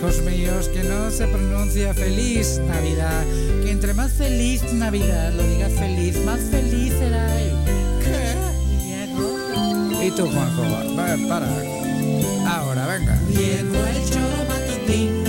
Hijos míos, que no se pronuncia feliz Navidad, que entre más feliz Navidad lo diga feliz, más feliz será. ¿Qué? Y tú, Juanjo, va, para. Ahora, venga. Llegó el choro matutino,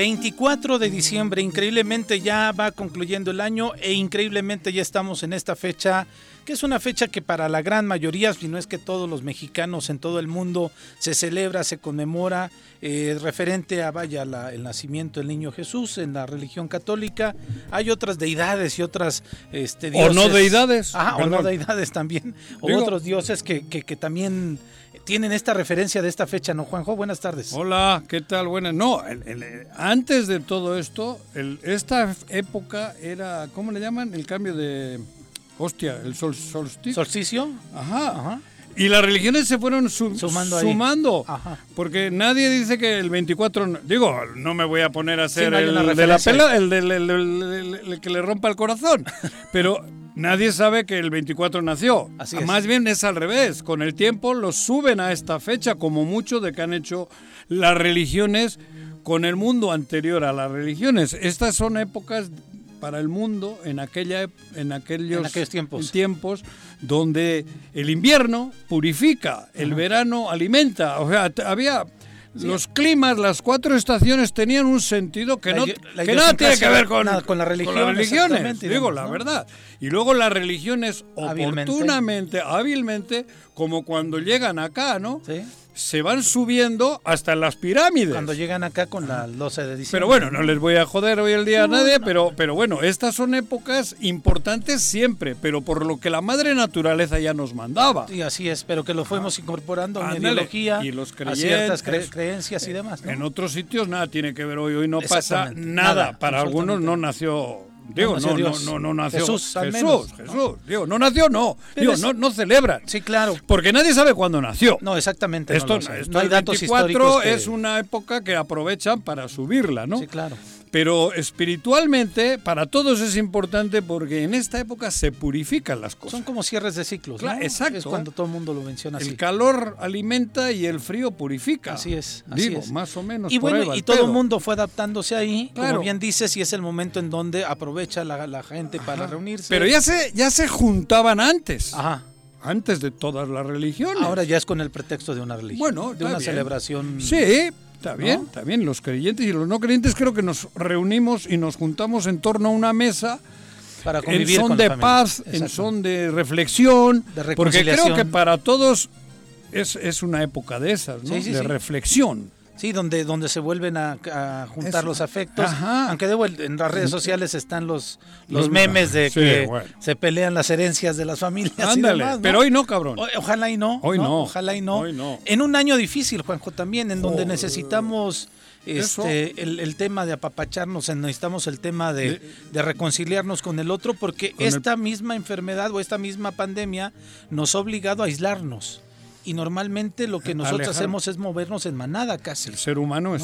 24 de diciembre, increíblemente ya va concluyendo el año e increíblemente ya estamos en esta fecha, que es una fecha que para la gran mayoría, si no es que todos los mexicanos en todo el mundo se celebra, se conmemora, eh, referente a vaya el nacimiento del niño Jesús en la religión católica. Hay otras deidades y otras este, dioses. O no deidades. o no deidades también. O otros dioses que, que, que también tienen esta referencia de esta fecha, ¿no, Juanjo? Buenas tardes. Hola, ¿qué tal? Buenas. No, antes de todo esto, esta época era, ¿cómo le llaman? El cambio de, hostia, el sol, solsticio. ¿Solsticio? Ajá. Ajá. Y las religiones se fueron sumando, sumando porque nadie dice que el 24, digo, no me voy a poner a hacer el de la pela, el, el, que le rompa el corazón, pero Nadie sabe que el 24 nació. Más bien es al revés. Con el tiempo los suben a esta fecha, como mucho de que han hecho las religiones con el mundo anterior a las religiones. Estas son épocas para el mundo en aquella en aquellos, tiempos. tiempos donde el invierno purifica, el verano alimenta, o sea, había los climas, las cuatro estaciones tenían un sentido que, no, que nada tiene que ver con, con, la religión, las religiones, digo la verdad. Y luego las religiones oportunamente, hábilmente, como cuando llegan acá, ¿no? ¿Sí? Se van subiendo hasta las pirámides. Cuando llegan acá con la losa de diciembre. Pero bueno, no les voy a joder hoy el día a nadie, pero, pero bueno, estas son épocas importantes siempre, pero por lo que la madre naturaleza ya nos mandaba. Y así es, pero que lo fuimos incorporando en la ideología, y los creyentes, ciertas creencias y demás. En otros sitios nada tiene que ver hoy, hoy no pasa nada. Para algunos no nació Digo, no, no, no, no, nació Jesús, Jesús, Jesús. Digo, no nació, no. Digo, no, no celebran. Sí, claro. Porque nadie sabe cuándo nació. No, exactamente. Esto, no, esto hay datos 24 es una época que aprovechan para subirla, ¿no? Sí, claro. Pero espiritualmente para todos es importante porque en esta época se purifican las cosas. Son como cierres de ciclos, ¿no? exacto. Es cuando todo el mundo lo menciona así. El calor alimenta y el frío purifica. Así es. Así Digo, es. más o menos. Y bueno, y todo el mundo fue adaptándose ahí. Como bien dices, y es el momento en donde aprovecha la, gente para reunirse. Pero ya se, ya se juntaban antes. Ajá antes de todas las religiones. Ahora ya es con el pretexto de una religión. Bueno, de una celebración. Sí, Está bien, está bien. Los creyentes y los no creyentes creo que nos reunimos y nos juntamos en torno a una mesa para convivir en son de paz, en son de reflexión, de porque creo que para todos es, es una época de esas, ¿no? de reflexión. Sí, donde, donde se vuelven a, juntar los afectos. Aunque de en las redes sociales están los, los memes de que se pelean las herencias de las familias. Ándale, pero hoy no, cabrón. ojalá y no. Hoy no. Ojalá y no. En un año difícil, Juanjo, también, en donde necesitamos este, el, tema de apapacharnos, necesitamos el tema de, de reconciliarnos con el otro, porque esta misma enfermedad o esta misma pandemia nos ha obligado a aislarnos y normalmente lo que nosotros hacemos es movernos en manada casi. El ser humano es,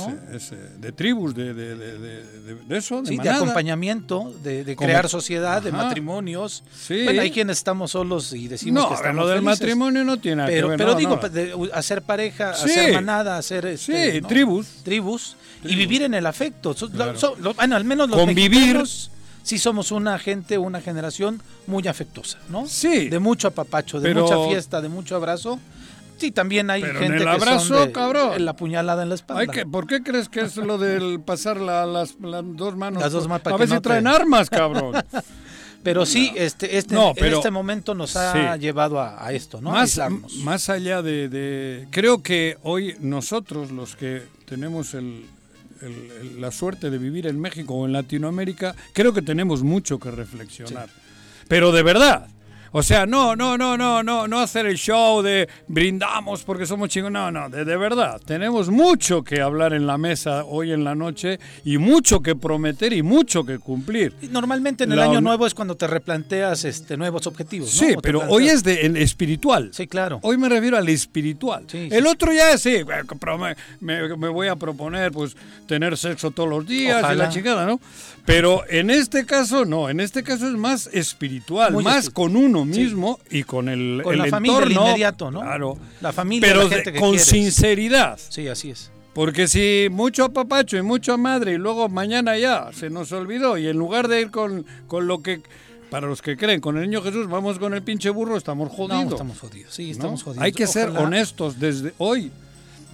eh, de tribus, de, de, de, eso, de, sí, de acompañamiento, de, crear sociedad, de matrimonios. Sí. Bueno, hay quienes estamos solos y decimos que estamos lo del matrimonio no tiene nada pero, que ver. Pero digo, hacer pareja, hacer manada, hacer... Este, sí, tribus. Tribus. Y vivir en el afecto. bueno, al menos los Convivir. sí somos una gente, una generación muy afectuosa, ¿no? Sí. De mucho apapacho, de mucha fiesta, de mucho abrazo. Sí, también hay gente en el abrazo, cabrón. la puñalada en la espalda. ¿Por qué crees que es lo del pasar las, dos manos? Las dos manos A si traen armas, cabrón. Pero sí, este, este, en este momento nos ha llevado a, esto, ¿no? Más, más allá de, Creo que hoy nosotros, los que tenemos el, la suerte de vivir en México o en Latinoamérica, creo que tenemos mucho que reflexionar. Pero de verdad, o sea, no, no, no, no, no, no hacer el show de brindamos porque somos chingos. No, no, de, de, verdad. Tenemos mucho que hablar en la mesa hoy en la noche y mucho que prometer y mucho que cumplir. Normalmente en el año nuevo es cuando te replanteas este, nuevos objetivos. Sí, pero hoy es de espiritual. Sí, claro. Hoy me refiero al espiritual. el otro ya es, sí, me, me, voy a proponer pues tener sexo todos los días y la chingada, ¿no? Pero en este caso no, en este caso es más espiritual, más con uno mismo y con el, con la familia, el inmediato, ¿no? Claro. La familia, pero la gente que con sinceridad. Sí, así es. Porque si mucho apapacho y mucho madre y luego mañana ya se nos olvidó y en lugar de ir con, con lo que para los que creen con el niño Jesús, vamos con el pinche burro, estamos jodidos. No, estamos jodidos, sí, estamos jodidos. Hay que ser honestos desde hoy.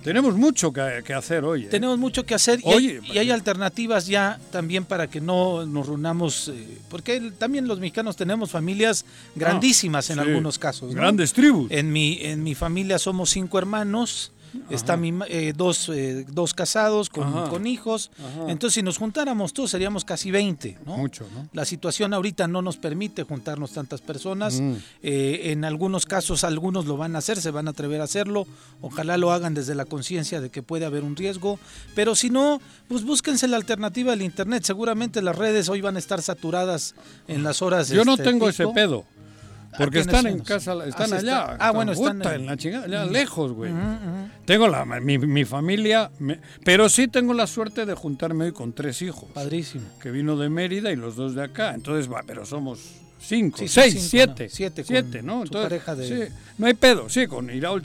Tenemos mucho que, hacer hoy. ¿eh? Tenemos mucho que hacer y, hay, y, hay, alternativas ya también para que no nos reunamos, eh, porque también los mexicanos tenemos familias grandísimas en algunos casos. Grandes tribus. En mi, en mi familia somos cinco hermanos está mi, eh, dos, eh, dos casados con, hijos. Entonces, si nos juntáramos todos, seríamos casi 20. ¿no? Mucho, La situación ahorita no nos permite juntarnos tantas personas. Mm. Eh, en algunos casos, algunos lo van a hacer, se van a atrever a hacerlo. Ojalá lo hagan desde la conciencia de que puede haber un riesgo. Pero si no, pues búsquense la alternativa del Internet. Seguramente las redes hoy van a estar saturadas en las horas. Yo no este, tengo ese pedo. Porque están en casa, están allá. Ah, bueno, están en, la chingada, allá lejos, güey. Tengo la, mi, mi familia, pero sí tengo la suerte de juntarme hoy con tres hijos. Padrísimo. Que vino de Mérida y los dos de acá. Entonces, va, pero somos cinco, seis, siete. Siete, siete, ¿no? Entonces, pareja de... Sí, no hay pedo, sí, con Iraul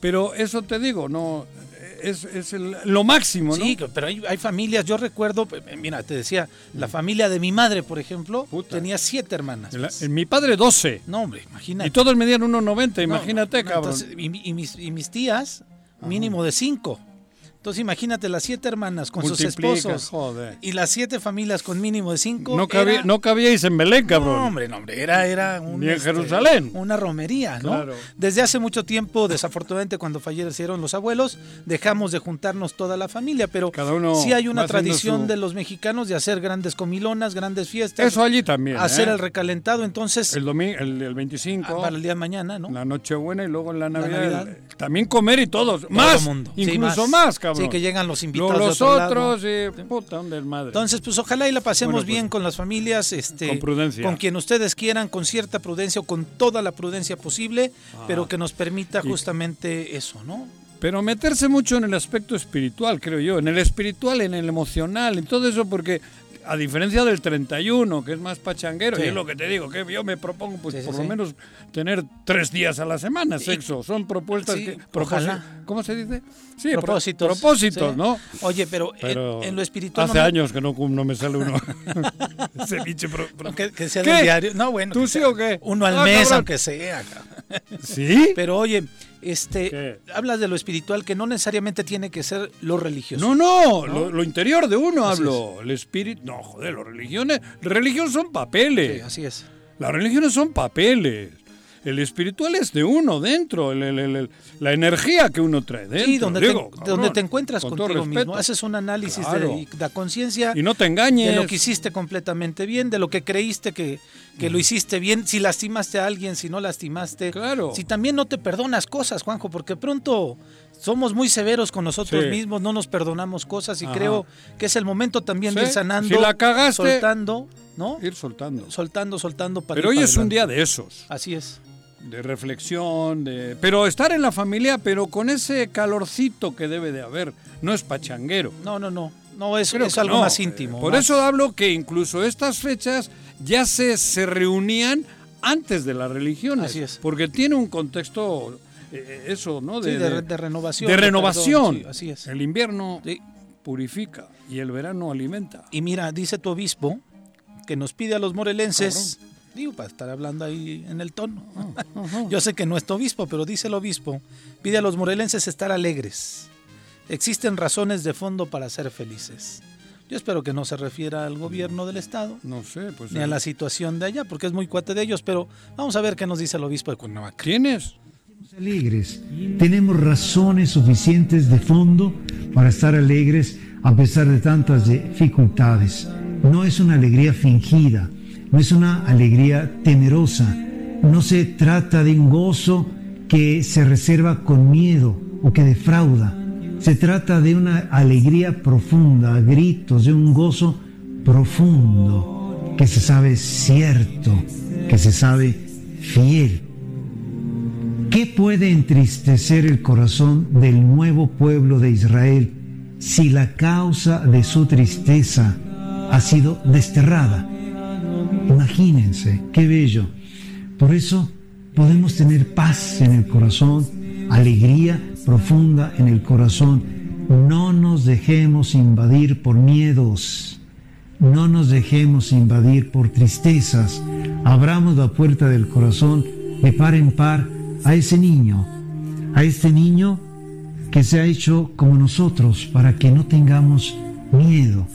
Pero eso te digo, no es, es lo máximo, ¿no? Sí, pero hay, hay, familias, yo recuerdo, eh, mira, te decía, la mm. familia de mi madre, por ejemplo, tenía siete hermanas. En mi padre, doce. No, hombre, imagínate. Y todos medían 1,90, imagínate, cabrón. y, mis, y mis tías, mínimo de cinco. Entonces imagínate las siete hermanas con sus esposos y las siete familias con mínimo de cinco. No, cabía, no cabíais en Belén, cabrón. No, hombre, no, hombre, era, era un, en este, Jerusalén. una romería, ¿no? Desde hace mucho tiempo, desafortunadamente, cuando fallecieron los abuelos, dejamos de juntarnos toda la familia, pero Cada uno sí hay una tradición de los mexicanos de hacer grandes comilonas, grandes fiestas. Eso allí también. Hacer ¿eh? el recalentado, entonces. El domingo, el, 25. Para el día de mañana, ¿no? La Nochebuena y luego en la Navidad. también comer y todos. Más. mundo. Incluso más. Cabrón. Sí, que llegan los invitados. Los, otros, puta, un desmadre. Entonces, pues ojalá y la pasemos pues, bien con las familias, este, con prudencia. Con quien ustedes quieran, con cierta prudencia o con toda la prudencia posible, pero que nos permita justamente eso, ¿no? Pero meterse mucho en el aspecto espiritual, creo yo, en el espiritual, en el emocional, en todo eso, porque a diferencia del 31, que es más pachanguero, y es lo que te digo, que yo me propongo pues por lo menos tener tres días a la semana sexo. Son propuestas que... ¿Cómo se dice? Sí, propósitos. Propósitos, ¿no? Oye, pero, en, lo espiritual... Hace años que no, no me sale uno. Ese bicho... Que, sea del diario. No, bueno. ¿Tú sí o qué? Uno al ah, mes, aunque sea. ¿Sí? Pero oye, este, hablas de lo espiritual que no necesariamente tiene que ser lo religioso. No, no, Lo, interior de uno hablo. El espíritu, no, joder, las religiones, religión son papeles. así es. Las religiones son papeles. El espiritual es de uno dentro, la energía que uno trae dentro. Sí, donde, te, donde te encuentras contigo mismo, haces un análisis de la conciencia. Y no te engañes. De lo que hiciste completamente bien, de lo que creíste que, que lo hiciste bien, si lastimaste a alguien, si no lastimaste. Claro. Si también no te perdonas cosas, Juanjo, porque pronto somos muy severos con nosotros mismos, no nos perdonamos cosas y creo que es el momento también de ir sanando, si la cagaste, soltando, ¿no? Ir soltando. Soltando, soltando para Pero hoy es un día de esos. Así es. De reflexión, de pero estar en la familia, pero con ese calorcito que debe de haber, no es pachanguero. No, no, no. No, es, es algo más íntimo. Por eso hablo que incluso estas fechas ya se, se reunían antes de las religiones. Así es. Porque tiene un contexto, eh, eso, ¿no? De, de, renovación. De renovación. así es. El invierno purifica y el verano alimenta. Y mira, dice tu obispo que nos pide a los morelenses, digo, para estar hablando ahí en el tono. Yo sé que no es tu obispo, pero dice el obispo, pide a los morelenses estar alegres. Existen razones de fondo para ser felices. Yo espero que no se refiera al gobierno del estado. No sé, pues. Ni a la situación de allá, porque es muy cuate de ellos, pero vamos a ver qué nos dice el obispo de Cuernavaca. ¿Quién es? Alegres. Tenemos razones suficientes de fondo para estar alegres a pesar de tantas dificultades. No es una alegría fingida, no es una alegría temerosa, no se trata de un gozo que se reserva con miedo o que defrauda. Se trata de una alegría profunda, a gritos, de un gozo profundo, que se sabe cierto, que se sabe fiel. ¿Qué puede entristecer el corazón del nuevo pueblo de Israel si la causa de su tristeza ha sido desterrada? Imagínense, qué bello. Por eso podemos tener paz en el corazón, alegría profunda en el corazón. No nos dejemos invadir por miedos, no nos dejemos invadir por tristezas. Abramos la puerta del corazón de par en par a ese niño, a este niño que se ha hecho como nosotros para que no tengamos miedo,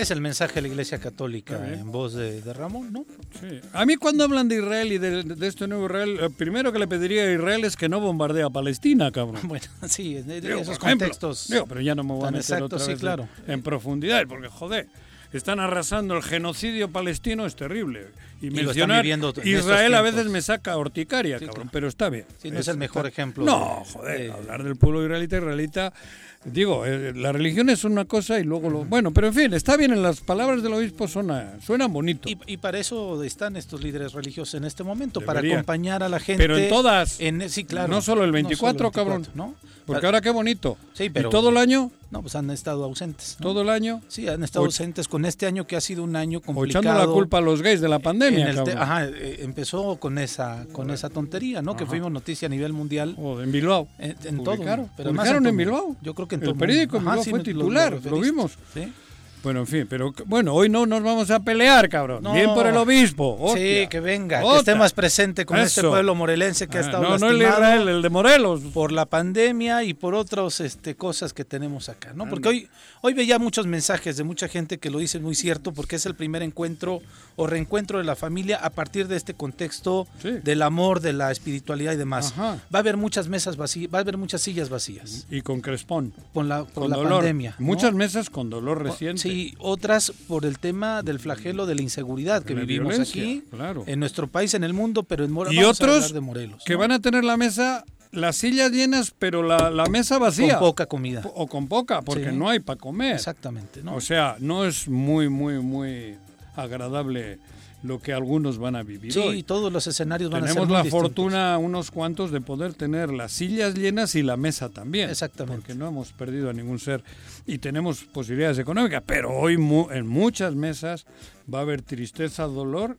es el mensaje de la Iglesia Católica en voz de, Ramón, ¿no? Sí. A mí cuando hablan de Israel y de, este nuevo Israel, lo primero que le pediría a Israel es que no bombardee a Palestina, cabrón. Bueno, sí, en esos contextos. pero ya no me voy a meter otra vez claro. en profundidad, porque joder, están arrasando el genocidio palestino, es terrible. Y, mencionar Israel a veces me saca horticaria, cabrón, pero está bien. Sí, no es, el mejor ejemplo. No, joder, hablar del pueblo israelita, israelita Digo, eh, la religión es una cosa y luego lo... Bueno, pero en fin, está bien, en las palabras del obispo suena, suenan bonito. Y, para eso están estos líderes religiosos en este momento, para acompañar a la gente. Pero en todas. En, sí, claro. No solo el 24, cabrón. ¿no? Porque ahora qué bonito. Sí, pero... ¿Y todo el año? No, pues han estado ausentes. ¿Todo el año? Sí, han estado ausentes con este año que ha sido un año complicado. O echando la culpa a los gays de la pandemia. ajá, eh, empezó con esa con esa tontería, ¿no? Que fuimos noticia a nivel mundial. O en Bilbao. En, en todo. Pero ¿Publicaron en, en, Bilbao? Yo creo que en todo El periódico en Bilbao fue titular, lo, vimos. ¿Sí? Bueno, en fin, pero bueno, hoy no nos vamos a pelear, cabrón. Bien por el obispo. Sí, que venga, que esté más presente con este pueblo morelense que ha ah, estado no, no el Israel, el de Morelos. Por la pandemia y por otras este, cosas que tenemos acá, ¿no? Porque hoy, hoy veía muchos mensajes de mucha gente que lo dice muy cierto, porque es el primer encuentro o reencuentro de la familia a partir de este contexto del amor, de la espiritualidad y demás. Va a haber muchas mesas vacías, va a haber muchas sillas vacías. Y con crespón. Con la, con, la pandemia. Muchas mesas con dolor reciente. Sí, otras por el tema del flagelo de la inseguridad que vivimos aquí, en nuestro país, en el mundo, pero en Morelos. Y otros de Morelos, que van a tener la mesa las sillas llenas, pero la, la, mesa vacía. Con poca comida. O con poca, porque no hay para comer. Exactamente. O sea, no es muy, muy, muy agradable lo que algunos van a vivir. Sí, todos los escenarios van a ser Tenemos la fortuna, unos cuantos, de poder tener las sillas llenas y la mesa también. Exactamente. Porque no hemos perdido a ningún ser y tenemos posibilidades económicas, pero hoy en muchas mesas va a haber tristeza, dolor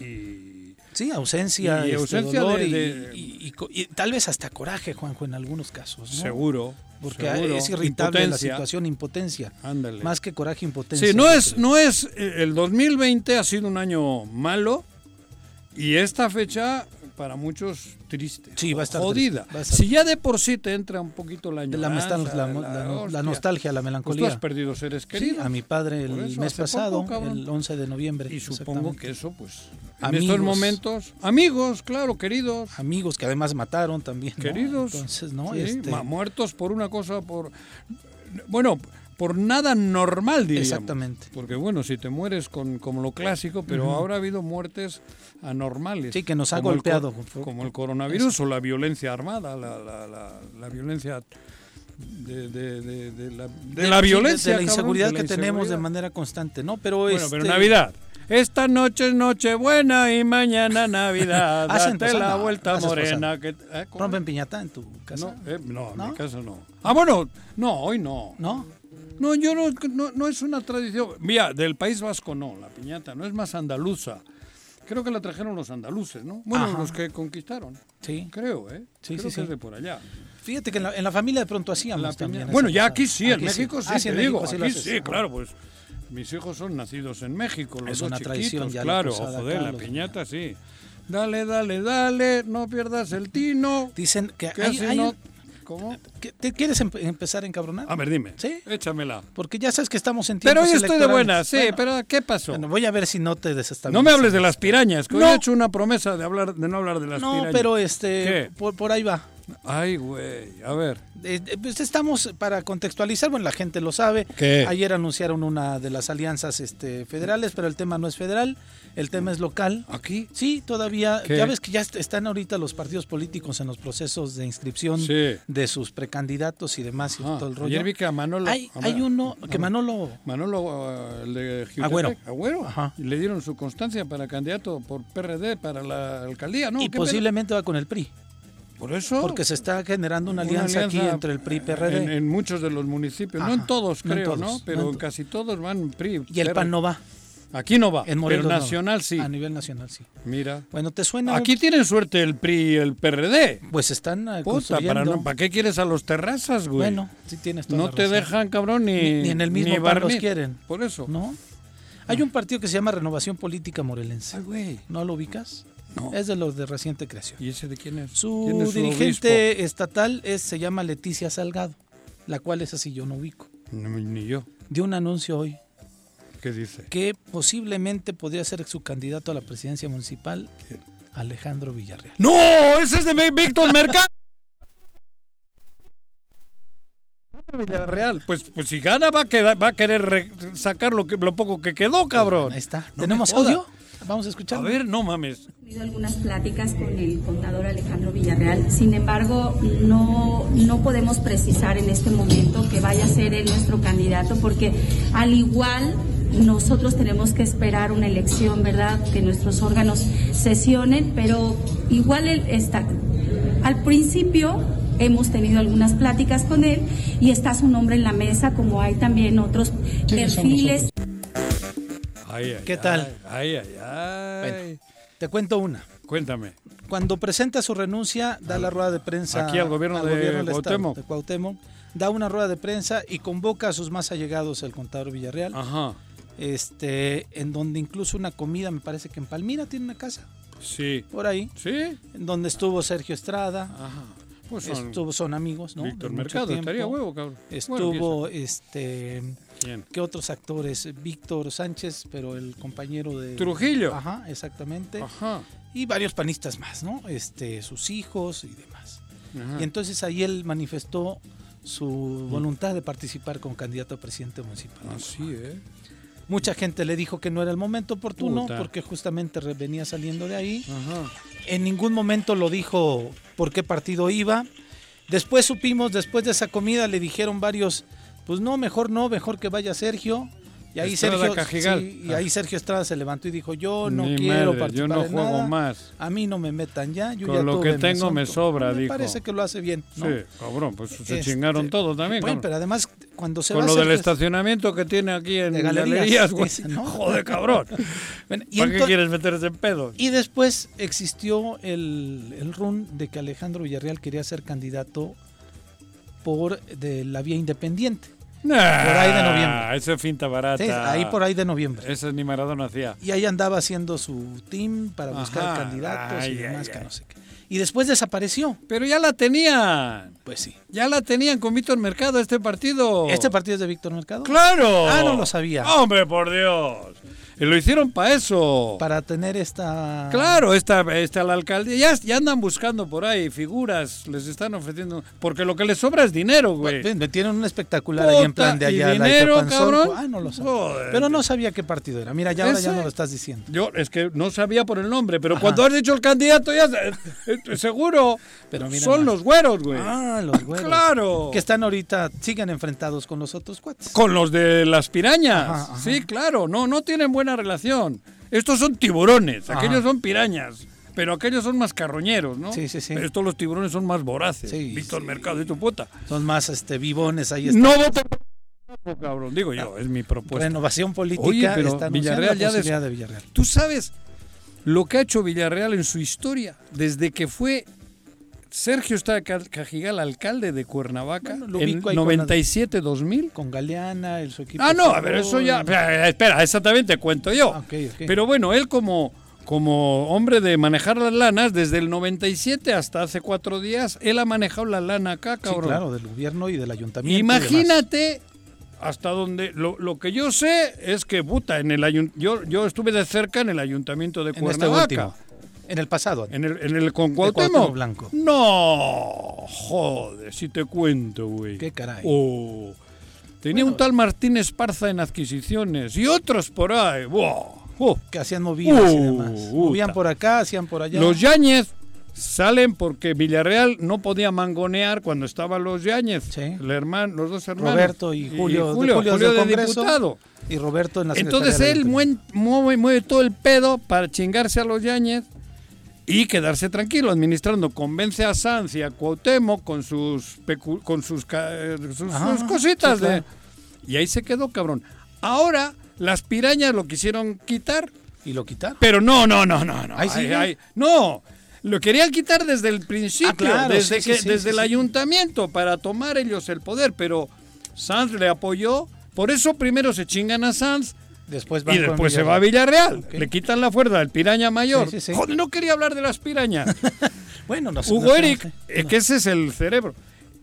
y... Sí, ausencia, y, este, dolor y, tal vez hasta coraje, Juanjo, en algunos casos. Seguro. Porque es irritable la situación, impotencia. Ándale. Más que coraje, impotencia. Sí, no es, no es, eh, el 2020 ha sido un año malo y esta fecha para muchos triste. Sí, va a estar jodida. Si ya de por sí te entra un poquito la la, la, nostalgia, la melancolía. Pues tú has perdido seres queridos. a mi padre el mes pasado, el 11 de noviembre. Y supongo que eso, pues, en estos momentos, amigos, claro, queridos. Amigos que además mataron también. Queridos. Entonces, ¿no? Este muertos por una cosa, por... Bueno, por nada normal, diríamos. Exactamente. Porque bueno, si te mueres con como lo clásico, pero ahora ha habido muertes anormales. Sí, que nos ha golpeado. como el coronavirus o la violencia armada, la, la, la, violencia de, de, de, la, de la violencia. De la inseguridad que tenemos de manera constante, ¿no? Pero bueno, pero este Navidad. Esta noche es Nochebuena y mañana Navidad. Date la vuelta morena. Que, ¿eh? ¿Rompen piñata en tu casa? No, eh, no, en mi casa no. Ah, bueno, no, hoy no. ¿No? No, yo no, no, es una tradición. Mira, del País Vasco no, la piñata, no es más andaluza. Creo que la trajeron los andaluces, ¿no? Bueno, los que conquistaron. Sí. Creo, ¿eh? Sí, Creo sí, que es de por allá. Fíjate que en la, familia de pronto hacíamos también. Bueno, ya aquí sí, en México sí, ah, te digo. aquí sí, claro, pues Mis hijos son nacidos en México, los Es dos una chiquitos, ya la claro, joder, la piñata sí. Dale, dale, dale, no pierdas el tino. Dicen que que hay, así hay no- ¿Cómo? ¿Qué- ¿Te quieres empe- empezar a encabronar? A ver, dime. Sí. Échamela. Porque ya sabes que estamos en Pero tiempos hoy estoy de buena, sí, Bueno, pero ¿qué pasó? bueno, voy a ver si no te desestabilizas. no me hables de las pirañas, que hoy No. he hecho una promesa de hablar de no hablar de las No, pirañas. pero este, ¿Qué? por, por ahí va. Ay, güey, a ver. Eh, eh, pues estamos para contextualizar, bueno, la gente lo sabe. ¿Qué? Ayer anunciaron una de las alianzas este, federales, pero el tema no es federal, el tema es local. ¿Aquí? Sí, todavía, ¿Qué? ya ves que ya est- están ahorita los partidos políticos en los procesos de inscripción Sí. de sus precandidatos y demás y Ah, todo el rollo. ayer vi que a Manolo... hay, a hay Ma- uno que a- Manolo Manolo, eh, el de Jutepec, Agüero. Agüero. Ajá. Y le dieron su constancia para candidato por PRD para la alcaldía, ¿no? y ¿Qué posiblemente va con el PRI? Por eso. porque se está generando una Una alianza, aquí entre el PRI y PRD En, en muchos de los municipios, no en todos no en creo, todos, ¿no? Pero en casi todos van PRI. y el PAN no va. Aquí no va, En Morelos pero no nacional sí. A nivel nacional sí. Mira. Bueno, ¿te suena? Aquí tienen suerte el PRI y el PRD. Pues están Puta, eh, ¿para, construyendo. no- ¿para qué quieres a los terrazas, güey? Bueno, sí tienes toda no la te dejan, cabrón, ni, Ni- ni en el mismo PAN los quieren. Por eso. ¿No? Hay un partido que se llama Renovación Política Morelense. Ay, güey. ¿No lo ubicas? No. Es de los de reciente creación. ¿Y ese de quién es? Su ¿Quién es dirigente estatal es, se llama Leticia Salgado, la cual es así yo no ubico. No, ni yo. Dio un anuncio hoy ¿Qué dice? que posiblemente podría ser su candidato a la presidencia municipal, ¿Quién? Alejandro Villarreal. ¡No! ¡Ese es de Víctor Mercado! Villarreal. Pues, pues si gana va a, quedar- va a querer re- sacar lo, que, lo poco que quedó, cabrón. Ahí está. No ¿Tenemos me jodas. Vamos a escuchar. A ver, no mames. tenido algunas pláticas con el contador Alejandro Villarreal. Sin embargo, no, no podemos precisar en este momento que vaya a ser él nuestro candidato, porque al igual nosotros tenemos que esperar una elección, ¿verdad? Que nuestros órganos sesionen, pero igual él está. Al principio hemos tenido algunas pláticas con él y está su nombre en la mesa, como hay también otros perfiles. Ay, ay, ¿Qué tal? Ay, ay, ay. Bueno. Te cuento una. Cuéntame. Cuando presenta su renuncia, da la rueda de prensa Aquí al gobierno de del Estado, Cuauhtémoc. de Cuauhtémoc, da una rueda de prensa y convoca a sus más allegados, el contador Villarreal, Ajá. este, en donde incluso una comida, me parece que en Palmira tiene una casa, Sí. por ahí, ¿Sí? en donde estuvo Sergio Estrada, Ajá. Pues son estuvo, son amigos, ¿no? Víctor Mercado, estaría huevo, cabrón. Estuvo, este, ¿quién? ¿qué otros actores? Víctor Sánchez, pero el compañero de... Trujillo. Ajá, exactamente. Ajá. Y varios panistas más, ¿no? Este, sus hijos y demás. Ajá. Y entonces ahí él manifestó su voluntad de participar como candidato a presidente municipal. Así, ¿eh? Mucha gente le dijo que no era el momento oportuno Puta. porque justamente venía saliendo de ahí. Ajá. En ningún momento lo dijo por qué partido iba. Después supimos, después de esa comida le dijeron varios, pues no, mejor no, mejor que vaya Sergio. Y ahí, Estrada Sergio, sí, y ahí Sergio Estrada se levantó y dijo, yo no Ni quiero madre, participar yo no juego nada. más. A mí no me metan ya, yo Con ya lo que tengo me asunto". sobra, me dijo. parece que lo hace bien. ¿no? Sí, cabrón, pues se Este, chingaron todos también. Bueno, cabrón. pero además cuando se Con va lo del estacionamiento que tiene aquí en De galerías, güey. Joder, cabrón. Bueno, y, ¿Para qué quieres meterse en pedos? y después existió el, el run de que Alejandro Villarreal quería ser candidato por de la vía independiente. Nah, ahí de noviembre. Eso es finta barata. Sí, ahí por ahí de noviembre. Eso ni Maradona hacía. Y ahí andaba haciendo su team para buscar Ajá. candidatos Ay, y demás ay, que ay. no sé qué. Y después desapareció. Pero ya la tenían. Pues sí. Ya la tenían con Víctor Mercado este partido. ¿Este partido es de Víctor Mercado? ¡Claro! Ah, no lo sabía. Hombre, por Dios. Y lo hicieron para eso. Para tener esta... Claro, esta, esta la alcaldía. Ya, ya andan buscando por ahí figuras. Les están ofreciendo. Porque lo que les sobra es dinero, güey. Me tienen un espectacular ahí en Puta, plan de y allá. la dinero, cabrón. Ah, no lo sabía. Joder. Pero no sabía qué partido era. Mira, ya ahora ya no lo estás diciendo. Yo es que no sabía por el nombre, pero cuando has dicho el candidato ya eh, eh, seguro Pero mira son más. los güeros, güey. Ah, los güeros. Claro. Que están ahorita, siguen enfrentados con los otros cuates. Con los de las pirañas. Ajá, ajá. Sí, claro, no, no tienen buena relación. Estos son tiburones, Ajá. aquellos son pirañas, pero aquellos son más carroñeros, ¿no? Sí, sí, sí. Pero estos los tiburones son más voraces. Sí, Víctor sí. Mercado y tu puta. Son más este vivones ahí. Está. No voten por cabrón, digo yo, es mi propuesta. Renovación política Oye, pero está Villarreal la ya posibilidad de Villarreal. ¿Tú sabes lo que ha hecho Villarreal en su historia desde que fue Sergio está Cajigal, alcalde de Cuernavaca, en 97-2000. Con Galeana, el su equipo. Ah, no, a ver, eso ya. Espera, esa también te cuento yo. Ah, Pero bueno, él como, como hombre de manejar las lanas, desde el 97 hasta hace cuatro días, él ha manejado la lana acá, cabrón. Sí, claro, del gobierno y del ayuntamiento. Imagínate hasta donde lo, que yo sé es que puta en el yo yo estuve de cerca en el ayuntamiento de este Cuernavaca. En el pasado. En el, en el con Cuauhtémoc. Blanco. No, joder, si te cuento, güey. Qué caray. Oh. Tenía un tal Martín Esparza en adquisiciones y otros por ahí. Oh. Que hacían movidas y demás. Movían por acá, hacían por allá. Los Yáñez salen porque Villarreal no podía mangonear cuando estaban los Yáñez. Sí. El hermano, los dos hermanos. Roberto y Julio. Julio, de, diputado. Y Roberto en la Entonces él mueve, mueve, todo el pedo para chingarse a los Yáñez y quedarse tranquilo administrando. Convence a Sanz y a Cuauhtémoc con sus, con sus, sus, cositas. de, y ahí se quedó, cabrón. Ahora las pirañas lo quisieron quitar. ¿Y lo quitaron? Pero no, no, no, no. no. Ahí no. Lo querían quitar desde el principio, ah, desde, que, desde el ayuntamiento, para tomar ellos el poder, pero Sanz le apoyó. Por eso primero se chingan a Sanz, Después y después se va a Villarreal. Le quitan la fuerza al piraña mayor. Joder, no quería hablar de las pirañas. bueno, no sé. Hugo Eric, que ese es el cerebro.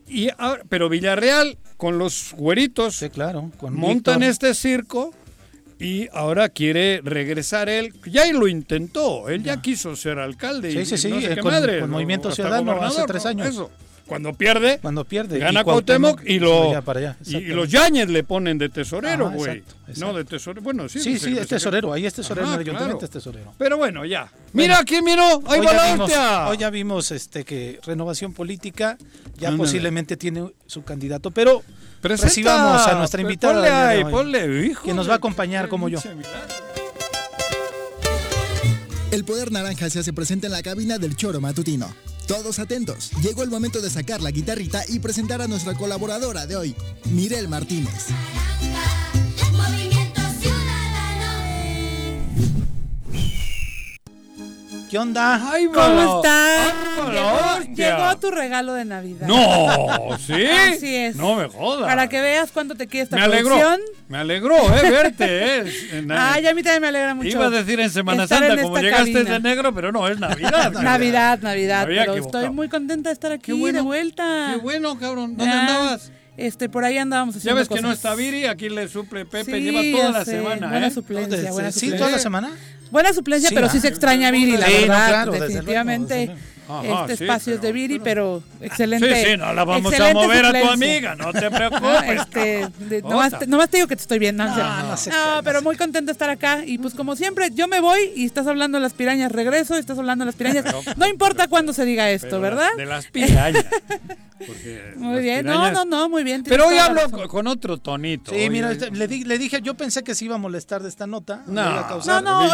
Y pero Villarreal, con los güeritos, claro, montan este circo y ahora quiere regresar él. Ya lo intentó, él ya, quiso ser alcalde. Sí, sí, sí, eh, con, madre, Movimiento Ciudadano hace tres años. Eso. Cuando pierde, cuando pierde gana Cuauhtémoc, y, lo, y, los Yañez le ponen de tesorero, güey. No, de tesorero. Bueno, sí. Sí, sí, es tesorero. Ahí es tesorero. en el ayuntamiento es tesorero. Pero bueno, ya. Mira, ¿quién miró? Ahí va la vimos, Hoy ya vimos este, que Renovación Política ya posiblemente tiene su candidato, pero recibamos a nuestra invitada. Ponle ahí, ponle, hijo. Que nos va a acompañar como yo. El poder naranja se hace presente en la cabina del choro matutino. Todos atentos, llegó el momento de sacar la guitarrita y presentar a nuestra colaboradora de hoy, Mirel Martínez. ¿Qué onda? ¿Cómo estás? Llegó, tu regalo de Navidad. No, ¿sí? Así es. No me jodas. Para que veas cuánto te quiere esta me alegró, Me alegró, eh, verte. Eh. Ay, a mí también me alegra mucho. Iba a decir en Semana Santa, como llegaste de negro, pero no, es Navidad. Navidad, Navidad. pero estoy muy contenta de estar aquí de vuelta. Qué bueno, cabrón. ¿Dónde andabas? Este, por ahí andábamos haciendo Ya ves que no está Viri, aquí le suple Pepe, lleva toda la semana, buena Suplencia, buena ¿Sí, toda la semana? Buena suplencia, pero sí se extraña a Viri, la verdad. definitivamente. este espacio es de Viri, pero excelente. Sí, sí, no la vamos a mover a tu amiga, no te preocupes. este, nomás, te, digo que te estoy viendo. No, pero muy contento de estar acá. Y pues como siempre, yo me voy y estás hablando de las pirañas, regreso, y estás hablando de las pirañas. No importa cuándo se diga esto, ¿verdad? De las pirañas. muy bien, no, no, no, muy bien. Pero hoy hablo con, otro tonito. Sí, mira, le, le, dije, yo pensé que se iba a molestar de esta nota. No, no, no, hoy,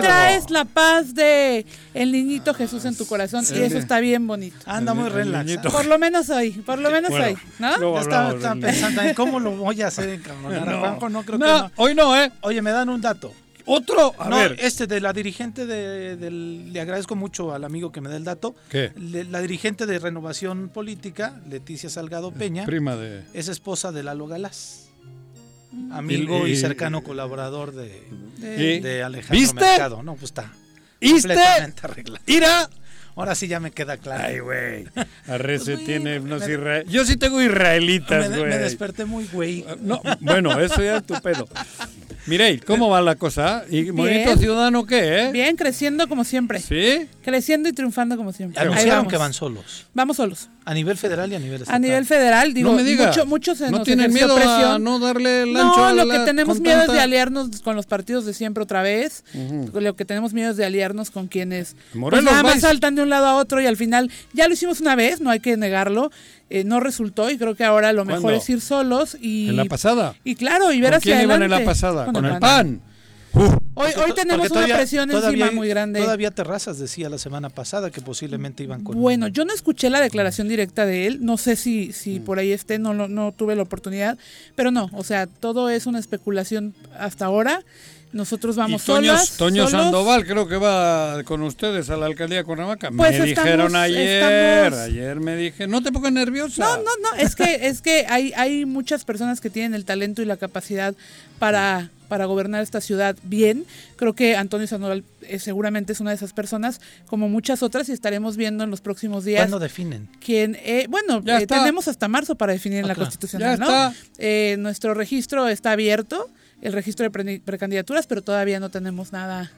traes la paz de el niñito Jesús en tu corazón y eso está bien bonito. Anda muy relax. Por lo menos hoy, por lo menos hoy, ¿no? Ya estaba, pensando en cómo lo voy a hacer en no, no creo que no. Hoy no, ¿eh? Oye, me dan un dato. Otro, a ver. Este de la dirigente de, del. Le agradezco mucho al amigo que me da el dato. ¿Qué? la dirigente de Renovación Política, Leticia Salgado Peña. Prima de. Es esposa de Lalo Galás. Amigo y, cercano colaborador de, de, Alejandro ¿Viste? Mercado. No, pues está. ¿Viste? Ira. Ahora sí ya me queda claro. Ay, güey. Arrece pues, tiene unos israelitas. Yo sí tengo israelitas, güey. Me, desperté muy güey. No, bueno, eso ya es tu pedo. Mirey, ¿cómo va la cosa? ¿Y Movimiento Ciudadano qué, eh? Bien, creciendo como siempre. ¿Sí? Creciendo y triunfando como siempre. Anunciaron que van solos. Vamos solos. A nivel federal y a nivel estatal. A nivel federal, digo, no me mucho, se ¿No tienen miedo a no darle el ancho No, lo que tenemos miedo es de aliarnos con los partidos de siempre otra vez. Lo que tenemos miedo es de aliarnos con quienes pues, nada más saltan de un lado a otro y al final, ya lo hicimos una vez, no hay que negarlo. Eh, no resultó y creo que ahora lo mejor es ir solos y... ¿En la pasada? Y claro, y ver ¿Con hacia quién iban en la pasada? ¿Con, el pan? hoy, hoy tenemos una presión encima muy grande. Todavía Terrazas decía la semana pasada que posiblemente iban con. Bueno, yo no escuché la declaración directa de él. No sé si, si mm. por ahí esté, no, no, no tuve la oportunidad. Pero no, o sea, todo es una especulación hasta ahora. Nosotros vamos y Toño, solas, Toño solos. Sandoval creo que va con ustedes a la alcaldía de Cuernavaca. Pues me estamos, dijeron ayer, estamos... ayer me dije, no te pongas nerviosa. No, no, no, es que es que hay hay muchas personas que tienen el talento y la capacidad para para gobernar esta ciudad bien. Creo que Antonio Sandoval eh, seguramente es una de esas personas, como muchas otras, y estaremos viendo en los próximos días. ¿Cuándo definen? Quién, eh, bueno, eh, tenemos hasta marzo para definir en la Constitucional, ¿no? nuestro registro está abierto el registro de pre precandidaturas, pero todavía no tenemos nada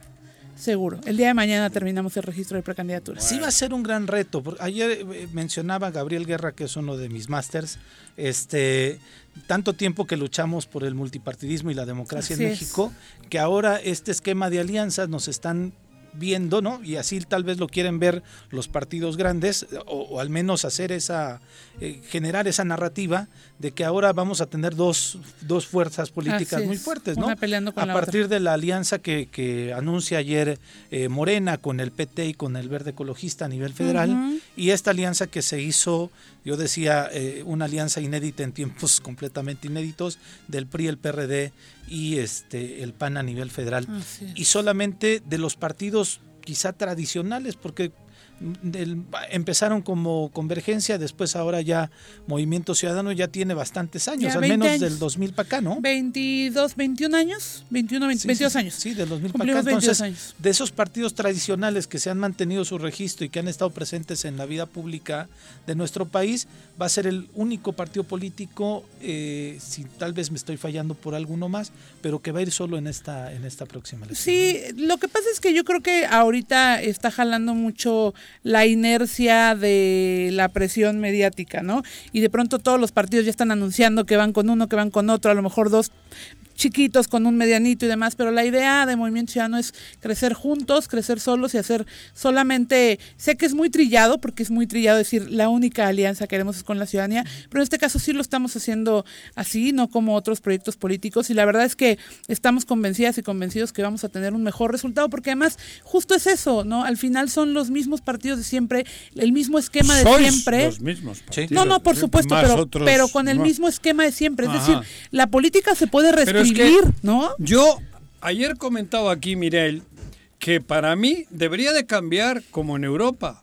seguro. El día de mañana terminamos el registro de precandidaturas. Sí va a ser un gran reto. Ayer mencionaba Gabriel Guerra, que es uno de mis másters, este, tanto tiempo que luchamos por el multipartidismo y la democracia Así en México, es. que ahora este esquema de alianzas nos están viendo, ¿no? Y así tal vez lo quieren ver los partidos grandes, o, o al menos hacer esa, eh, generar esa narrativa de que ahora vamos a tener dos, dos fuerzas políticas muy fuertes, ¿no? Con a partir de la alianza que, que anuncia ayer eh, Morena con el PT y con el Verde Ecologista a nivel federal, uh -huh. y esta alianza que se hizo, yo decía, eh, una alianza inédita en tiempos completamente inéditos del PRI, el PRD y este el PAN a nivel federal. Y solamente de los partidos quizá tradicionales, porque del, empezaron como convergencia, después ahora ya Movimiento Ciudadano ya tiene bastantes años, al menos años. del 2000 para acá, ¿no? 22, 21 años, 21, 20, sí, 22 sí, años. Sí, del 2000 para acá. Entonces, años. de esos partidos tradicionales que se han mantenido su registro y que han estado presentes en la vida pública de nuestro país, va a ser el único partido político, eh, si tal vez me estoy fallando por alguno más, pero que va a ir solo en esta, en esta próxima elección. Sí, lo que pasa es que yo creo que ahorita está jalando mucho la inercia de la presión mediática, ¿no? Y de pronto todos los partidos ya están anunciando que van con uno, que van con otro, a lo mejor dos chiquitos con un medianito y demás, pero la idea de Movimiento Ciudadano es crecer juntos, crecer solos y hacer solamente, sé que es muy trillado, porque es muy trillado decir la única alianza que queremos es con la ciudadanía, pero en este caso sí lo estamos haciendo así, no como otros proyectos políticos y la verdad es que estamos convencidas y convencidos que vamos a tener un mejor resultado, porque además justo es eso, ¿no? Al final son los mismos partidos de siempre, el mismo esquema de Sois siempre. Los mismos partidos. No, no, por supuesto, pero, pero con el no. mismo esquema de siempre, es Ajá. decir, la política se puede reescribir, que ¿no? Yo ayer comentaba aquí, Mirel, que para mí debería de cambiar como en Europa.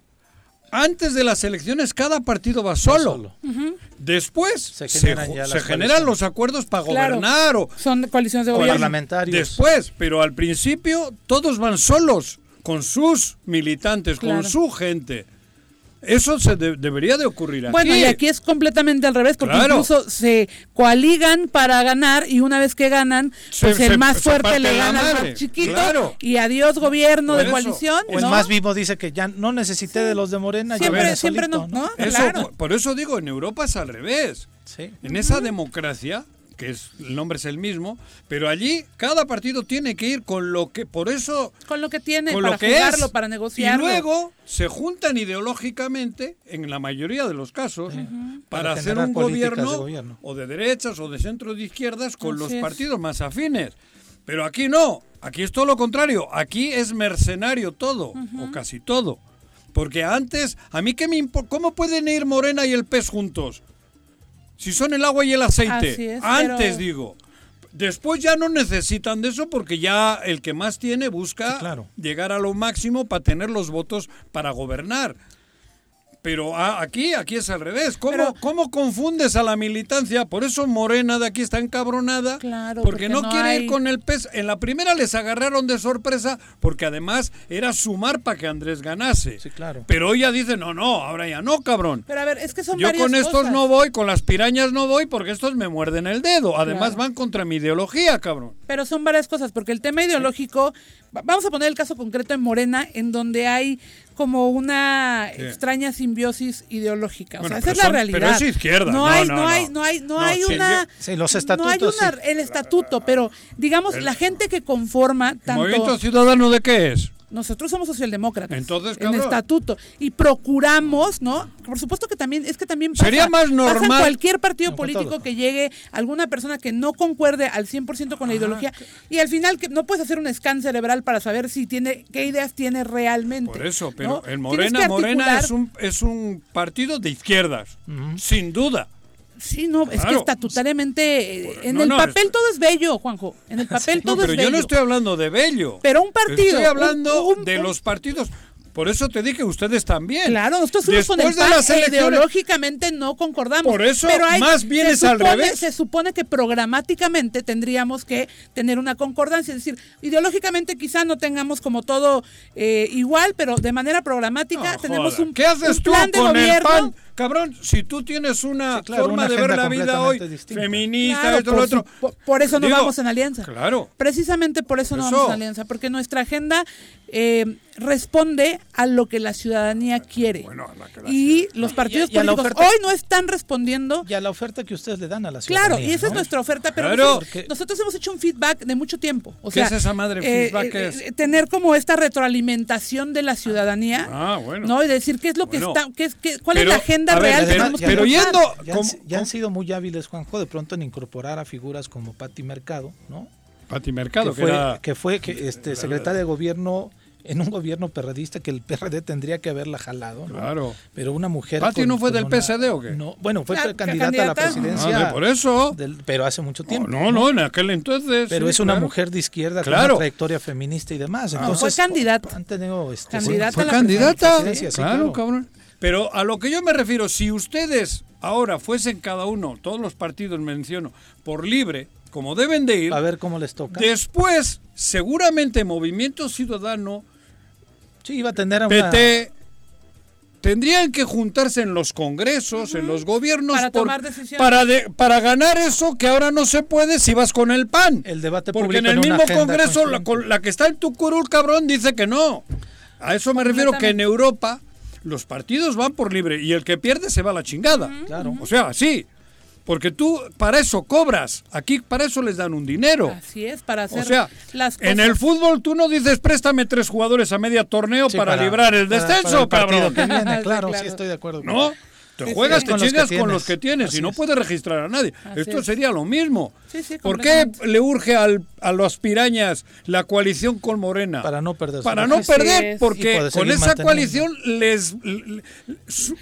Antes de las elecciones cada partido va solo. solo. Uh -huh. Después se se, generan, ya se generan los acuerdos para Claro. gobernar o Son coaliciones de gobierno. parlamentarios. después, pero al principio todos van solos con sus militantes, Claro. con su gente. Eso se de- debería de ocurrir aquí. Bueno, y aquí es completamente al revés, porque Claro. incluso se coaligan para ganar y una vez que ganan, Se- pues el más se fuerte le gana al más chiquito Claro. y adiós gobierno Por de eso. coalición. O más vivo dice que ya no necesité de los de Morena, Siempre, siempre solito, no, ¿no? Eso, Claro. por, por eso digo, en Europa es al revés. Sí. En esa democracia, que es el nombre es el mismo, pero allí cada partido tiene que ir con lo que, por eso, Con lo que tiene, con para lo que jugarlo, es. para Y negociarlo. luego se juntan ideológicamente, en la mayoría de los casos, para, Para hacer un gobierno, de gobierno. o de derechas o de centro de izquierdas con Así los es. partidos más afines. Pero aquí no, aquí es todo lo contrario, aquí es mercenario todo, o casi todo. Porque antes, a mí qué me ¿cómo pueden ir Morena y el pez juntos? Si son el agua y el aceite. Así es, antes pero- digo. Después ya no necesitan de eso porque ya el que más tiene busca Sí, claro. llegar a lo máximo para tener los votos para gobernar. Pero a- aquí, aquí es al revés. ¿Cómo, Pero- ¿Cómo confundes a la militancia? Por eso Morena de aquí está encabronada. Claro, porque, porque no, no quiere hay- ir con el pez. En la primera les agarraron de sorpresa porque además era sumar para que Andrés ganase. Sí, claro. Pero hoy ya dice, no, no, ahora ya no, cabrón. Pero a ver, es que son Yo con estos cosas. no voy, con las pirañas no voy porque estos me muerden el dedo. Además Claro. van contra mi ideología, cabrón. Pero son varias cosas, porque el tema ideológico, va- vamos a poner el caso concreto en Morena, en donde hay como una Sí. extraña simbiosis ideológica. O sea, esa es la son- realidad. pero es izquierda. No, No, hay, no, no, no. hay, no hay, no No, hay una. Sí, los no hay estatutos, una- sí. el estatuto, pero digamos, la gente que conforma ¿El tanto. movimiento ciudadano de qué es? Nosotros somos socialdemócratas. Entonces, en estatuto. Y procuramos, ¿no? Por supuesto que también, es que también pasa. Sería más pasa normal- cualquier partido No, político que llegue alguna persona que no concuerde al 100% con la ideología y al final que no puedes hacer un scan cerebral para saber si tiene, qué ideas tiene realmente. Por eso, pero ¿no? el Morena, Morena es un, es un partido de izquierdas, sin duda. Sí, no, es que estatutariamente eh, en el papel todo es bello, Juanjo. En el papel todo es bello. Pero yo no estoy hablando de bello. Pero un partido. Estoy hablando de los partidos. Por eso te dije, ustedes también. Claro, nosotros somos con el PAN e ideológicamente no concordamos. Por eso, pero más bien es al revés. Se supone que programáticamente tendríamos que tener una concordancia. Es decir, ideológicamente quizá no tengamos como todo eh, igual, pero de manera programática tenemos un, ¿Qué haces tú plan de con gobierno. El PAN? Cabrón, si tú tienes una forma de ver la vida hoy feminista, esto, lo otro. por, eso no vamos en alianza. Claro. Precisamente por eso no vamos en alianza, porque nuestra agenda eh, responde a lo que la ciudadanía quiere. y los partidos políticos hoy no están respondiendo. Y a la oferta que ustedes le dan a la ciudadanía. Claro, y esa es nuestra oferta, pero nosotros, hemos hecho un feedback de mucho tiempo. O ¿Qué es esa madre eh, feedback? Eh, tener como esta retroalimentación de la ciudadanía. Ah, bueno. ¿no? Y decir qué es lo que está, qué es, qué, cuál es la agenda real que tenemos Pero yendo. Ya, han, sido muy hábiles, Juanjo, de pronto en incorporar a figuras como Patti Mercado, ¿no? Patti Mercado, que, fue, que fue que este secretaria de gobierno en un gobierno perredista que el PRD tendría que haberla jalado. ¿no? Claro. Pero una mujer. ¿Pati no fue del PSD o qué? No, bueno, fue candidata, a la presidencia. Ah, por eso. pero hace mucho tiempo. no, no, en aquel entonces. Pero es una mujer de izquierda con una trayectoria feminista y demás. Ah. Entonces, fue candidata. Han tenido, este, candidata fue, candidata. claro, cabrón. Pero a lo que yo me refiero, si ustedes ahora fuesen cada uno, todos los partidos menciono, por libre, como deben de ir. A ver cómo les toca. Después, seguramente Movimiento Ciudadano Sí, iba a tener a PT, tendrían que juntarse en los congresos, en los gobiernos para tomar decisiones. Para, para ganar eso que ahora no se puede si vas con el PAN. El debate Porque en el mismo congreso la, la, que está en tu curul cabrón dice que no. A eso me refiero que en Europa los partidos van por libre y el que pierde se va a la chingada. Claro. O sea, sí. Porque tú para eso cobras. Aquí para eso les dan un dinero. Así es, para hacer o sea, las cosas. En el fútbol tú no dices préstame tres jugadores a media torneo para, librar el descenso, cabrón. claro, sí estoy de acuerdo. ¿No? Te juegas, te chingas con los que tienes y no puedes registrar a nadie. Esto sería lo mismo. ¿Por qué le urge al, a los pirañas la coalición con Morena? Para no perder. Para no perder, porque con esa coalición les...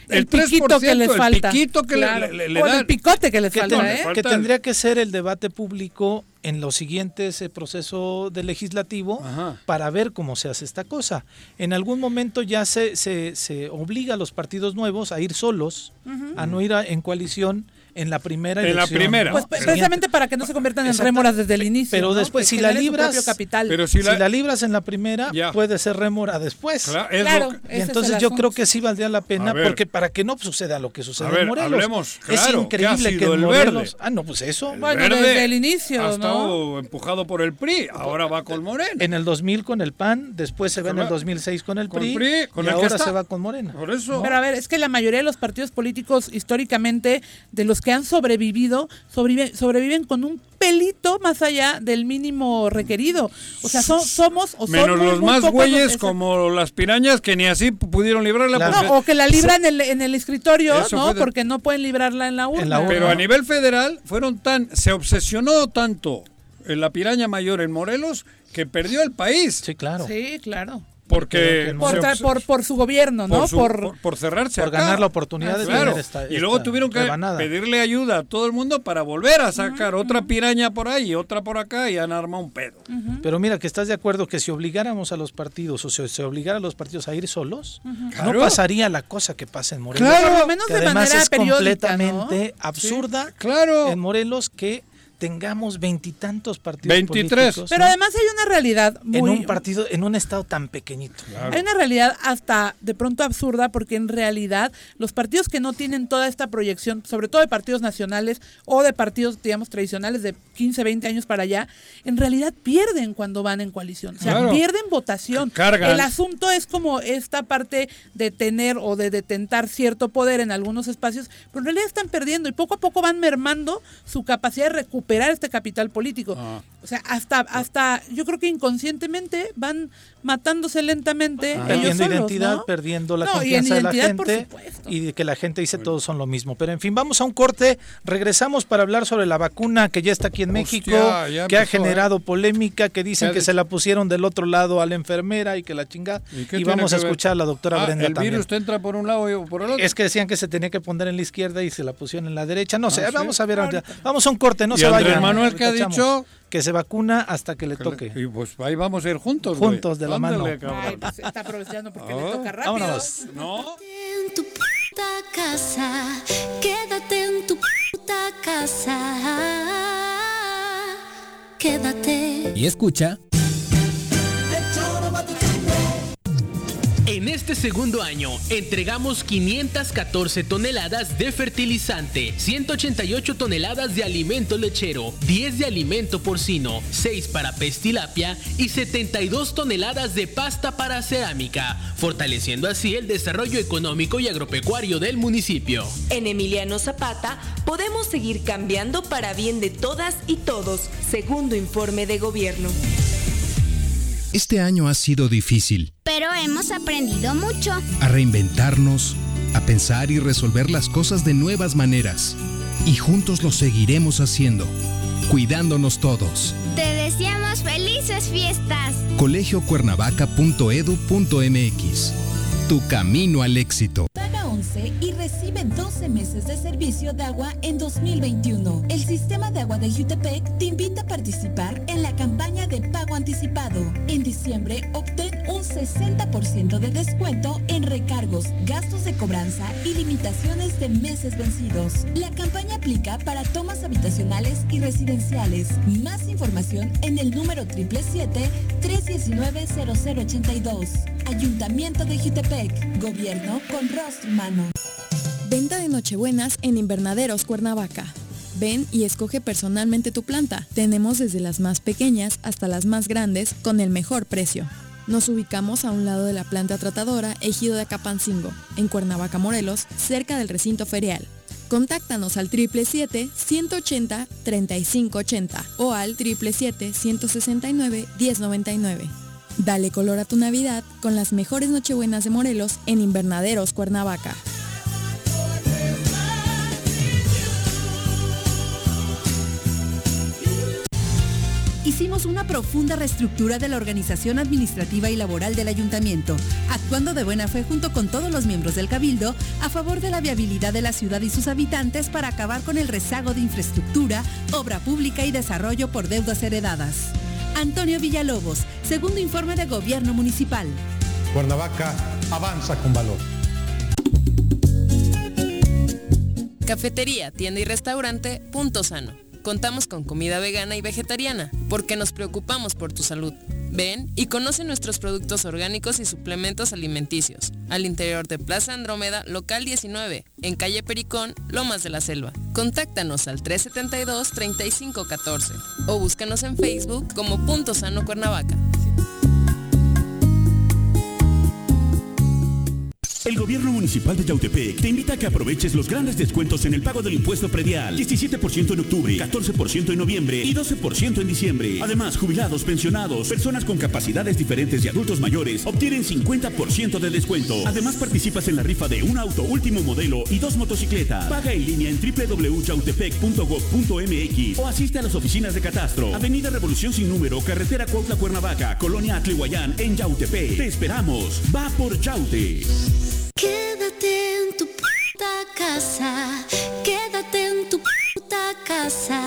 el, piquito que les falta. El piquito que le, le, el picote que les falta, ¿eh? Que tendría que ser el debate público en los siguientes eh, proceso de legislativo para ver cómo se hace esta cosa. En algún momento ya se, se, se obliga a los partidos nuevos a ir solos, a no ir en coalición en la primera En la primera. Pues precisamente para que no se conviertan en rémoras desde el inicio. Pero después, si la libras. Capital. Pero si, la, libras en la primera, puede ser rémora después. Claro, y entonces yo creo que sí valdría la pena, porque para que no suceda lo que sucede en Morelos. es increíble que en Morelos. Ah, no, pues eso. bueno, desde el inicio. Ha estado empujado por el PRI, ahora va con Morena. En el 2000 con el PAN, después se, ve en el 2006 con el PRI, y ahora se va con Morena. Por eso. Pero a ver, es que la mayoría de los partidos políticos históricamente, de los que han sobrevivido, sobreviven con un pelito más allá del mínimo requerido. O sea, somos o Menos los más güeyes como las pirañas que ni así pudieron librarla. o que la libran en, el, en el escritorio, ¿no? Porque no pueden librarla en la, urna. Pero a nivel federal fueron tan, se obsesionó tanto en la piraña mayor en Morelos que perdió el país. Sí, claro. Sí, claro. Porque por, por, su gobierno, ¿no? Por, por, cerrarse. Por ganar la oportunidad de claro. esta, Y luego tuvieron que pedirle ayuda a todo el mundo para volver a sacar otra piraña por ahí, otra por acá y han armado un pedo. Pero mira, que estás de acuerdo que si obligáramos a los partidos o se, se obligara a los partidos a ir solos, no pasaría la cosa que pasa en Morelos. Claro, por menos que de además manera es completamente absurda claro. en Morelos que tengamos veintitantos partidos 23. políticos. Pero además hay una realidad muy... En un partido, en un estado tan pequeñito. Hay una realidad hasta de pronto absurda porque en realidad los partidos que no tienen toda esta proyección, sobre todo de partidos nacionales o de partidos, digamos, tradicionales de 15, 20 años para allá, en realidad pierden cuando van en coalición. O sea, pierden votación. El asunto es como esta parte de tener o de detentar cierto poder en algunos espacios, pero en realidad están perdiendo y poco a poco van mermando su capacidad de recuperar este capital político. Ah. O sea, hasta, hasta yo creo que inconscientemente van matándose lentamente. Perdiendo identidad, perdiendo la confianza de la gente y que la gente dice todos son lo mismo. Pero en fin, vamos a un corte. Regresamos para hablar sobre la vacuna que ya está aquí en México, que ha ¿eh? generado polémica, que dicen que se la pusieron del otro lado a la enfermera y que la chinga. Y, vamos a escuchar a la doctora ah, Brenda el virus entra por un lado y por el otro. Es que decían que se tenía que poner en la izquierda y se la pusieron en la derecha. No sé, ah, vamos a ver. Vamos a un corte, no se vayan. Manuel que ha dicho que se vacuna hasta que le toque. Y pues ahí vamos a ir juntos. Juntos de la mano. Pues, está aprovechando porque le toca rápido. Vámonos. No. En tu puta casa, quédate en tu puta casa. Quédate. Y escucha. En este segundo año entregamos 514 toneladas de fertilizante, 188 toneladas de alimento lechero, 10 de alimento porcino, 6 para pestilapia y 72 toneladas de pasta para cerámica, fortaleciendo así el desarrollo económico y agropecuario del municipio. En Emiliano Zapata podemos seguir cambiando para bien de todas y todos, segundo informe de gobierno. Este año ha sido difícil. Pero hemos aprendido mucho. A reinventarnos, a pensar y resolver las cosas de nuevas maneras. Y juntos lo seguiremos haciendo, cuidándonos todos. Te deseamos felices fiestas. colegiocuernavaca.edu.mx Tu camino al éxito y recibe 12 meses de servicio de agua en 2021. El sistema de agua de Jutepec te invita a participar en la campaña de pago anticipado. En diciembre obtén un 60% de descuento en recargos, gastos de cobranza y limitaciones de meses vencidos. La campaña aplica para tomas habitacionales y residenciales. Más información en el número 777-319-0082. Ayuntamiento de Jutepec. Gobierno con rostro Venta de Nochebuenas en Invernaderos Cuernavaca. Ven y escoge personalmente tu planta. Tenemos desde las más pequeñas hasta las más grandes con el mejor precio. Nos ubicamos a un lado de la planta tratadora Ejido de Acapancingo, en Cuernavaca, Morelos, cerca del recinto ferial. Contáctanos al 777-180-3580 o al 777-169-1099. Dale color a tu Navidad con las mejores Nochebuenas de Morelos en Invernaderos Cuernavaca. hicimos una profunda reestructura de la organización administrativa y laboral del ayuntamiento, actuando de buena fe junto con todos los miembros del cabildo a favor de la viabilidad de la ciudad y sus habitantes para acabar con el rezago de infraestructura, obra pública y desarrollo por deudas heredadas. Antonio Villalobos, segundo informe de gobierno municipal. Cuernavaca avanza con valor. Cafetería, tienda y restaurante, punto sano Contamos con comida vegana y vegetariana, porque nos preocupamos por tu salud. Ven y conoce nuestros productos orgánicos y suplementos alimenticios. Al interior de Plaza Andrómeda, local 19, en calle Pericón, Lomas de la Selva. Contáctanos al 372-3514 o búscanos en Facebook como Punto Sano Cuernavaca. El gobierno municipal de Yautepec te invita a que aproveches los grandes descuentos en el pago del impuesto predial. 17% en octubre, 14% en noviembre y 12% en diciembre. Además, jubilados, pensionados, personas con capacidades diferentes y adultos mayores obtienen 50% de descuento. Además, participas en la rifa de un auto último modelo y dos motocicletas. Paga en línea en www.chautepec.gov.mx o asiste a las oficinas de catastro. Avenida Revolución sin número, carretera Cuautla Cuernavaca, Colonia Atlihuayán, en Yautepec. Te esperamos. Va por Chaute. Quédate en tu puta casa, quédate en tu puta casa.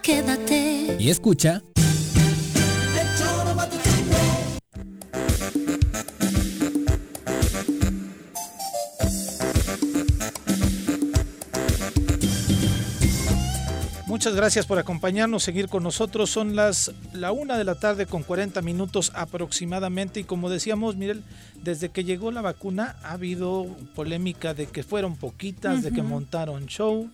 Quédate. Y escucha. Muchas gracias por acompañarnos, seguir con nosotros. Son las la una de la tarde con 40 minutos aproximadamente y como decíamos, Mirel, desde que llegó la vacuna ha habido polémica de que fueron poquitas, de que montaron show,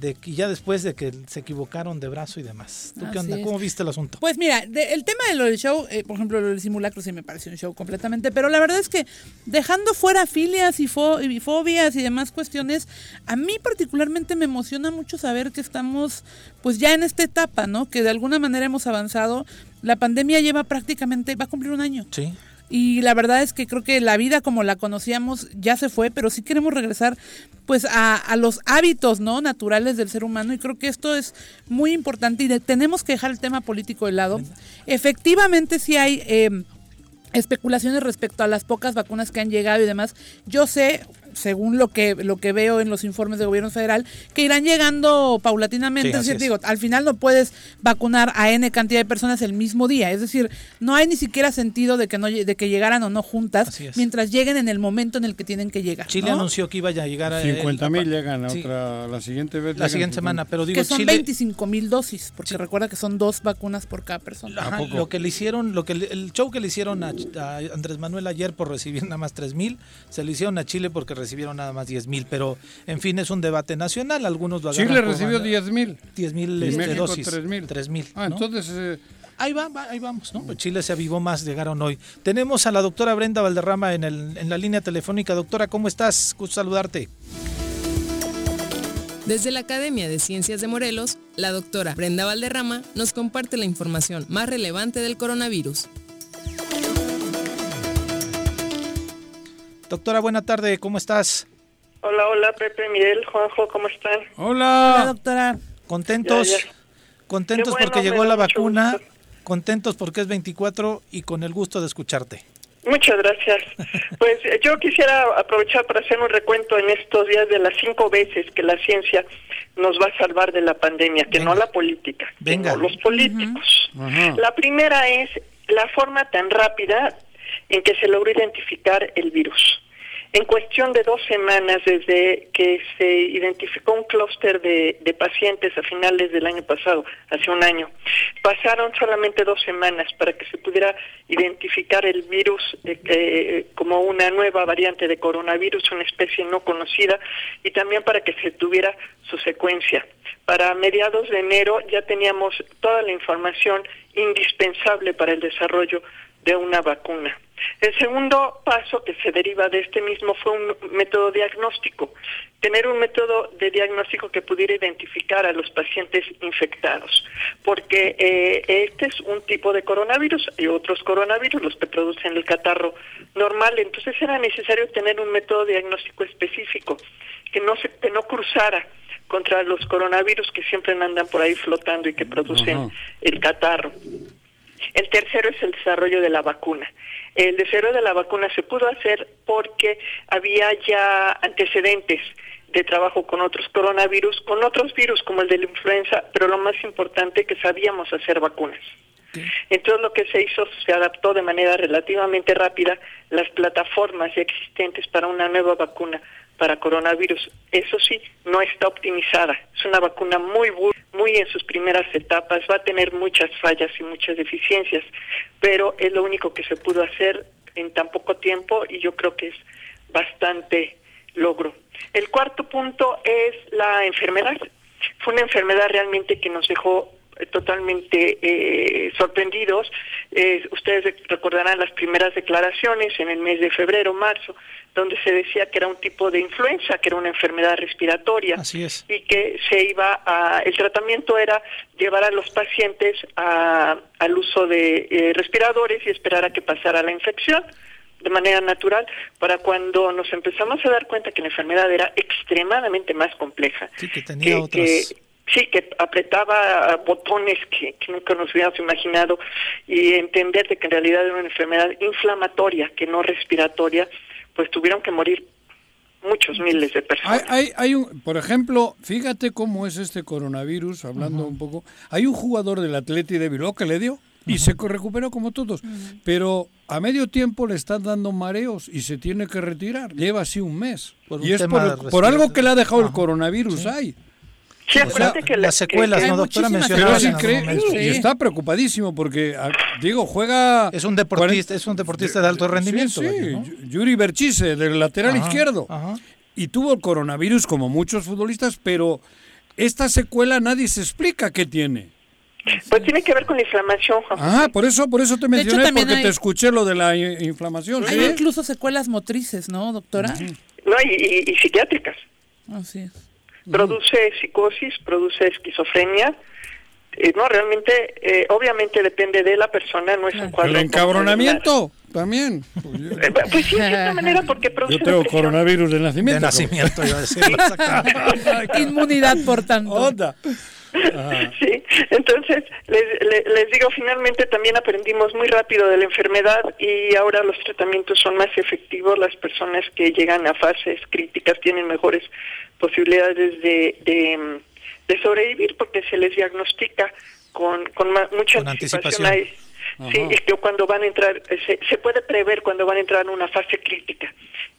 de y ya después de que se equivocaron de brazo y demás. ¿Tú qué onda? ¿Cómo viste el asunto? Pues mira, el tema de lo del show, eh, por ejemplo, lo del simulacro sí me pareció un show completamente, pero la verdad es que dejando fuera filias y, y fobias y demás cuestiones, a mí particularmente me emociona mucho saber que estamos pues ya en esta etapa, ¿no? Que de alguna manera hemos avanzado. La pandemia lleva prácticamente, va a cumplir un año. Sí. Y la verdad es que creo que la vida como la conocíamos ya se fue, pero sí queremos regresar pues a, a los hábitos no naturales del ser humano y creo que esto es muy importante y tenemos que dejar el tema político de lado. Efectivamente sí hay eh, especulaciones respecto a las pocas vacunas que han llegado y demás. Yo sé, según lo que, lo que veo en los informes del gobierno federal, que irán llegando paulatinamente. es decir, digo, al final no puedes vacunar a N cantidad de personas el mismo día. Es decir, no hay ni siquiera sentido de que no de que llegaran o no juntas mientras lleguen en el momento en el que tienen que llegar. Chile anunció que iba a llegar a 50 mil llegan a otra, la siguiente vez. La siguiente semana, pero digo que son 25 mil dosis, porque recuerda que son dos vacunas por cada persona. lo que le hicieron, lo que el show que le hicieron a, a Andrés Manuel ayer por recibir nada más 3 mil, se le hicieron a Chile porque recibieron nada más 10 mil, pero en fin, es un debate nacional, algunos lo Chile recibió 10 mil. 10 mil este, dosis. 3 mil. Ah, entonces... Eh, ahí, va, ahí vamos, ¿no? Pues Chile se avivó más, llegaron hoy. Tenemos a la doctora Brenda Valderrama en, el, en la línea telefónica. Doctora, ¿cómo estás? Gusto saludarte. Desde la Academia de Ciencias de Morelos, la doctora Brenda Valderrama nos comparte la información más relevante del coronavirus. Doctora, buena tarde, ¿cómo estás? Hola, hola, Pepe, Miguel, Juanjo, ¿cómo están? Hola. doctora. Contentos, contentos porque llegó la vacuna, contentos porque es 24 y con el gusto de escucharte. Muchas gracias. Pues eh, yo quisiera aprovechar para hacer un recuento en estos días de las cinco veces que la ciencia nos va a salvar de la pandemia, que no la política, Venga. los políticos. La primera es la forma tan rápida en que se logró identificar el virus. En cuestión de dos semanas desde que se identificó un clúster de, pacientes a finales del año pasado, hace un año, pasaron solamente dos semanas para que se pudiera identificar el virus eh, eh, como una nueva variante de coronavirus, una especie no conocida, y también para que se tuviera su secuencia. Para mediados de enero ya teníamos toda la información indispensable para el desarrollo de una vacuna. El segundo paso que se deriva de este mismo fue un método diagnóstico, tener un método de diagnóstico que pudiera identificar a los pacientes infectados, porque eh, este es un tipo de coronavirus y otros coronavirus, los que producen el catarro normal, entonces era necesario tener un método diagnóstico específico que no se que no cruzara contra los coronavirus que siempre andan por ahí flotando y que producen el catarro. El tercero es el desarrollo de la vacuna. El desarrollo de la vacuna se pudo hacer porque había ya antecedentes de trabajo con otros coronavirus, con otros virus como el de la influenza, pero lo más importante que sabíamos hacer vacunas. Entonces lo que se hizo, se adaptó de manera relativamente rápida las plataformas existentes para una nueva vacuna para coronavirus. Eso sí, no está optimizada. Es una vacuna muy muy en sus primeras etapas, va a tener muchas fallas y muchas deficiencias, pero es lo único que se pudo hacer en tan poco tiempo y yo creo que es bastante logro. El cuarto punto es la enfermedad. Fue una enfermedad realmente que nos dejó totalmente eh, sorprendidos. Eh, ustedes recordarán las primeras declaraciones en el mes de febrero, marzo, donde se decía que era un tipo de influenza, que era una enfermedad respiratoria. Así es. Y que se iba a. El tratamiento era llevar a los pacientes a, al uso de respiradores y esperar a que pasara la infección de manera natural para cuando nos empezamos a dar cuenta que la enfermedad era extremadamente más compleja. Sí, que tenía otras... Sí, que apretaba botones que, nunca nos hubiéramos imaginado y entender de que en realidad era una enfermedad inflamatoria, que no respiratoria, pues tuvieron que morir muchos miles de personas. Hay, hay, un, por ejemplo, fíjate cómo es este coronavirus, hablando un poco, hay un jugador del Atleti de Bilbao que le dio y se recuperó como todos, pero a medio tiempo le están dando mareos y se tiene que retirar, lleva así un mes. y es por, algo que le ha dejado el coronavirus ahí. Sí, que las secuelas, ¿no, doctora? Y está preocupadísimo porque, ah, digo, juega... Es un deportista, es un deportista de alto rendimiento. Sí, Yuri Berchise, del lateral izquierdo. Y tuvo el coronavirus como muchos futbolistas, pero esta secuela nadie se explica qué tiene. Pues tiene que ver con la inflamación. Ah, por eso, por eso te mencioné, porque te escuché lo de la inflamación. Hay incluso secuelas motrices, ¿no, doctora? No, y, psiquiátricas. Así es. Produce psicosis, produce esquizofrenia. Eh, no, realmente, eh, obviamente depende de la persona, no es un cuadro. El encabronamiento también. Eh, pues sí, de cierta manera, porque produce. Yo tengo coronavirus de nacimiento. De nacimiento, iba a decir. Inmunidad, por tanto. Sí, entonces les, les, digo, finalmente también aprendimos muy rápido de la enfermedad y ahora los tratamientos son más efectivos. Las personas que llegan a fases críticas tienen mejores posibilidades de, de, sobrevivir porque se les diagnostica con, con mucha anticipación. Ahí. Sí, y que cuando van a entrar, se, se, puede prever cuando van a entrar en una fase crítica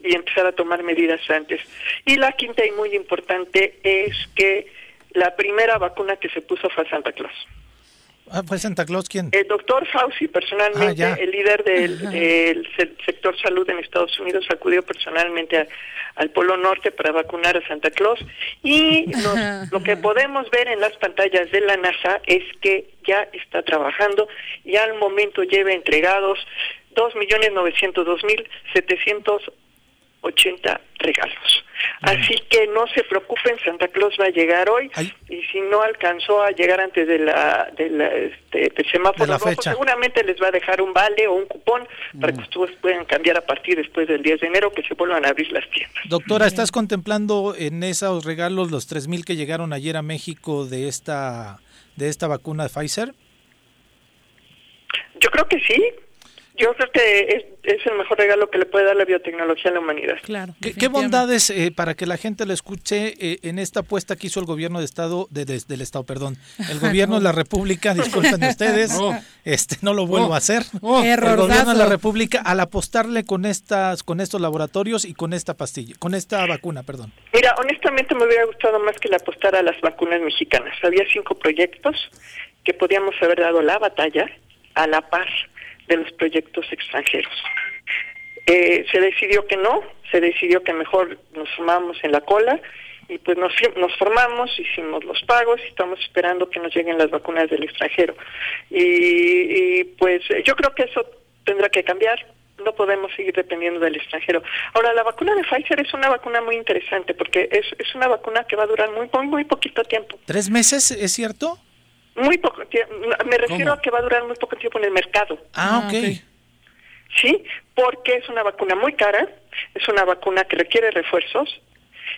y empezar a tomar medidas antes. Y la quinta y muy importante es que la primera vacuna que se puso fue Santa Claus. Ah, ¿Fue Santa Claus quién? El doctor Fauci, personalmente, ah, el líder del, sector salud en Estados Unidos, acudió personalmente al Polo Norte para vacunar a Santa Claus. Y lo que podemos ver en las pantallas de la NASA es que ya está trabajando y al momento lleva entregados 2.902.700 80 regalos. Así que no se preocupen, Santa Claus va a llegar hoy y si no alcanzó a llegar antes de la, de la este, semáforo rojo, seguramente les va a dejar un vale o un cupón para que ustedes puedan cambiar a partir después del 10 de enero que se vuelvan a abrir las tiendas. Doctora, ¿estás contemplando en esos regalos los 3000 que llegaron ayer a México de esta de esta vacuna de Pfizer? Yo creo que sí. Yo creo que es, el mejor regalo que le puede dar la biotecnología a la humanidad. Claro. ¿Qué, bondades, eh, para que la gente lo escuche, eh, en esta apuesta que hizo el gobierno de Estado, de, del Estado, perdón, el gobierno de la República, disculpen ustedes, este no lo vuelvo a hacer. el gobierno de la República al apostarle con estas, con estos laboratorios y con esta pastilla, con esta vacuna, perdón. Mira, honestamente me hubiera gustado más que le apostara a las vacunas mexicanas. Había cinco proyectos que podíamos haber dado la batalla a la paz de los proyectos extranjeros. Eh, se decidió que no, se decidió que mejor nos sumamos en la cola y pues nos, nos formamos, hicimos los pagos y estamos esperando que nos lleguen las vacunas del extranjero. Y, pues yo creo que eso tendrá que cambiar, no podemos seguir dependiendo del extranjero. Ahora, la vacuna de Pfizer es una vacuna muy interesante porque es, es una vacuna que va a durar muy, muy, muy poquito tiempo. ¿Tres meses, es cierto? Muy poco tiempo. Me refiero a que va a durar muy poco tiempo en el mercado. Ah, ok. Sí, porque es una vacuna muy cara, es una vacuna que requiere refuerzos,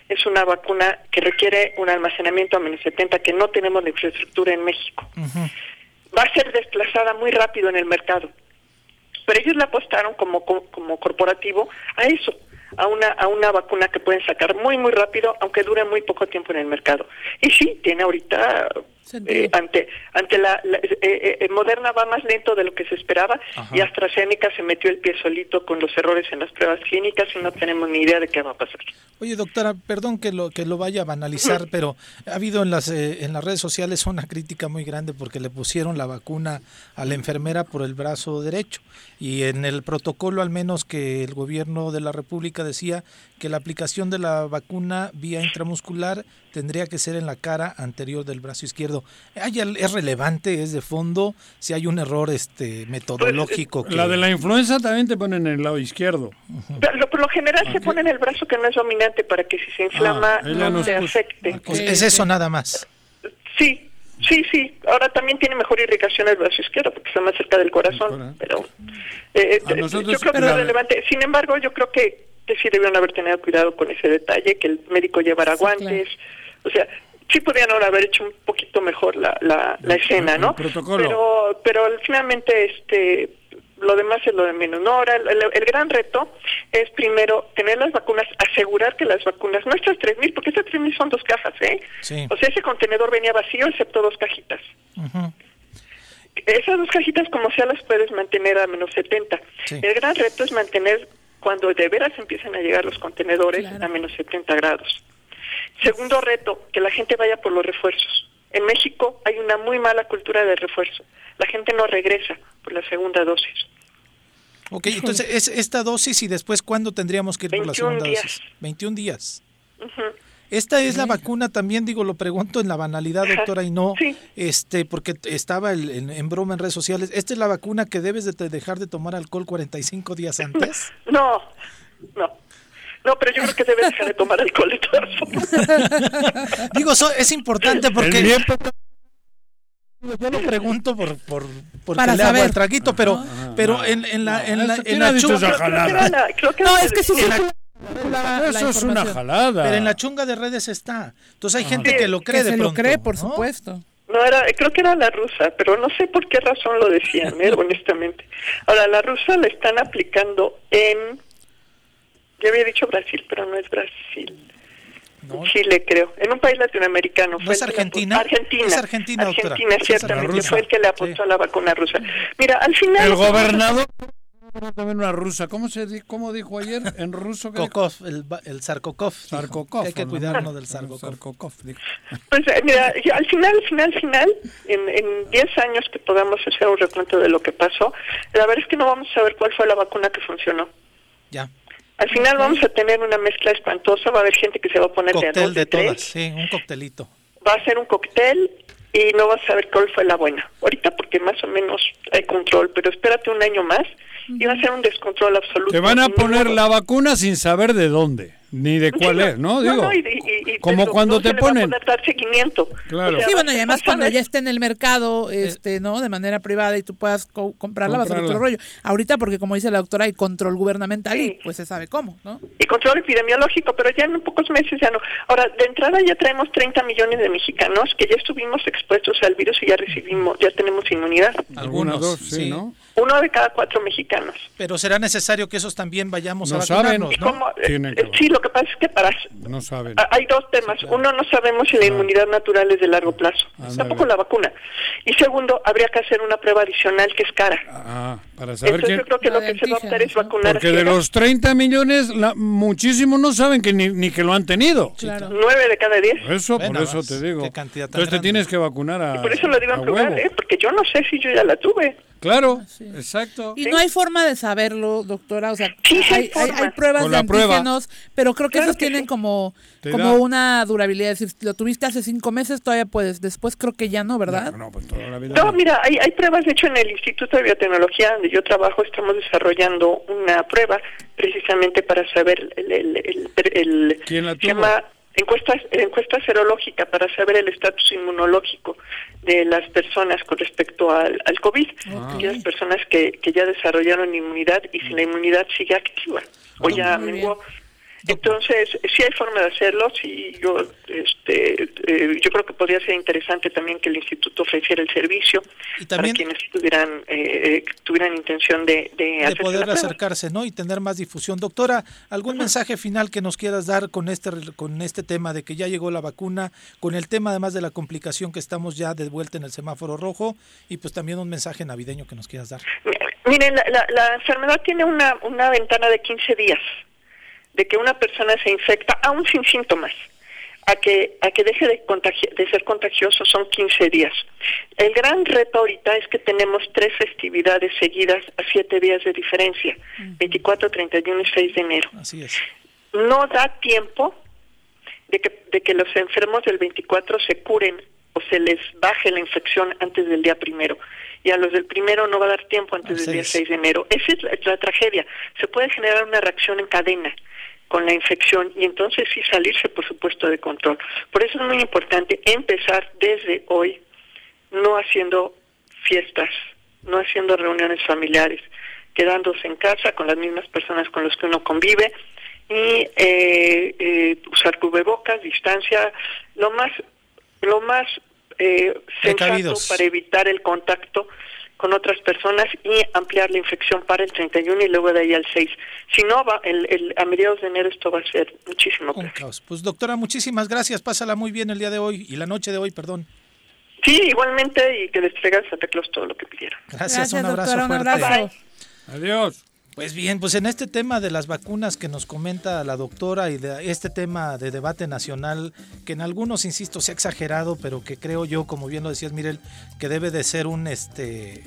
es una vacuna que requiere un almacenamiento a menos 70 que no tenemos la infraestructura en México. Va a ser desplazada muy rápido en el mercado. Pero ellos la apostaron como, como corporativo a eso, a una, a una vacuna que pueden sacar muy, muy rápido, aunque dure muy poco tiempo en el mercado. Y sí, tiene ahorita eh, ante ante la, eh, eh, Moderna va más lento de lo que se esperaba y AstraZeneca se metió el pie solito con los errores en las pruebas clínicas y no tenemos ni idea de qué va a pasar. Oye, doctora, perdón que lo que lo vaya a banalizar, pero ha habido en las en las redes sociales una crítica muy grande porque le pusieron la vacuna a la enfermera por el brazo derecho. Y en el protocolo al menos que el gobierno de la República decía que la aplicación de la vacuna vía intramuscular tendría que ser en la cara anterior del brazo izquierdo. ¿Es relevante, es de fondo, si hay un error este metodológico? Pues, la de la influenza también te ponen en el lado izquierdo. por lo general se pone en el brazo que no es dominante para que si se inflama ah, no se afecte. es eso nada más. Sí, Sí, sí. Ahora también tiene mejor irrigación el brazo izquierdo porque está más cerca del corazón. Pero eh, eh, yo creo que es relevante. Sin embargo, yo creo que que sí debieron haber tenido cuidado con ese detalle, que el médico llevara guantes, o sea, sí podrían ahora haber hecho un poquito mejor la, la, la escena, ¿no? Pero, pero finalmente, este, lo demás es lo de menos. No, ahora el, gran reto es primero tener las vacunas, asegurar que las vacunas, nuestras 3.000, porque estas 3.000 son dos cajas, ¿eh? O sea, ese contenedor venía vacío excepto dos cajitas. Esas dos cajitas, como sea, las puedes mantener a menos 70. El gran reto es mantener cuando de veras empiecen a llegar los contenedores a menos 70 grados. Segundo reto, que la gente vaya por los refuerzos. En México hay una muy mala cultura de refuerzo. La gente no regresa por la segunda dosis. Ok, entonces es esta dosis y después cuándo tendríamos que ir por la segunda dosis? 21 días. Esta es la vacuna también, digo, lo pregunto en la banalidad, doctora, y no, este, porque estaba en, broma en redes sociales. ¿Esta es la vacuna que debes de dejar de tomar alcohol 45 días antes? No, no. No, pero yo creo que debes dejar de tomar alcohol de todas formas. digo, es importante porque... Yo lo pregunto por, por porque Para le hago el traguito, pero, ah, pero en, en, la, en la, en la chunga. No, es que sí. Eso es una jalada. Pero en la chunga de redes está. Entonces hay gente que lo cree que de se lo cree, por supuesto. No, era, creo que era la rusa, pero no sé por qué razón lo decían, ¿eh? honestamente. Ahora, la rusa la están aplicando en. Ya había dicho Brasil, pero no es Brasil. Chile, creo. En un país latinoamericano. ¿No es Argentina? Argentina. Es Argentina, Argentina, ciertamente. Fue el que le apostó a la vacuna rusa. Mira, al final... El gobernador también una rusa. ¿Cómo se cómo dijo ayer en ruso? Kokov, el, el Sarkokov. Sarkokov. Hay que cuidarnos del Sarkokov. Pues eh, mira, al final, al final, final, en 10 años que podamos hacer un recuento de lo que pasó, la verdad es que no vamos a saber cuál fue la vacuna que funcionó. Ya. Al final vamos a tener una mezcla espantosa, va a haber gente que se va a poner de dos, de, todas, sí, un coctelito. Va a ser un cóctel y no vas a saber cuál fue la buena. Ahorita porque más o menos hay control, pero espérate un año más y va a ser un descontrol absoluto. Te van a poner la vacuna sin saber de dónde. Ni de cuál es, ¿no? Digo, como cuando te ponen... dar seguimiento. Claro. sí, bueno, y además cuando ya esté en el mercado, este, ¿no? De manera privada y tú puedas comprarla, va a ser otro rollo. Ahorita, porque como dice la doctora, hay control gubernamental y pues se sabe cómo, ¿no? Y control epidemiológico, pero ya en pocos meses ya no. Ahora, de entrada ya traemos 30 millones de mexicanos que ya estuvimos expuestos al virus y ya recibimos, ya tenemos inmunidad. Algunos, dos, sí, ¿no? Uno de cada cuatro mexicanos. Pero será necesario que esos también vayamos a vacunarnos, ¿no? Eh, sí, lo que pasa es que para... No saben. Hay dos temas. Uno, no sabemos si la inmunidad natural es de largo plazo. Tampoco la vacuna. Y segundo, habría que hacer una prueba adicional que es cara. Ah, para saber Entonces, yo creo que lo que se va a optar es vacunar Porque de los 30 millones, muchísimos no saben que ni, que lo han tenido. Claro. 9 de cada 10. Eso, por eso te digo. Entonces te tienes que vacunar a y por eso lo digo en plural, ¿eh? Porque yo no sé si yo ya la tuve. Claro, exacto. Y no hay forma de saberlo, doctora. O sea, hay, hay, pruebas de antígenos, pero creo que esos tienen como, como una durabilidad. Es decir, lo tuviste hace cinco meses, todavía puedes. Después creo que ya no, ¿verdad? No, pues toda la vida no, mira, hay, hay pruebas. De hecho, en el Instituto de Biotecnología, donde yo trabajo, estamos desarrollando una prueba precisamente para saber el, el, el, ¿Quién la tuvo? Encuesta, encuesta serológica para saber el estatus inmunológico de las personas con respecto al, al COVID. Y las personas que, que ya desarrollaron inmunidad y si la inmunidad sigue activa o ya menguó. Entonces, sí hay forma de hacerlo, sí, yo, este, eh, yo creo que podría ser interesante también que el instituto ofreciera el servicio y también, para quienes tuvieran, eh, tuvieran intención de, de, poder acercarse, ¿no? Y tener más difusión. Doctora, ¿algún mensaje final que nos quieras dar con este, con este tema de que ya llegó la vacuna, con el tema además de la complicación que estamos ya de vuelta en el semáforo rojo y pues también un mensaje navideño que nos quieras dar? Miren, la, la enfermedad tiene una, una ventana de 15 días de que una persona se infecta aún sin síntomas a que a que deje de, de ser contagioso son 15 días. El gran reto ahorita es que tenemos tres festividades seguidas a siete días de diferencia, 24, 31 y 6 de enero. Así es. No da tiempo de que, de que los enfermos del 24 se curen o se les baje la infección antes del día primero. Y a los del primero no va a dar tiempo antes del día 6 de enero. Esa es la tragedia. Se puede generar una reacción en cadena con la infección y entonces sí salirse, por supuesto, de control. Por eso es muy importante empezar desde hoy, no haciendo fiestas, no haciendo reuniones familiares, quedándose en casa con las mismas personas con las que uno convive y eh, eh, usar cubrebocas, distancia, lo más, lo más eh, sensato para evitar el contacto con otras personas y ampliar la infección para el 31 y luego de ahí al 6. Si no, va, el, a mediados de enero esto va a ser muchísimo Pues doctora, muchísimas gracias. Pásala muy bien el día de hoy y la noche de hoy, perdón. Sí, igualmente y que les traigan Santa Claus todo lo que pidieron. Gracias, un abrazo fuerte. Adiós. Pues bien, pues en este tema de las vacunas que nos comenta la doctora y de este tema de debate nacional, que en algunos, insisto, se ha exagerado, pero que creo yo, como bien lo decías, Mirel, que debe de ser un este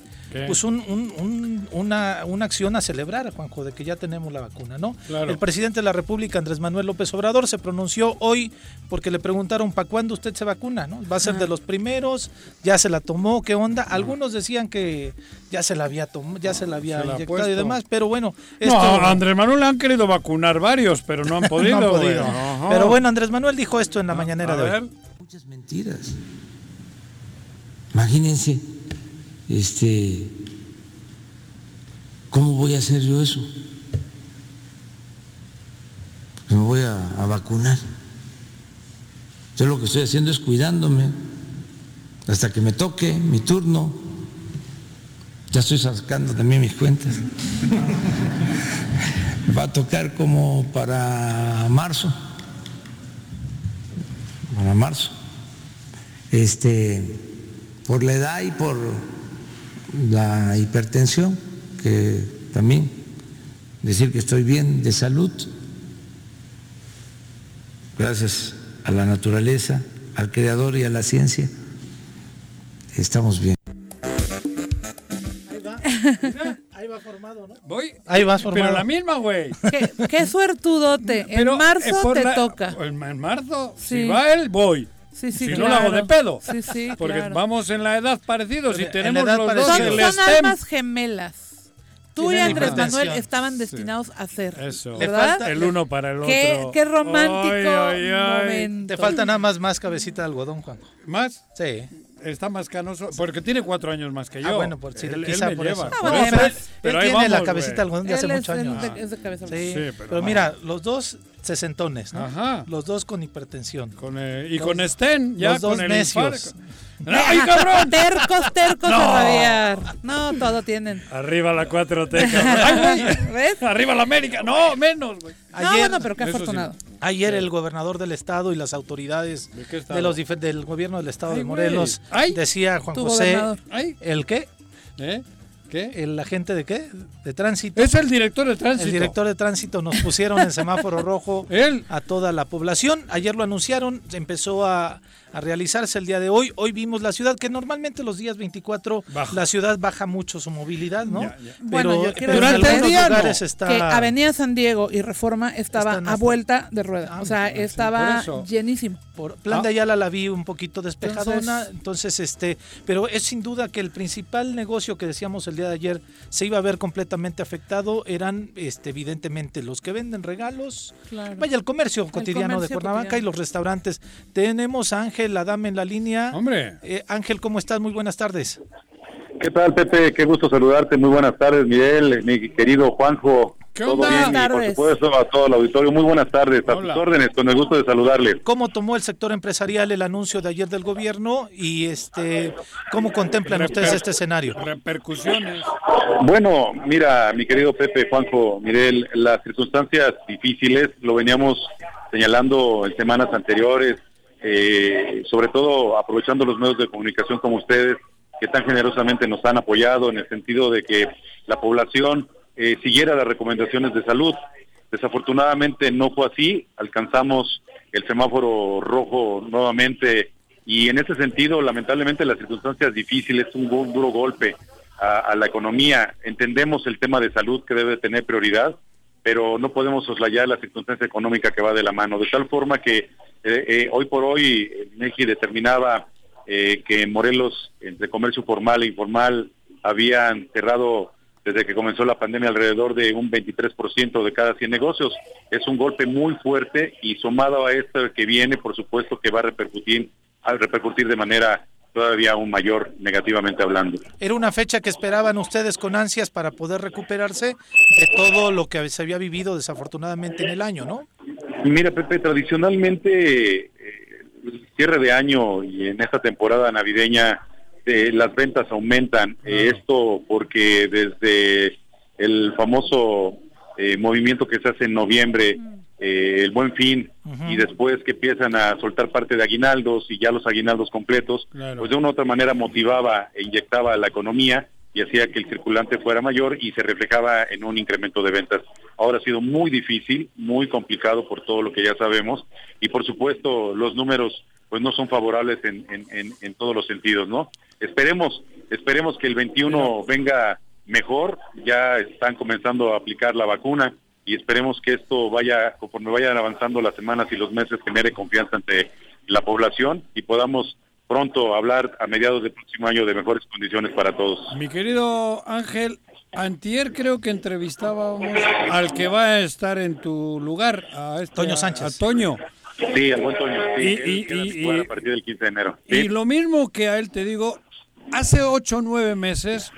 pues un, una, una, acción a celebrar, Juanjo, de que ya tenemos la vacuna, ¿no? El presidente de la República, Andrés Manuel López Obrador, se pronunció hoy porque le preguntaron, ¿para cuándo usted se vacuna? ¿no? ¿Va a ser de los primeros? ¿Ya se la tomó? ¿Qué onda? Algunos decían que ya se la había tomado, ya se la había inyectado y demás, pero bueno. Esto... No, Andrés Manuel le han querido vacunar varios, pero no han podido. no han podido. Pero bueno, Andrés Manuel dijo esto en la mañanera de hoy. Muchas mentiras. Imagínense, este, ¿cómo voy a hacer yo eso? Me voy a, a vacunar. Yo lo que estoy haciendo es cuidándome hasta que me toque mi turno. Ya estoy sacando también mis cuentas. Va a tocar como para marzo. Para marzo. Este, por la edad y por la hipertensión, que también decir que estoy bien de salud, gracias a la naturaleza, al creador y a la ciencia, estamos bien. Ahí va formado, ¿no? Voy. Ahí vas formado. Pero la misma, güey. ¿Qué, qué suertudote. en marzo te toca. En marzo, si va él, voy. Sí, sí, si claro. no lo hago de pedo. Sí, sí, Porque claro. vamos en la edad parecidos y tenemos los dos. Son, el son STEM. almas gemelas. Tú y Andrés. Manuel estaban destinados a ser. Eso. ¿Verdad? El uno para el otro. Qué, qué romántico Ay, ay, ay. momento. Te falta nada más más cabecita de algodón, Juanjo. ¿Más? Sí. Está más canoso. Porque tiene cuatro años más que yo. Ah, bueno, por, sí, él, quizá él me por lleva. eso. Ah, Por bueno, eso. pero él, Pero él ahí tiene la vamos, cabecita de algodón de hace muchos años. de- es de cabeza Sí, Sí, pero, pero- mira, los dos sesentones, ¿no? Ajá. Los dos con hipertensión. Con, eh, y Los- con Sten, ya los dos con el necios. ¡Ay, cabrón! Tercos, tercos No. a rabiar. No, todo tienen. Arriba la 4T, cabrón. ¿Ves? Arriba la América. No, menos, güey. No, Ayer- bueno, pero qué sí. afortunado. Ayer el gobernador del estado y las autoridades ¿De los del gobierno del estado Ay, de. Morelos Ay. decía Juan José, gobernador. ¿el qué? ¿Eh? ¿Qué? ¿El agente de qué? De tránsito. Es el director de tránsito. El director de tránsito nos pusieron en semáforo rojo Él. a toda la población. Ayer lo anunciaron, empezó a, a realizarse el día de hoy. Hoy vimos la ciudad, que normalmente los días 24 Baja. la ciudad baja mucho su movilidad, ¿no? Ya, ya. Bueno, Pero, yo quiero pero en Durante el algunos día, no. lugares está... Que Avenida San Diego y Reforma estaba a vuelta de rueda. Ah, o sea, sí, por estaba eso. llenísimo. Por Plan Ah. de Ayala la vi un poquito despejadona, Entonces- entonces, este, pero es sin duda que el principal negocio que decíamos el día de ayer se iba a ver completamente afectado eran este evidentemente los que venden regalos, Claro. vaya el comercio cotidiano de comercio Cuernavaca y cotidiano. los restaurantes. Tenemos a Ángel, la dama en la línea. Hombre. Eh, Ángel, ¿cómo estás? Muy buenas tardes. ¿Qué tal, Pepe? Qué gusto saludarte. Muy buenas tardes, Miguel, mi querido Juanjo. ¿Qué Todo onda? bien, y Buenas por supuesto a todo el auditorio. Muy buenas tardes. A Hola. tus órdenes, con el gusto de saludarle. ¿Cómo tomó el sector empresarial el anuncio de ayer del gobierno y este cómo contemplan ustedes este escenario? Repercusiones. Bueno, mira, mi querido Pepe, Juanjo, Miguel, las circunstancias difíciles lo veníamos señalando en semanas anteriores, eh, sobre todo aprovechando los medios de comunicación como ustedes, que tan generosamente nos han apoyado en el sentido de que la población eh, siguiera las recomendaciones de salud. Desafortunadamente no fue así, alcanzamos el semáforo rojo nuevamente y en ese sentido, lamentablemente, las circunstancias difíciles, un, duro golpe a, a la economía. Entendemos el tema de salud que debe tener prioridad, pero no podemos soslayar la circunstancia económica que va de la mano. De tal forma que eh, eh, hoy por hoy MEGI determinaba eh, que en Morelos, entre comercio formal e informal, habían cerrado desde que comenzó la pandemia alrededor de un 23% de cada 100 negocios. Es un golpe muy fuerte y sumado a esto que viene, por supuesto que va a repercutir, a repercutir de manera todavía aún mayor negativamente hablando. Era una fecha que esperaban ustedes con ansias para poder recuperarse de todo lo que se había vivido desafortunadamente en el año, ¿no? Mira, Pepe, tradicionalmente eh, el cierre de año y en esta temporada navideña eh, las ventas aumentan. Eh, esto porque desde el famoso eh, movimiento que se hace en noviembre, eh, el buen fin, y después que empiezan a soltar parte de aguinaldos y ya los aguinaldos completos, Claro. pues de una u otra manera motivaba e inyectaba a la economía y hacía que el circulante fuera mayor y se reflejaba en un incremento de ventas. Ahora ha sido muy difícil, muy complicado por todo lo que ya sabemos y por supuesto los números pues no son favorables en, en, en, todos los sentidos, ¿no? Esperemos esperemos que el 21 venga mejor, ya están comenzando a aplicar la vacuna y esperemos que esto vaya, conforme vayan avanzando las semanas y los meses, genere confianza ante la población y podamos pronto hablar a mediados del próximo año de mejores condiciones para todos. Mi querido Ángel, Antier creo que entrevistábamos al que va a estar en tu lugar, a este, Toño Sánchez. A, Toño. Sí, al buen Toño. y, a partir del 15 de enero. Y lo mismo que a él te digo, hace ocho o nueve meses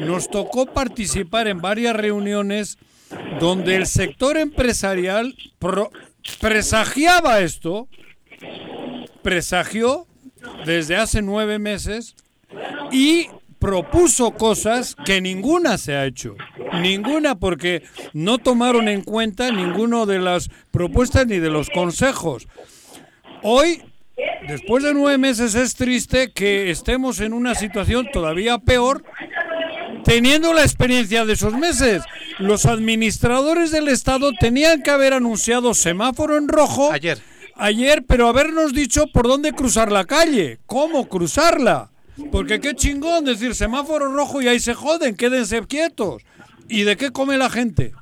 nos tocó participar en varias reuniones donde el sector empresarial presagiaba esto, presagió desde hace nueve meses y propuso cosas que ninguna se ha hecho. Ninguna porque no tomaron en cuenta ninguna de las propuestas ni de los consejos. Hoy, después de nueve meses, es triste que estemos en una situación todavía peor teniendo la experiencia de esos meses. Los administradores del Estado tenían que haber anunciado semáforo en rojo. Ayer. Ayer, pero habernos dicho por dónde cruzar la calle, cómo cruzarla. Porque qué chingón decir semáforo rojo y ahí se joden, quédense quietos. ¿Y de qué come la gente?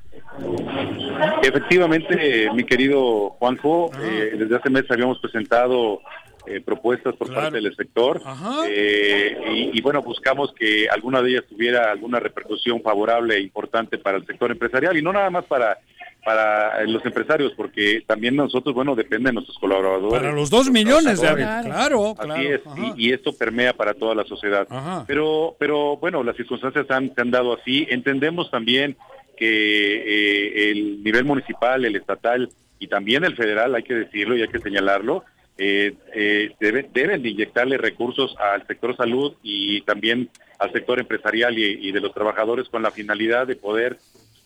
Efectivamente, mi querido Juanjo, eh, desde hace meses habíamos presentado eh, propuestas por parte del sector eh, y, bueno, buscamos que alguna de ellas tuviera alguna repercusión favorable e importante para el sector empresarial y no nada más para para los empresarios, porque también nosotros, bueno, depende de nuestros colaboradores. Para los dos millones, de, claro, Así es, y, esto permea para toda la sociedad. Pero, pero bueno, las circunstancias han, se han dado así. Entendemos también que eh, el nivel municipal, el estatal y también el federal, hay que decirlo y hay que señalarlo, eh, eh, deben de inyectarle recursos al sector salud y también al sector empresarial y, y de los trabajadores con la finalidad de poder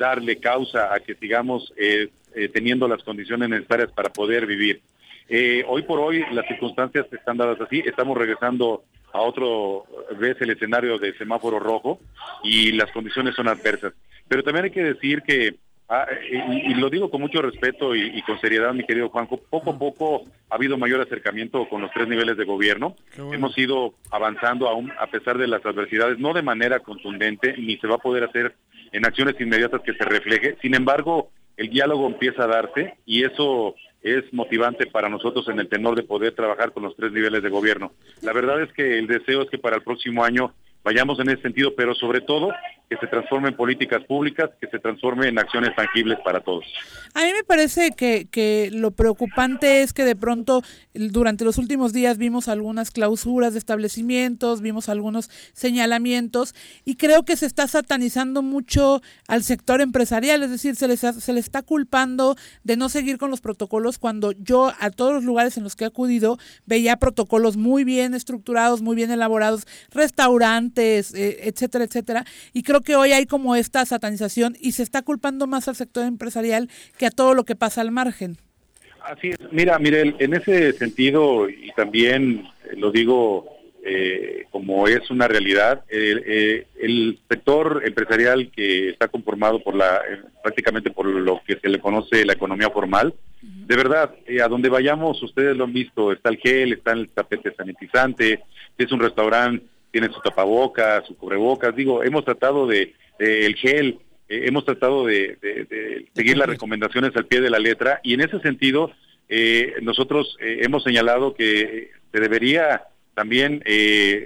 darle causa a que sigamos eh, eh, teniendo las condiciones necesarias para poder vivir. Eh, hoy por hoy las circunstancias están dadas así, estamos regresando a otro vez el escenario de semáforo rojo y las condiciones son adversas. Pero también hay que decir que, ah, y, lo digo con mucho respeto y, con seriedad, mi querido Juanjo, poco a poco ha habido mayor acercamiento con los tres niveles de gobierno. Hemos ido avanzando aún a pesar de las adversidades, no de manera contundente, ni se va a poder hacer en acciones inmediatas que se refleje. Sin embargo, el diálogo empieza a darse y eso es motivante para nosotros en el tenor de poder trabajar con los tres niveles de gobierno. La verdad es que el deseo es que para el próximo año vayamos en ese sentido, pero sobre todo que se transforme en políticas públicas, que se transforme en acciones tangibles para todos. A mí me parece que, lo preocupante es que de pronto durante los últimos días vimos algunas clausuras de establecimientos, vimos algunos señalamientos y creo que se está satanizando mucho al sector empresarial, es decir, se les, se está culpando de no seguir con los protocolos cuando yo a todos los lugares en los que he acudido veía protocolos muy bien estructurados, muy bien elaborados, restaurantes, eh, etcétera, etcétera, y creo que hoy hay como esta satanización y se está culpando más al sector empresarial que a todo lo que pasa al margen. Así es. Mira, mire, en ese sentido, y también lo digo eh, como es una realidad, eh, el sector empresarial que está conformado por la, eh, prácticamente por lo que se le conoce la economía formal, de verdad, a donde vayamos, ustedes lo han visto, está el gel, está el tapete sanitizante, es un restaurante, tiene su tapabocas, su cubrebocas, digo, hemos tratado de, el gel, eh, hemos tratado de, seguir las recomendaciones al pie de la letra y en ese sentido eh, nosotros eh, hemos señalado que se debería también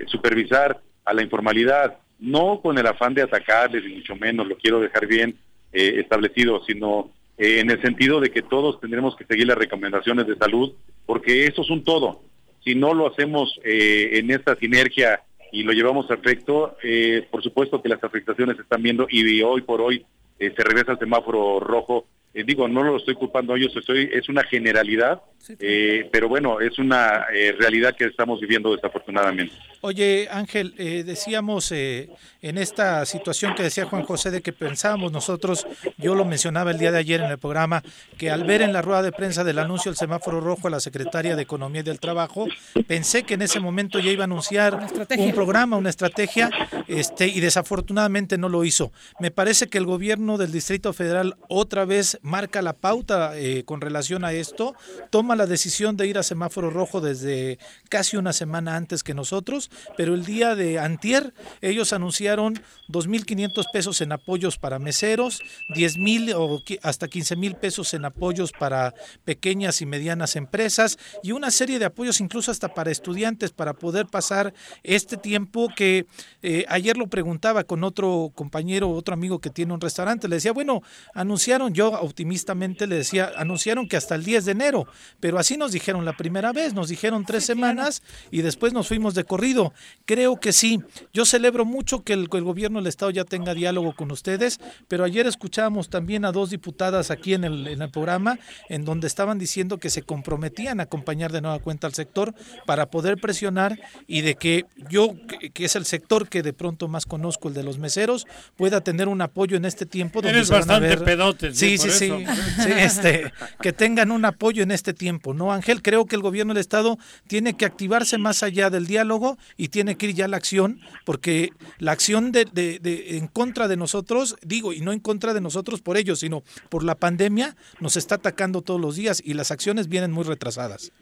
supervisar a la informalidad, no con el afán de atacarles, ni mucho menos, lo quiero dejar bien establecido, sino en el sentido de que todos tendremos que seguir las recomendaciones de salud, porque eso es un todo. Si no lo hacemos en esta sinergia y lo llevamos a efecto. Eh, por supuesto que las afectaciones se están viendo y hoy por hoy eh, se regresa el semáforo rojo eh, digo, no lo estoy culpando a ellos, estoy, es una generalidad, eh, pero bueno, es una eh, realidad que estamos viviendo desafortunadamente. Oye, Ángel, decíamos en esta situación que decía Juan José de que pensábamos nosotros, yo lo mencionaba el día de ayer en el programa, que al ver en la rueda de prensa del anuncio del semáforo rojo a la secretaria de Economía y del Trabajo, pensé que en ese momento ya iba a anunciar un programa, una estrategia, este, y desafortunadamente no lo hizo. Me parece que el gobierno del Distrito Federal otra vez marca la pauta eh, con relación a esto, toma la decisión de ir a semáforo rojo desde casi una semana antes que nosotros, pero el día de antier ellos anunciaron 2.500 pesos en apoyos para meseros, 10.000 o hasta 15.000 pesos en apoyos para pequeñas y medianas empresas y una serie de apoyos incluso hasta para estudiantes para poder pasar este tiempo que eh, ayer lo preguntaba con otro compañero, otro amigo que tiene un restaurante, le decía, bueno, anunciaron, yo optimistamente le decía, anunciaron que hasta el 10 de enero, pero así nos dijeron la primera vez, nos dijeron tres semanas y después nos fuimos de corrido. Creo que sí, yo celebro mucho que el, el gobierno del Estado ya tenga diálogo con ustedes, pero ayer escuchábamos también a dos diputadas aquí en el, en el programa en donde estaban diciendo que se comprometían a acompañar de nueva cuenta al sector para poder presionar y de que yo, que es el sector que de pronto más conozco, el de los meseros, pueda tener un apoyo en este tiempo. Donde Eres bastante pedote. Sí, sí, sí, sí, este, que tengan un apoyo en este tiempo, ¿no, Ángel? Creo que el gobierno del Estado tiene que activarse más allá del diálogo y tiene que ir ya a la acción, porque la acción de, de, en contra de nosotros, digo, y no en contra de nosotros por ellos, sino por la pandemia, nos está atacando todos los días y las acciones vienen muy retrasadas.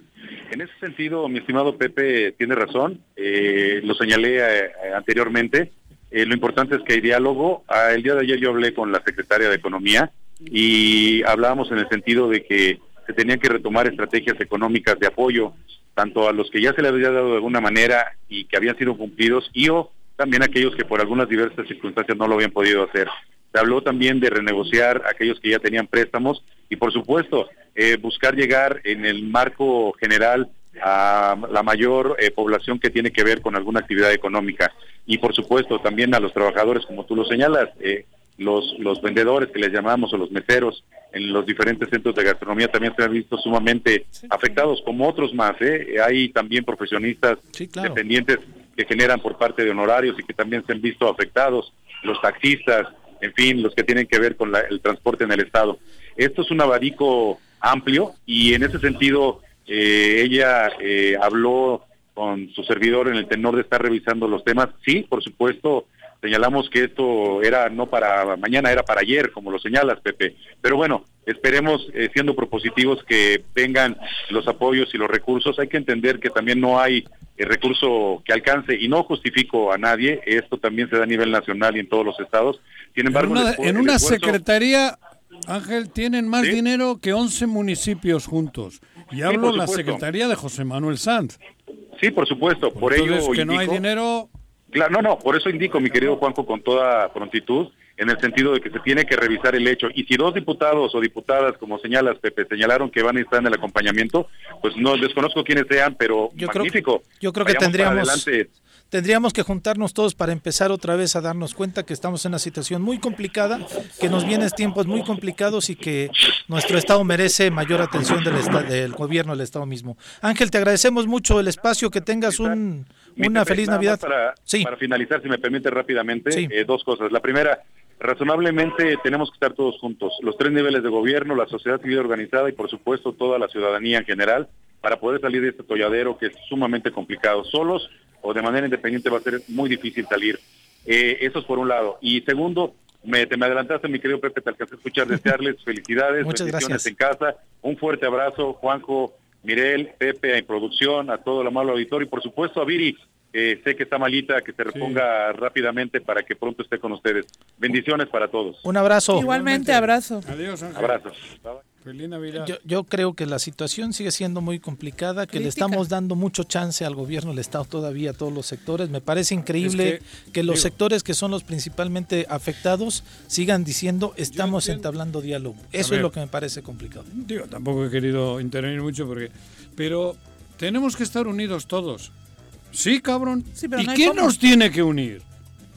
En ese sentido, mi estimado Pepe tiene razón, eh, lo señalé eh, anteriormente, eh, lo importante es que hay diálogo. Ah, el día de ayer yo hablé con la secretaria de Economía y hablábamos en el sentido de que se tenían que retomar estrategias económicas de apoyo, tanto a los que ya se les había dado de alguna manera y que habían sido cumplidos, y o también a aquellos que por algunas diversas circunstancias no lo habían podido hacer. Se habló también de renegociar aquellos que ya tenían préstamos y, por supuesto, eh, buscar llegar en el marco general a la mayor eh, población que tiene que ver con alguna actividad económica y por supuesto también a los trabajadores como tú lo señalas eh, los los vendedores que les llamamos o los meseros en los diferentes centros de gastronomía también se han visto sumamente afectados como otros más hay también profesionistas dependientes que generan por parte de honorarios y que también se han visto afectados los taxistas en fin, los que tienen que ver con el transporte en el Estado. Esto es un abanico amplio y en ese sentido eh, ella eh, habló con su servidor en el tenor de estar revisando los temas. Sí, por supuesto, señalamos que esto era no para mañana, era para ayer, como lo señalas, Pepe. Pero bueno, esperemos, eh, siendo propositivos, que vengan los apoyos y los recursos. Hay que entender que también no hay el recurso que alcance, y no justifico a nadie, esto también se da a nivel nacional y en todos los estados. Sin embargo, en una, secretaría, Ángel, tienen más dinero que 11 municipios juntos. Y hablo de la secretaría de José Manuel Sanz. Sí, por supuesto. Por ello que no hay dinero. Claro, no, no, por eso indico, mi querido Juanjo, con toda prontitud, en el sentido de que se tiene que revisar el hecho. Y si dos diputados o diputadas, como señalas, Pepe, señalaron que van a estar en el acompañamiento, pues no desconozco quiénes sean, pero yo magnífico. Creo, yo creo que tendríamos, tendríamos que juntarnos todos para empezar otra vez a darnos cuenta que estamos en una situación muy complicada, que nos vienen tiempos muy complicados y que nuestro Estado merece mayor atención del, del gobierno del Estado mismo. Ángel, te agradecemos mucho el espacio, que tengas un, una feliz Navidad. Para, para finalizar, si me permite rápidamente, eh, dos cosas. La primera, razonablemente tenemos que estar todos juntos, los tres niveles de gobierno, la sociedad civil organizada y por supuesto toda la ciudadanía en general, para poder salir de este tolladero que es sumamente complicado. Solos o de manera independiente va a ser muy difícil salir. Eh, eso es por un lado. Y segundo, me, te me adelantaste, mi querido Pepe, te alcancé a escuchar, desearles felicidades, Muchas bendiciones en casa, un fuerte abrazo, Juanjo, Mirel, Pepe, en producción, a todo el amable auditorio y por supuesto a Viri, sé que está malita, que se reponga rápidamente para que pronto esté con ustedes. Bendiciones para todos. Un abrazo. Igualmente, abrazo. Adiós, Abrazos. Yo, yo, creo que la situación sigue siendo muy complicada, que le estamos dando mucho chance al gobierno del Estado todavía, a todos los sectores. Me parece increíble que, los sectores que son los principalmente afectados sigan diciendo estamos entablando diálogo. Eso es lo que me parece complicado. Digo, tampoco he querido intervenir mucho porque... Pero tenemos que estar unidos todos. Sí, cabrón. ¿Y quién nos tiene que unir?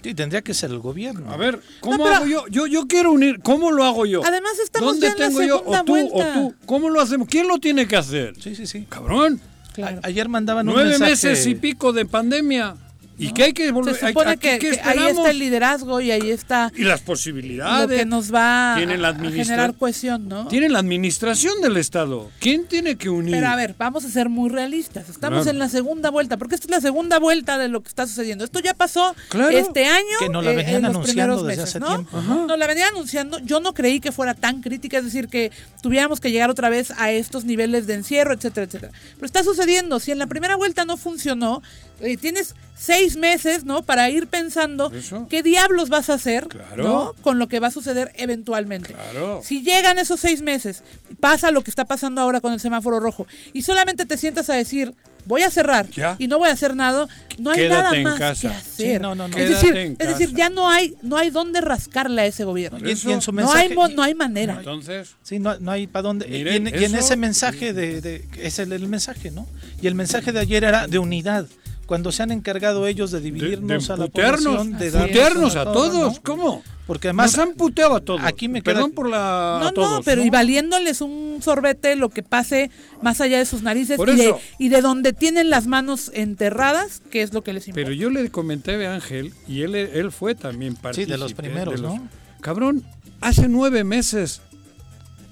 Sí, tendría que ser el gobierno. A ver, ¿cómo hago yo? yo? Yo quiero unir. ¿Cómo lo hago yo? Además estamos ¿Dónde tengo yo? O tú, o tú. ¿Cómo lo hacemos? ¿Quién lo tiene que hacer? Sí, sí, sí. Cabrón. Ayer mandaban un Nueve meses y pico de pandemia. Y que hay que volver. Se supone que, ahí está el liderazgo y ahí está. Y las posibilidades. Lo que nos va a generar cohesión, ¿no? Tienen la administración del Estado. ¿Quién tiene que unir? Pero a ver, vamos a ser muy realistas. Estamos en la segunda vuelta, porque esta es la segunda vuelta de lo que está sucediendo. Esto ya pasó este año. Que no la eh, venían anunciando desde hace tiempo. No la venían anunciando. Yo no creí que fuera tan crítica, es decir, que tuviéramos que llegar otra vez a estos niveles de encierro, etcétera, etcétera. Pero está sucediendo. Si en la primera vuelta no funcionó, eh, tienes seis meses, ¿no? Para ir pensando qué diablos vas a hacer, ¿no? Con lo que va a suceder eventualmente. Si llegan esos seis meses, pasa lo que está pasando ahora con el semáforo rojo, y solamente te sientas a decir, voy a cerrar y no voy a hacer nada, no hay nada más que hacer. es, decir, es decir, ya no hay, no hay dónde rascarle a ese gobierno. no, hay, no hay manera. Entonces, sí, no, no hay para dónde. y, en, ese mensaje de, de es el, el mensaje, ¿no? Y el mensaje de ayer era de unidad cuando se han encargado ellos de dividirnos a la población, de darnos a, todos, ¿cómo? Porque además nos han puteado a todos. Aquí me Perdón por la No, no, pero y valiéndoles un sorbete lo que pase más allá de sus narices y de, y de, donde tienen las manos enterradas, que es lo que les importa. Pero yo le comenté a Ángel y él él fue también partícipe. Sí, de los primeros, ¿no? Cabrón, hace nueve meses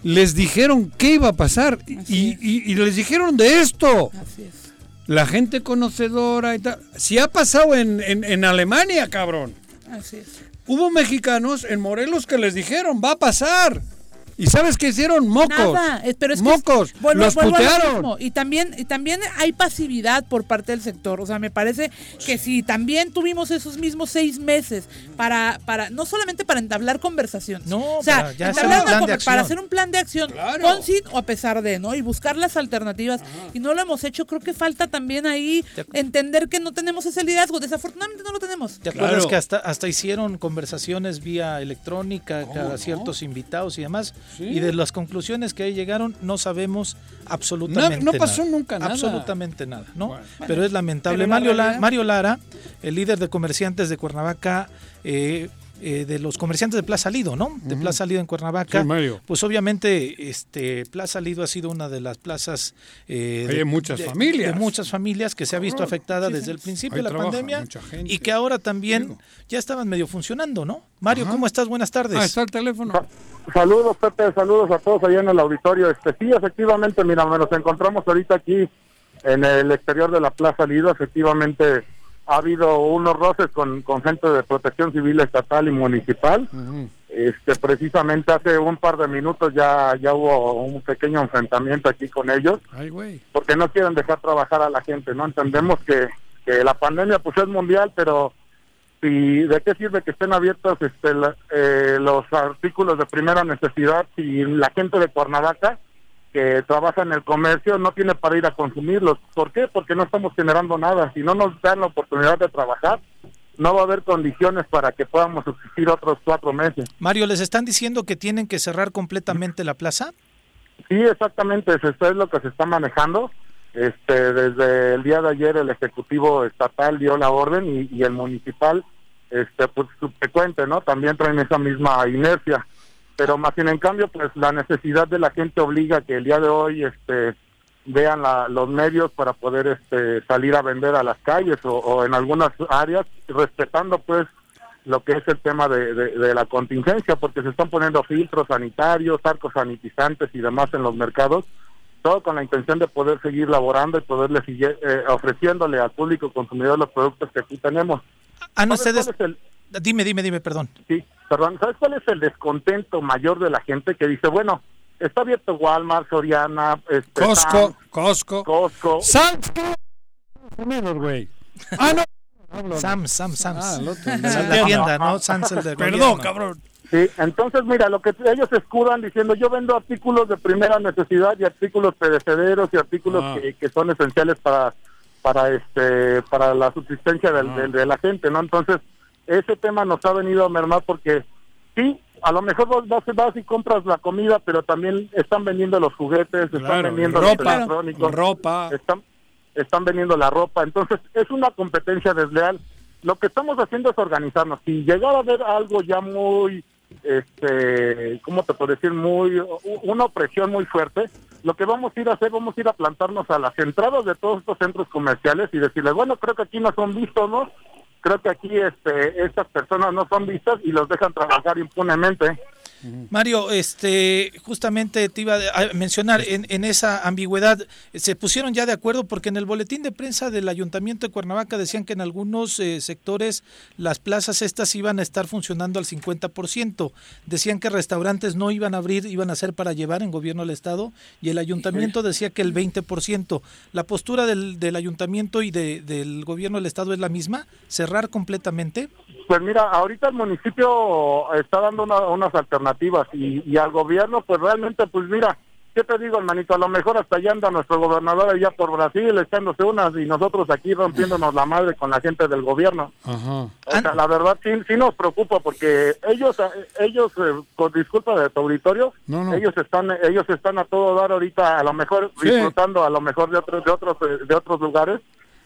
les dijeron qué iba a pasar y, y les dijeron de esto. Así es la gente conocedora y tal. Si ha pasado en, en, Alemania, cabrón. Así es. Hubo mexicanos en Morelos que les dijeron, va a pasar. ¿Y sabes qué hicieron? Mocos. Nada, pero es Mocos. Que, los putearon. Y también, y también hay pasividad por parte del sector. O sea, me parece que si también tuvimos esos mismos seis meses para, para no solamente para entablar conversación. No, o sea, para, para hacer un plan de acción con sin o a pesar de, ¿no? Y buscar las alternativas. Y no lo hemos hecho. Creo que falta también ahí entender que no tenemos ese liderazgo. Desafortunadamente no lo tenemos. ¿Te acuerdas que hasta, hasta hicieron conversaciones vía electrónica a ciertos invitados y demás? Y de las conclusiones que ahí llegaron no sabemos absolutamente no, no pasó nunca nada. Absolutamente nada, ¿no? Pero es lamentable. Mario, Mario Lara, el líder de comerciantes de Cuernavaca, eh, eh, de los comerciantes de Plaza Lido, ¿no? De Plaza Lido en Cuernavaca. Pues obviamente, este Plaza Lido ha sido una de las plazas eh, de muchas familias, de muchas familias que se ha visto afectada desde el principio de la pandemia y que ahora también ya estaban medio funcionando, ¿no? Mario, ¿cómo estás? Buenas tardes. Ah, está el teléfono. Saludos, Pepe, saludos a todos allá en el auditorio. Este, sí, efectivamente, mira, nos encontramos ahorita aquí en el exterior de la Plaza Lido, efectivamente ha habido unos roces con, con gente de protección civil estatal y municipal. Este, precisamente hace un par de minutos ya, ya hubo un pequeño enfrentamiento aquí con ellos. porque no quieren dejar trabajar a la gente, ¿no? Entendemos que, que la pandemia pues es mundial, pero si de qué sirve que estén abiertos este, eh, los artículos de primera necesidad si la gente de Cuernavaca que trabaja en el comercio no tiene para ir a consumirlos. ¿Por qué? Porque no estamos generando nada. Si no nos dan la oportunidad de trabajar, no va a haber condiciones para que podamos subsistir otros cuatro meses. Mario, ¿les están diciendo que tienen que cerrar completamente la plaza? Sí, exactamente, eso es lo que se está manejando. Este, desde el día de ayer el Ejecutivo Estatal dio la orden y, el Municipal, este, pues subsecuente, ¿no? También traen esa misma inercia pero más bien en cambio pues la necesidad de la gente obliga que el día de hoy este vean los medios para poder este salir a vender a las calles o, en algunas áreas respetando pues lo que es el tema de, de, la contingencia porque se están poniendo filtros sanitarios arcos sanitizantes y demás en los mercados todo con la intención de poder seguir laborando y poderle seguir eh, ofreciéndole al público consumidor los productos que aquí tenemos. Ah no ustedes dime dime dime perdón sí perdón, ¿sabes cuál es el descontento mayor de la gente que dice, bueno, está abierto Walmart, Soriana, este, Costco, Costco, Costco, Sam's, güey. Ah, no. Sam, Sam, Sam. Ah, la tienda, ¿no? Sam's el de Perdón, cabrón. Sí, entonces mira, lo que ellos escudan diciendo, yo vendo artículos de primera necesidad y artículos perecederos y artículos ah. que, que, son esenciales para para este para la subsistencia del, ah. de la gente, ¿no? Entonces, ese tema nos ha venido a mermar porque sí, a lo mejor vos vas, y compras la comida, pero también están vendiendo los juguetes, están vendiendo ropa, los electrónicos, ropa. Están, están vendiendo la ropa. Entonces, es una competencia desleal. Lo que estamos haciendo es organizarnos. Si llegara a haber algo ya muy, este, ¿cómo te puedo decir? Muy, una opresión muy fuerte, lo que vamos a ir a hacer, vamos a ir a plantarnos a las entradas de todos estos centros comerciales y decirles, bueno, creo que aquí no son vistos, ¿no? Creo que aquí este, estas personas no son vistas y los dejan trabajar impunemente. Mario, este, justamente te iba a mencionar en, en, esa ambigüedad, se pusieron ya de acuerdo porque en el boletín de prensa del Ayuntamiento de Cuernavaca decían que en algunos eh, sectores las plazas estas iban a estar funcionando al 50%. Decían que restaurantes no iban a abrir, iban a ser para llevar en gobierno del Estado y el Ayuntamiento decía que el 20%. ¿La postura del, del Ayuntamiento y de, del gobierno del Estado es la misma? ¿Cerrar completamente? Pues mira, ahorita el municipio está dando una, unas alternativas y, y, al gobierno, pues realmente, pues mira, ¿qué te digo, hermanito? A lo mejor hasta allá anda nuestro gobernador allá por Brasil echándose unas y nosotros aquí rompiéndonos la madre con la gente del gobierno. Ajá. O sea, la verdad sí, sí nos preocupa porque ellos, ellos eh, con disculpa de tu auditorio, no, no. ellos están, ellos están a todo dar ahorita, a lo mejor Sí. disfrutando a lo mejor de otros, de otros, eh, de otros lugares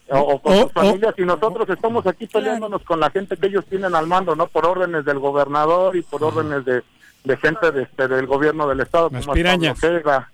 o, o con O- sus familias y nosotros estamos aquí peleándonos con la gente que ellos tienen al mando, ¿no? Por órdenes del gobernador y por órdenes de, de gente de, este, del gobierno del estado. Las como pirañas. Ojeda.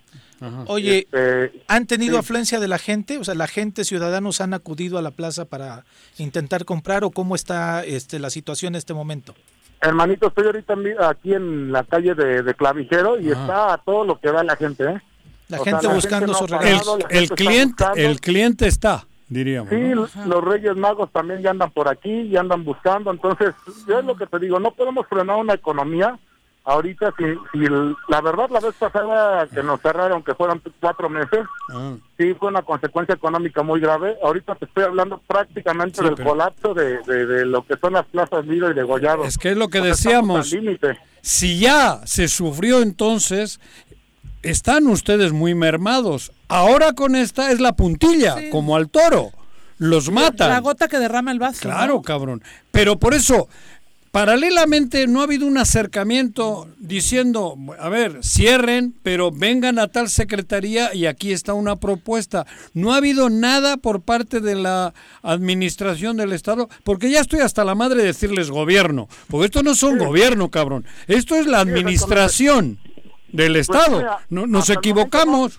Oye, Este, ¿han tenido sí. afluencia de la gente? O sea, ¿la gente, ciudadanos han acudido a la plaza para intentar comprar o cómo está este, la situación en este momento? Hermanito, estoy ahorita aquí en la calle de, de Clavijero y está a todo lo que da la gente, ¿eh? La O sea, gente buscando no su parado, El, gente cliente, buscando. el cliente está, diríamos. Sí, ¿no? los Reyes Magos también ya andan por aquí, ya andan buscando. Entonces, yo es lo que te digo, no podemos frenar una economía ahorita si, si el- la verdad la vez pasada que nos cerraron, que fueron cuatro meses, Ah. sí fue una consecuencia económica muy grave. Ahorita te estoy hablando prácticamente Sí, del pero- colapso de, de, de lo que son las plazas Lido y de Gollado. Es que es lo que decíamos. Si ya se sufrió entonces, están ustedes muy mermados. Ahora con esta es la puntilla, Sí. como al toro. Los matan. La gota que derrama el vaso. Claro, ¿no? cabrón. Pero por eso, paralelamente no ha habido un acercamiento diciendo, a ver, cierren, pero vengan a tal secretaría y aquí está una propuesta. No ha habido nada por parte de la administración del Estado, porque ya estoy hasta la madre de decirles gobierno, porque esto no son gobierno, cabrón. Esto es la administración del Estado. mira, No, nos equivocamos.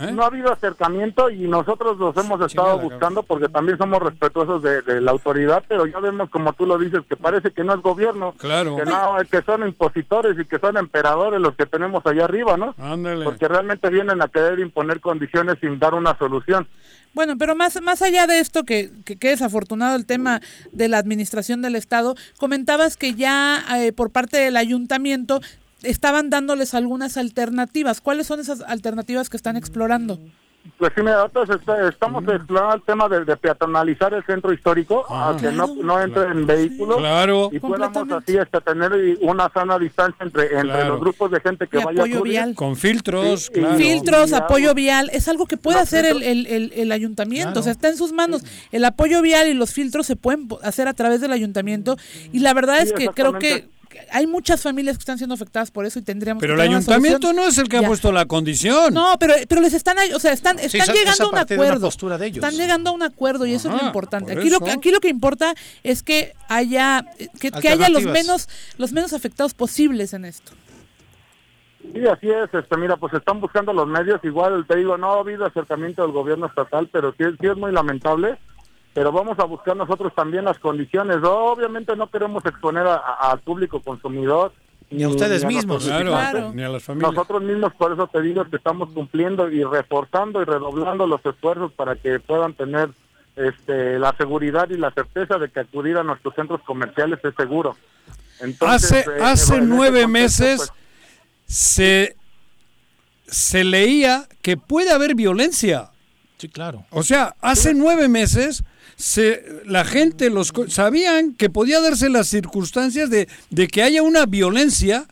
¿Eh? No ha habido acercamiento y nosotros los hemos estado buscando porque también somos respetuosos de, de la autoridad, pero ya vemos como tú lo dices que parece que no es gobierno, Claro. que no, que son impositores y que son emperadores los que tenemos allá arriba, ¿no? Ándale. Porque realmente vienen a querer imponer condiciones sin dar una solución. Bueno, pero más, más allá de esto, que, que, que desafortunado el tema de la administración del Estado, comentabas que ya eh, por parte del ayuntamiento estaban dándoles algunas alternativas. ¿Cuáles son esas alternativas que están explorando? Pues sí, mira, nosotros está- estamos explorando el tema de, de peatonalizar el centro histórico, a que no, no entren vehículos Claro. y podamos así hasta tener una sana distancia entre, entre Claro. los grupos de gente que Y vaya a apoyo acudir. vial. Con filtros, Sí, claro. Filtros, apoyo vial, es algo que puede Los hacer el, el, el- el ayuntamiento, Claro. o sea, está en sus manos. El apoyo vial y los filtros se pueden hacer a través del ayuntamiento y la verdad Sí, es que creo que. Hay muchas familias que están siendo afectadas por eso y tendríamos Pero que el ayuntamiento no es el que ha Ya. puesto la condición. No, pero, pero les están, o sea, están, Sí, están llegando a un de acuerdo. postura de ellos. Están llegando a un acuerdo y eso es lo importante. por Aquí lo, eso. aquí lo que importa es que haya, que, que haya los menos, los menos afectados posibles en esto. Sí, así es, este, mira, pues están buscando los medios, igual te digo, no ha habido acercamiento del gobierno estatal, pero sí, es- sí es muy lamentable, pero vamos a buscar nosotros también las condiciones. Obviamente no queremos exponer al público consumidor. Ni a ustedes mismos. Claro, ni a las familias. Nosotros mismos, por eso te digo que estamos cumpliendo y reforzando y redoblando los esfuerzos para que puedan tener este, la seguridad y la certeza de que acudir a nuestros centros comerciales es seguro. Entonces, hace eh, hace ese nueve contexto, meses pues, se, se leía que puede haber violencia. Sí, claro. O sea, hace nueve meses se, la gente los co- sabían que podía darse las circunstancias de, de que haya una violencia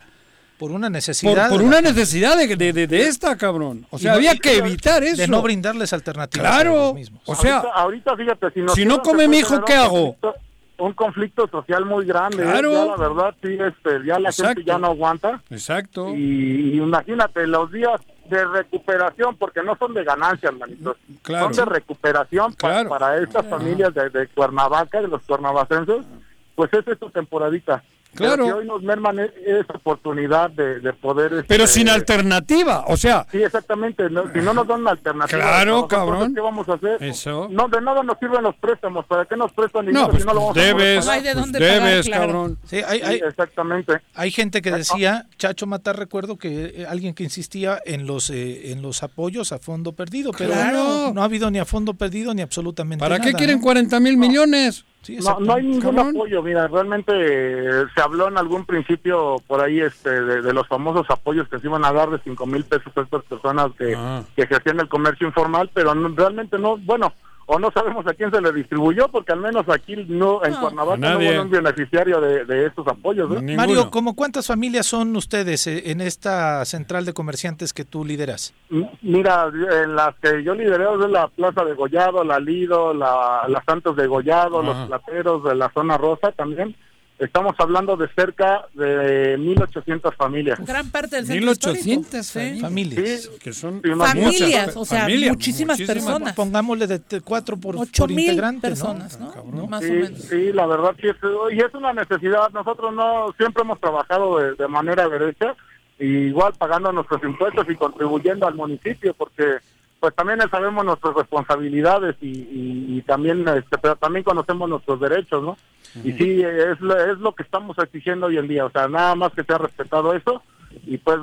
Por una necesidad. por una necesidad de, de- de- de esta, cabrón. O sea, no- había que evitar eso. De no brindarles alternativas. a Claro. mismos. O sea, ahorita, ahorita, fíjate, si, no come mi hijo, ¿qué hago? Un conflicto social muy grande. ¿eh? Claro. Ya la verdad, sí, este, ya la Exacto. gente ya no aguanta. exacto. Y, y imagínate los días de recuperación, porque no son de ganancias, manitos. Claro. Son de recuperación pa- Claro. para estas familias de, de Cuernavaca, de los cuernavacenses. Pues esa es su temporadita. Claro. Pero hoy nos merman e-, esa oportunidad de, poder... Este, pero sin alternativa, o sea... Sí, exactamente. si no nos dan una alternativa... Claro, cabrón. ¿Qué vamos a hacer? Eso. No, de nada nos sirven los préstamos. ¿Para qué nos prestan dinero no, pues, si no lo vamos debes, a hay de dónde debes, pagar, cabrón. Sí, hay, hay, exactamente. Hay gente que decía, Chacho Matar, recuerdo que eh, alguien que insistía en los eh, en los apoyos a fondo perdido, pero Claro. no ha habido ni a fondo perdido ni absolutamente ¿Para nada. qué quieren ¿no? 40 mil millones? Sí, No, no hay ningún Cabrón. apoyo, mira, realmente eh, se habló en algún principio por ahí este de, de los famosos apoyos que se iban a dar de cinco mil pesos a estas personas que, Ah. que ejercían el comercio informal, pero no- realmente no, bueno, o no sabemos a quién se le distribuyó, porque al menos aquí no, en No. Cuernavaca no hubo un beneficiario de, de estos apoyos. ¿eh? Mario, ¿cómo cuántas familias son ustedes eh, en esta central de comerciantes que tú lideras? Mira, en las que yo lideré es la Plaza de Gollado, la Lido, la, las Santos de Gollado, Ajá. los plateros de la zona rosa también. Estamos hablando de cerca de 1.800 familias. Gran parte del centro 1800 histórico, sí. Familias. Sí, Que son Familias, muchas o sea, familias, muchísimas personas. Pongámosle de t- cuatro por, Ocho por mil integrante, personas, ¿no? Cabrón. Más o Sí, menos. sí, la verdad sí es, y es una necesidad. Nosotros no siempre hemos trabajado de, de manera derecha, y igual pagando nuestros impuestos y contribuyendo al municipio, porque pues también sabemos nuestras responsabilidades y, y- y también, este, pero también conocemos nuestros derechos, ¿no? Y sí, es, lo- es lo que estamos exigiendo hoy en día, o sea, nada más que se ha respetado eso. Y pues,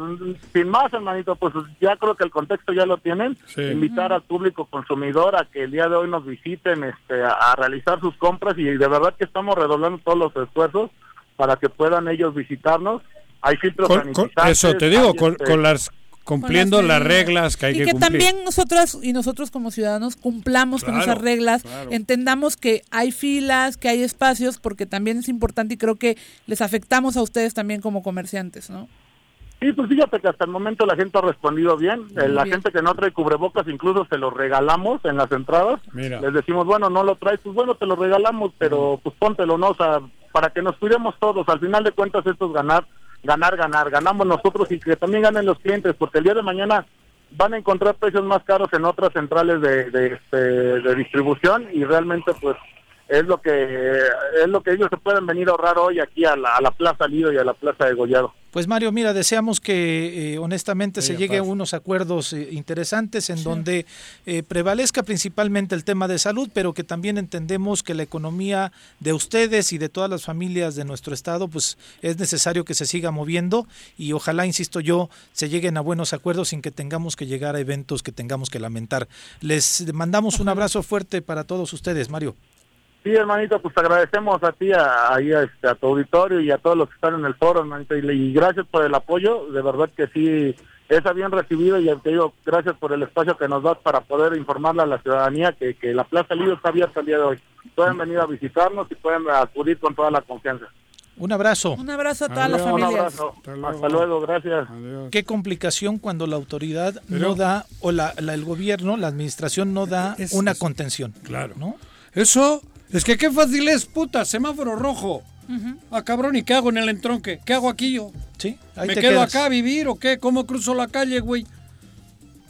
sin más, hermanito, pues ya creo que el contexto ya lo tienen. Sí. Invitar al público consumidor a que el día de hoy nos visiten este, a, a realizar sus compras y de verdad que estamos redoblando todos los esfuerzos para que puedan ellos visitarnos. Hay filtros Con- con- sanitizantes, eso te digo, con, este, con las cumpliendo Con las, reglas que hay y que, que cumplir. también nosotras y nosotros como ciudadanos cumplamos con esas reglas, claro. entendamos que hay filas, que hay espacios, porque también es importante y creo que les afectamos a ustedes también como comerciantes, ¿no? Sí, pues fíjate que hasta el momento la gente ha respondido bien. Eh, la bien. gente que no trae cubrebocas incluso se los regalamos en las entradas. Mira. Les decimos, bueno, no lo traes, pues bueno, te lo regalamos, pero pues póntelo, ¿no? O sea, para que nos cuidemos todos. Al final de cuentas esto es ganar, ganar, ganar. Ganamos nosotros y que también ganen los clientes, porque el día de mañana van a encontrar precios más caros en otras centrales de, de, este, de distribución y realmente pues es lo que es lo que ellos se pueden venir a ahorrar hoy aquí a la, a la Plaza Lido y a la Plaza de Gollado. Pues Mario, mira, deseamos que eh, honestamente se llegue a unos acuerdos eh, interesantes en donde eh, prevalezca principalmente el tema de salud, pero que también entendemos que la economía de ustedes y de todas las familias de nuestro estado, pues es necesario que se siga moviendo y ojalá, insisto yo, se lleguen a buenos acuerdos sin que tengamos que llegar a eventos que tengamos que lamentar. Les mandamos un abrazo fuerte para todos ustedes, Mario. Sí, hermanito, pues te agradecemos a ti, a, ahí a, este, a tu auditorio y a todos los que están en el foro, hermanito, y, y gracias por el apoyo, de verdad que sí, es bien recibido y te digo, gracias por el espacio que nos das para poder informarle a la ciudadanía que, que la Plaza Lido está abierta el día de hoy. Pueden venir a visitarnos y pueden acudir con toda la confianza. Un abrazo. Un abrazo a todas las Un familias. abrazo. Hasta luego, gracias. Qué complicación cuando la autoridad Pero- no da, o la, la- el gobierno, la administración no da Es- una es- contención. Claro. ¿no? Eso, es que qué fácil es, puta, semáforo rojo. Ah, cabrón, ¿y qué hago en el entronque? ¿Qué hago aquí yo? Sí, ahí ¿Me te quedo quedas. acá a vivir o qué? ¿Cómo cruzo la calle, güey?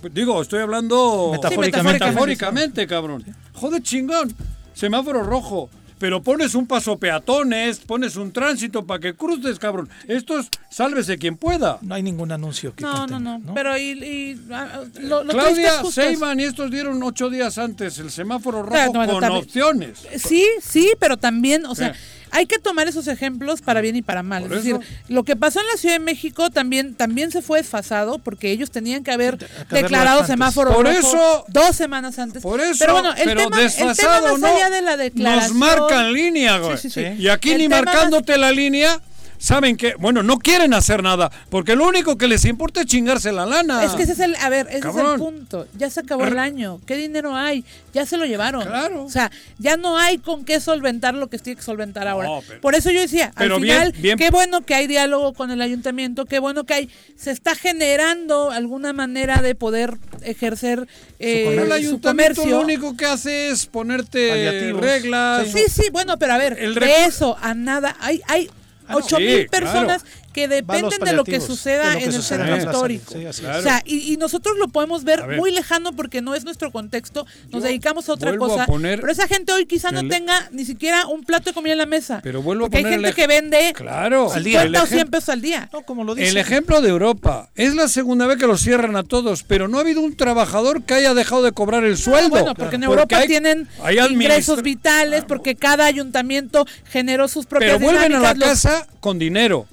Pues digo, estoy hablando Metafóricamente. metafóricamente, cabrón. Joder, chingón. Semáforo rojo. Pero pones un paso peatones, pones un tránsito para que cruces, cabrón. Esto es sálvese quien pueda. No hay ningún anuncio que No, no, contenga, no, Pero y, y, ah, lo, lo Claudia. Seyman y estos dieron ocho días antes el semáforo rojo no, bueno, con también- opciones. Sí, sí, pero también, o sea, Eh. Hay que tomar esos ejemplos para bien y para mal. Por es decir, lo que pasó en la Ciudad de México también, también se fue desfasado porque ellos tenían que haber declarado semáforo Por rojo eso- dos semanas antes. Por eso, pero bueno, el pero tema, el tema no, allá de la declaración. nos marcan línea, güey. Sí, sí, sí. Y aquí El ni marcándote la línea, saben que, bueno, no quieren hacer nada, porque lo único que les importa es chingarse la lana. Es que ese es el, a ver, ese es el punto. Ya se acabó el año. ¿Qué dinero hay? Ya se lo llevaron. Claro. O sea, ya no hay con qué solventar lo que tiene que solventar ahora. No, pero- Por eso yo decía, pero al final, bien- qué bueno que hay diálogo con el ayuntamiento, qué bueno que hay, se está generando alguna manera de poder ejercer eh, el su ayuntamiento comercio. lo único que hace es ponerte Paliativos. reglas. Sí, sí, bueno, pero a ver, El de eso a nada, hay, hay Ah, no. ocho Sí, mil claro. Que dependen de lo que suceda en el centro histórico. o sea, y, nosotros lo podemos ver, muy lejano porque no es nuestro contexto, nos dedicamos a otra cosa. pero esa gente hoy quizá no tenga ni siquiera un plato de comida en la mesa. Pero vuelvo porque a poner hay gente que vende claro, al día. o 100 pesos al día. como lo dice. El ejemplo de Europa. Es la segunda vez que los cierran a todos, pero no ha habido un trabajador que haya dejado de cobrar el sueldo. bueno, porque en Europa tienen ingresos vitales, porque cada ayuntamiento generó sus propias Pero vuelven a la casa con dinero.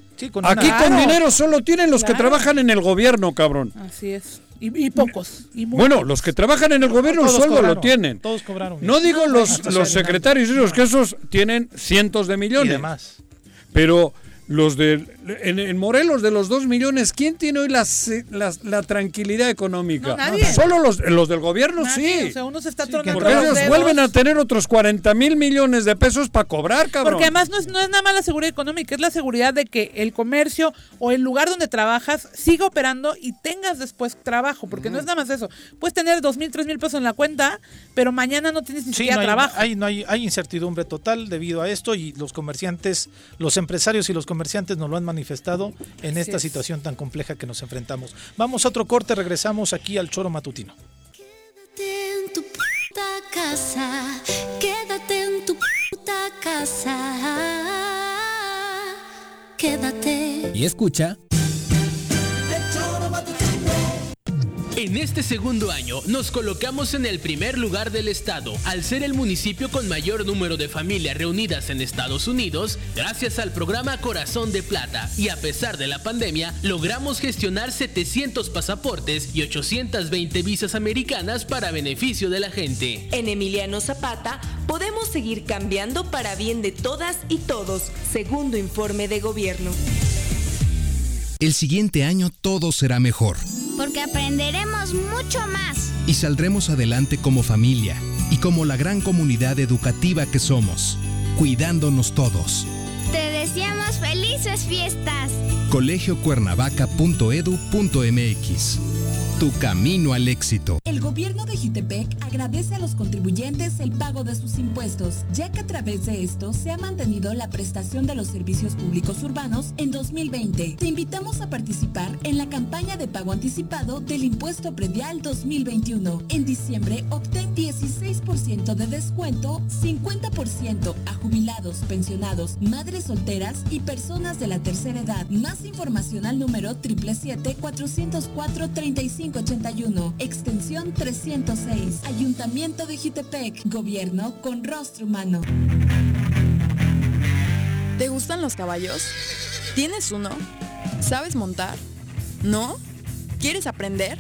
Aquí con dinero solo tienen los que trabajan en el gobierno, cabrón. Así es. Y, pocos. bueno, los que trabajan en el gobierno el sueldo lo tienen. Todos cobraron. No digo los, los secretarios, los que esos tienen cientos de millones. Y demás. Pero los de en, Morelos de los dos millones, ¿quién tiene hoy la, la, tranquilidad económica? Solo los, los del gobierno sí. O sea, uno se está Porque ellos vuelven a tener otros 40 mil millones de pesos para cobrar, cabrón. Porque además no es, no es nada más la seguridad económica, es la seguridad de que el comercio o el lugar donde trabajas siga operando y tengas después trabajo, porque no es nada más eso. Puedes tener dos mil, tres mil pesos en la cuenta, pero mañana no tienes ni siquiera trabajo. Hay, no hay, hay incertidumbre total debido a esto y los comerciantes, los empresarios y los comerciantes nos lo han manifestado en esta situación tan compleja que nos enfrentamos. Vamos a otro corte, regresamos aquí al Choro Matutino. Quédate en tu puta casa, quédate en tu puta casa, quédate. Y escucha. En este segundo año nos colocamos en el primer lugar del estado, al ser el municipio con mayor número de familias reunidas en Estados Unidos, gracias al programa Corazón de Plata, y a pesar de la pandemia, logramos gestionar 700 pasaportes y 820 visas americanas para beneficio de la gente. En Emiliano Zapata podemos seguir cambiando para bien de todas y todos, segundo informe de gobierno. El siguiente año todo será mejor. Porque aprenderemos mucho más. Y saldremos adelante como familia y como la gran comunidad educativa que somos, cuidándonos todos. Te deseamos felices fiestas. colegiocuernavaca.edu.mx tu camino al éxito. El gobierno de Jutepec agradece a los contribuyentes el pago de sus impuestos, ya que a través de esto se ha mantenido la prestación de los servicios públicos urbanos en 2020. Te invitamos a participar en la campaña de pago anticipado del impuesto predial 2021. En diciembre obtén 16% de descuento, 50% a jubilados, pensionados, madres solteras y personas de la tercera edad. Más información al número 777 404 35 581, extensión 306, Ayuntamiento de Jutepec, Gobierno con rostro humano. ¿Te gustan los caballos? ¿Tienes uno? ¿Sabes montar? ¿No? ¿Quieres aprender?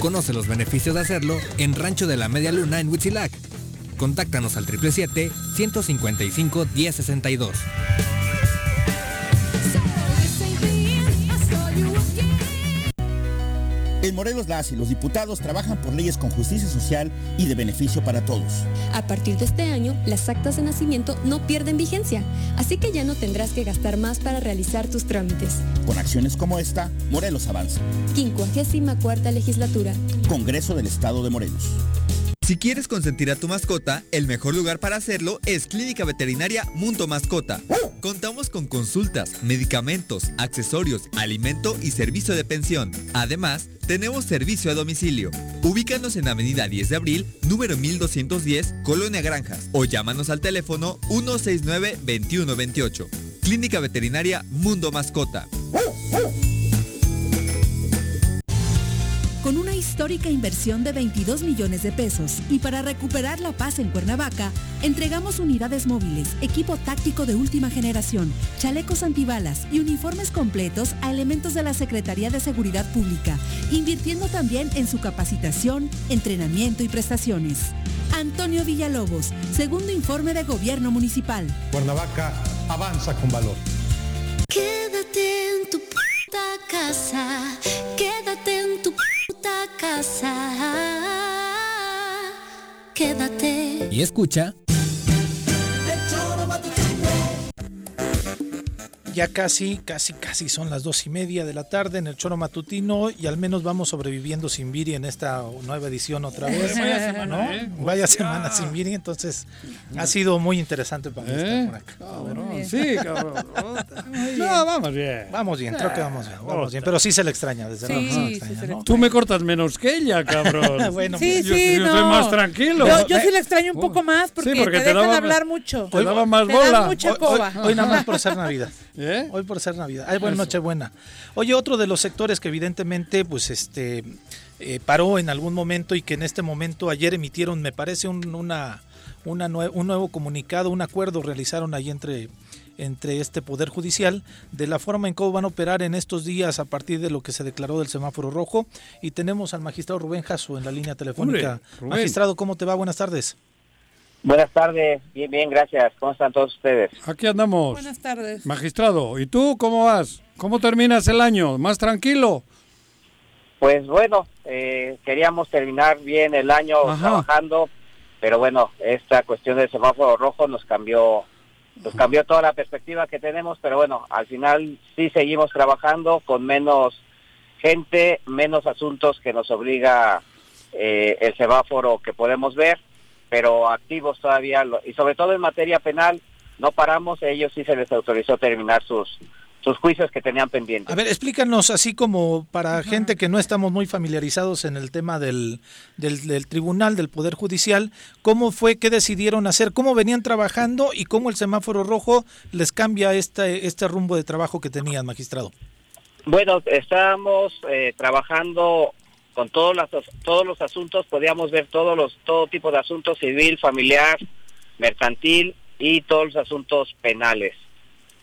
Conoce los beneficios de hacerlo en Rancho de la Media Luna en Huitzilac. Contáctanos al 777-155-1062. En Morelos las y los diputados trabajan por leyes con justicia social y de beneficio para todos. A partir de este año, las actas de nacimiento no pierden vigencia, así que ya no tendrás que gastar más para realizar tus trámites. Con acciones como esta, Morelos avanza. 54 legislatura. Congreso del Estado de Morelos. Si quieres consentir a tu mascota, el mejor lugar para hacerlo es Clínica Veterinaria Mundo Mascota. Contamos con consultas, medicamentos, accesorios, alimento y servicio de pensión. Además, tenemos servicio a domicilio. Ubícanos en Avenida 10 de Abril, número 1210, Colonia Granjas, o llámanos al teléfono 169-2128. Clínica Veterinaria Mundo Mascota. Histórica inversión de 22 millones de pesos. Y para recuperar la paz en Cuernavaca, entregamos unidades móviles, equipo táctico de última generación, chalecos antibalas y uniformes completos a elementos de la Secretaría de Seguridad Pública, invirtiendo también en su capacitación, entrenamiento y prestaciones. Antonio Villalobos, segundo informe de Gobierno Municipal. Cuernavaca avanza con valor. Quédate en tu puta casa, quédate en tu casa. Quédate. Y escucha. Ya casi, casi, casi son las dos y media de la tarde en el Choro Matutino y al menos vamos sobreviviendo sin Viri en esta nueva edición otra vez. Vaya semana, ¿eh? Vaya semana sin Viri, entonces ha sido muy interesante para mí estar por acá. Cabrón, sí, cabrón. No, vamos bien. Vamos bien, creo que vamos bien, vamos bien. Pero sí se le extraña, desde Sí, luego sí extraña, ¿no? Tú me cortas menos que ella, cabrón. Bueno, Sí, yo, sí, yo no. soy más tranquilo. Yo, yo sí le extraño un poco más porque, Sí, porque te, te dejan daba- hablar mucho. te daba más Te dan bola. mucha Hoy, hoy nada más por ser Navidad. ¿Eh? Hoy por ser Navidad. Ay, buena noche buena. Oye, otro de los sectores que evidentemente, pues, este, eh, paró en algún momento y que en este momento ayer emitieron, me parece, un, una, una nue- un nuevo comunicado, un acuerdo realizaron ahí entre entre este poder judicial de la forma en cómo van a operar en estos días a partir de lo que se declaró del semáforo rojo y tenemos al magistrado Rubén Jasso en la línea telefónica. Hombre, magistrado, ¿cómo te va? Buenas tardes. Buenas tardes, bien, bien, gracias. ¿Cómo están todos ustedes? Aquí andamos. Buenas tardes. Magistrado, ¿y tú cómo vas? ¿Cómo terminas el año? ¿Más tranquilo? Pues bueno, eh, queríamos terminar bien el año Ajá. trabajando, pero bueno, esta cuestión del semáforo rojo nos cambió, nos cambió toda la perspectiva que tenemos, pero bueno, al final sí seguimos trabajando con menos gente, menos asuntos que nos obliga eh, el semáforo que podemos ver, pero activos todavía, y sobre todo en materia penal, no paramos, ellos sí se les autorizó terminar sus, sus juicios que tenían pendientes. A ver, explícanos así como para gente que no estamos muy familiarizados en el tema del, del, del tribunal, del Poder Judicial, ¿cómo fue que decidieron hacer, cómo venían trabajando y cómo el semáforo rojo les cambia este, este rumbo de trabajo que tenían, magistrado? Bueno, estábamos eh, trabajando con todos los, todos los asuntos, podíamos ver todos los todo tipo de asuntos civil, familiar, mercantil y todos los asuntos penales.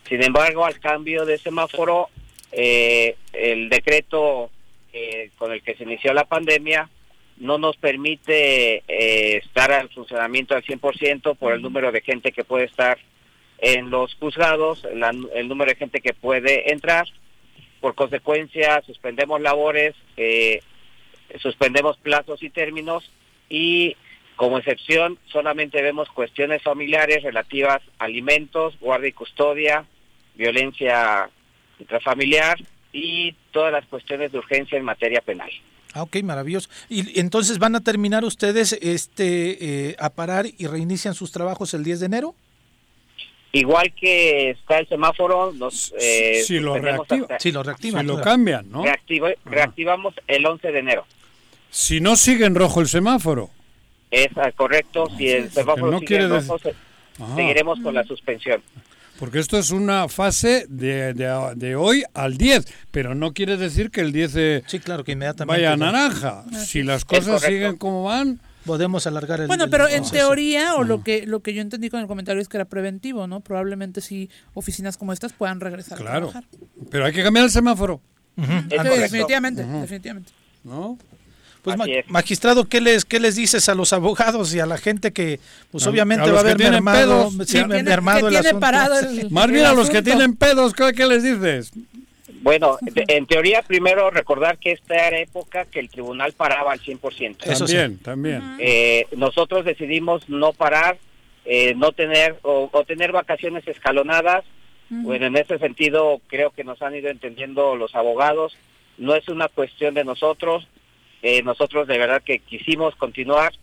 Sin embargo, al cambio de semáforo, eh, el decreto eh, con el que se inició la pandemia no nos permite eh, estar al funcionamiento al 100% por el número de gente que puede estar en los juzgados, la- el número de gente que puede entrar. Por consecuencia, suspendemos labores, eh, suspendemos plazos y términos y como excepción solamente vemos cuestiones familiares relativas a alimentos, guardia y custodia, violencia intrafamiliar y todas las cuestiones de urgencia en materia penal. Ah, ok, maravilloso. Y entonces van a terminar ustedes este eh, a parar y reinician sus trabajos el 10 de enero. Igual que está el semáforo, nos eh, si lo reactiva. hasta- Sí, lo reactivan. Si lo cambian, ¿no? reactiva- reactivamos el 11 de enero. Si no sigue en rojo el semáforo. Es ah, correcto, si el semáforo no sigue quiere en rojo, Ajá. seguiremos con la suspensión. Porque esto es una fase de, de- de hoy al 10, pero no quiere decir que el 10 eh, Sí, claro, que inmediatamente. vaya a naranja. Si las cosas siguen como van, Podemos alargar el. Bueno, el pero en proceso. teoría, o lo que lo que yo entendí con el comentario es que era preventivo, ¿no? Probablemente sí oficinas como estas puedan regresar claro. a trabajar. Pero hay que cambiar el semáforo, definitivamente, definitivamente. ¿no? Pues ma- Así es. magistrado, ¿qué les qué les dices a los abogados y a la gente que pues A- obviamente a los va a haber mermado, pedos. sí, Que tiene- mermado que el tiene asunto? parado el- Más bien a los que tienen pedos, ¿qué, qué les dices? Bueno, de- en teoría, primero recordar que esta era época que el tribunal paraba al 100%. Eso sí. también, también. Eh, nosotros decidimos no parar, eh, no tener o, o tener vacaciones escalonadas. Bueno, en ese sentido creo que nos han ido entendiendo los abogados. No es una cuestión de nosotros. Eh, nosotros de verdad que quisimos continuar.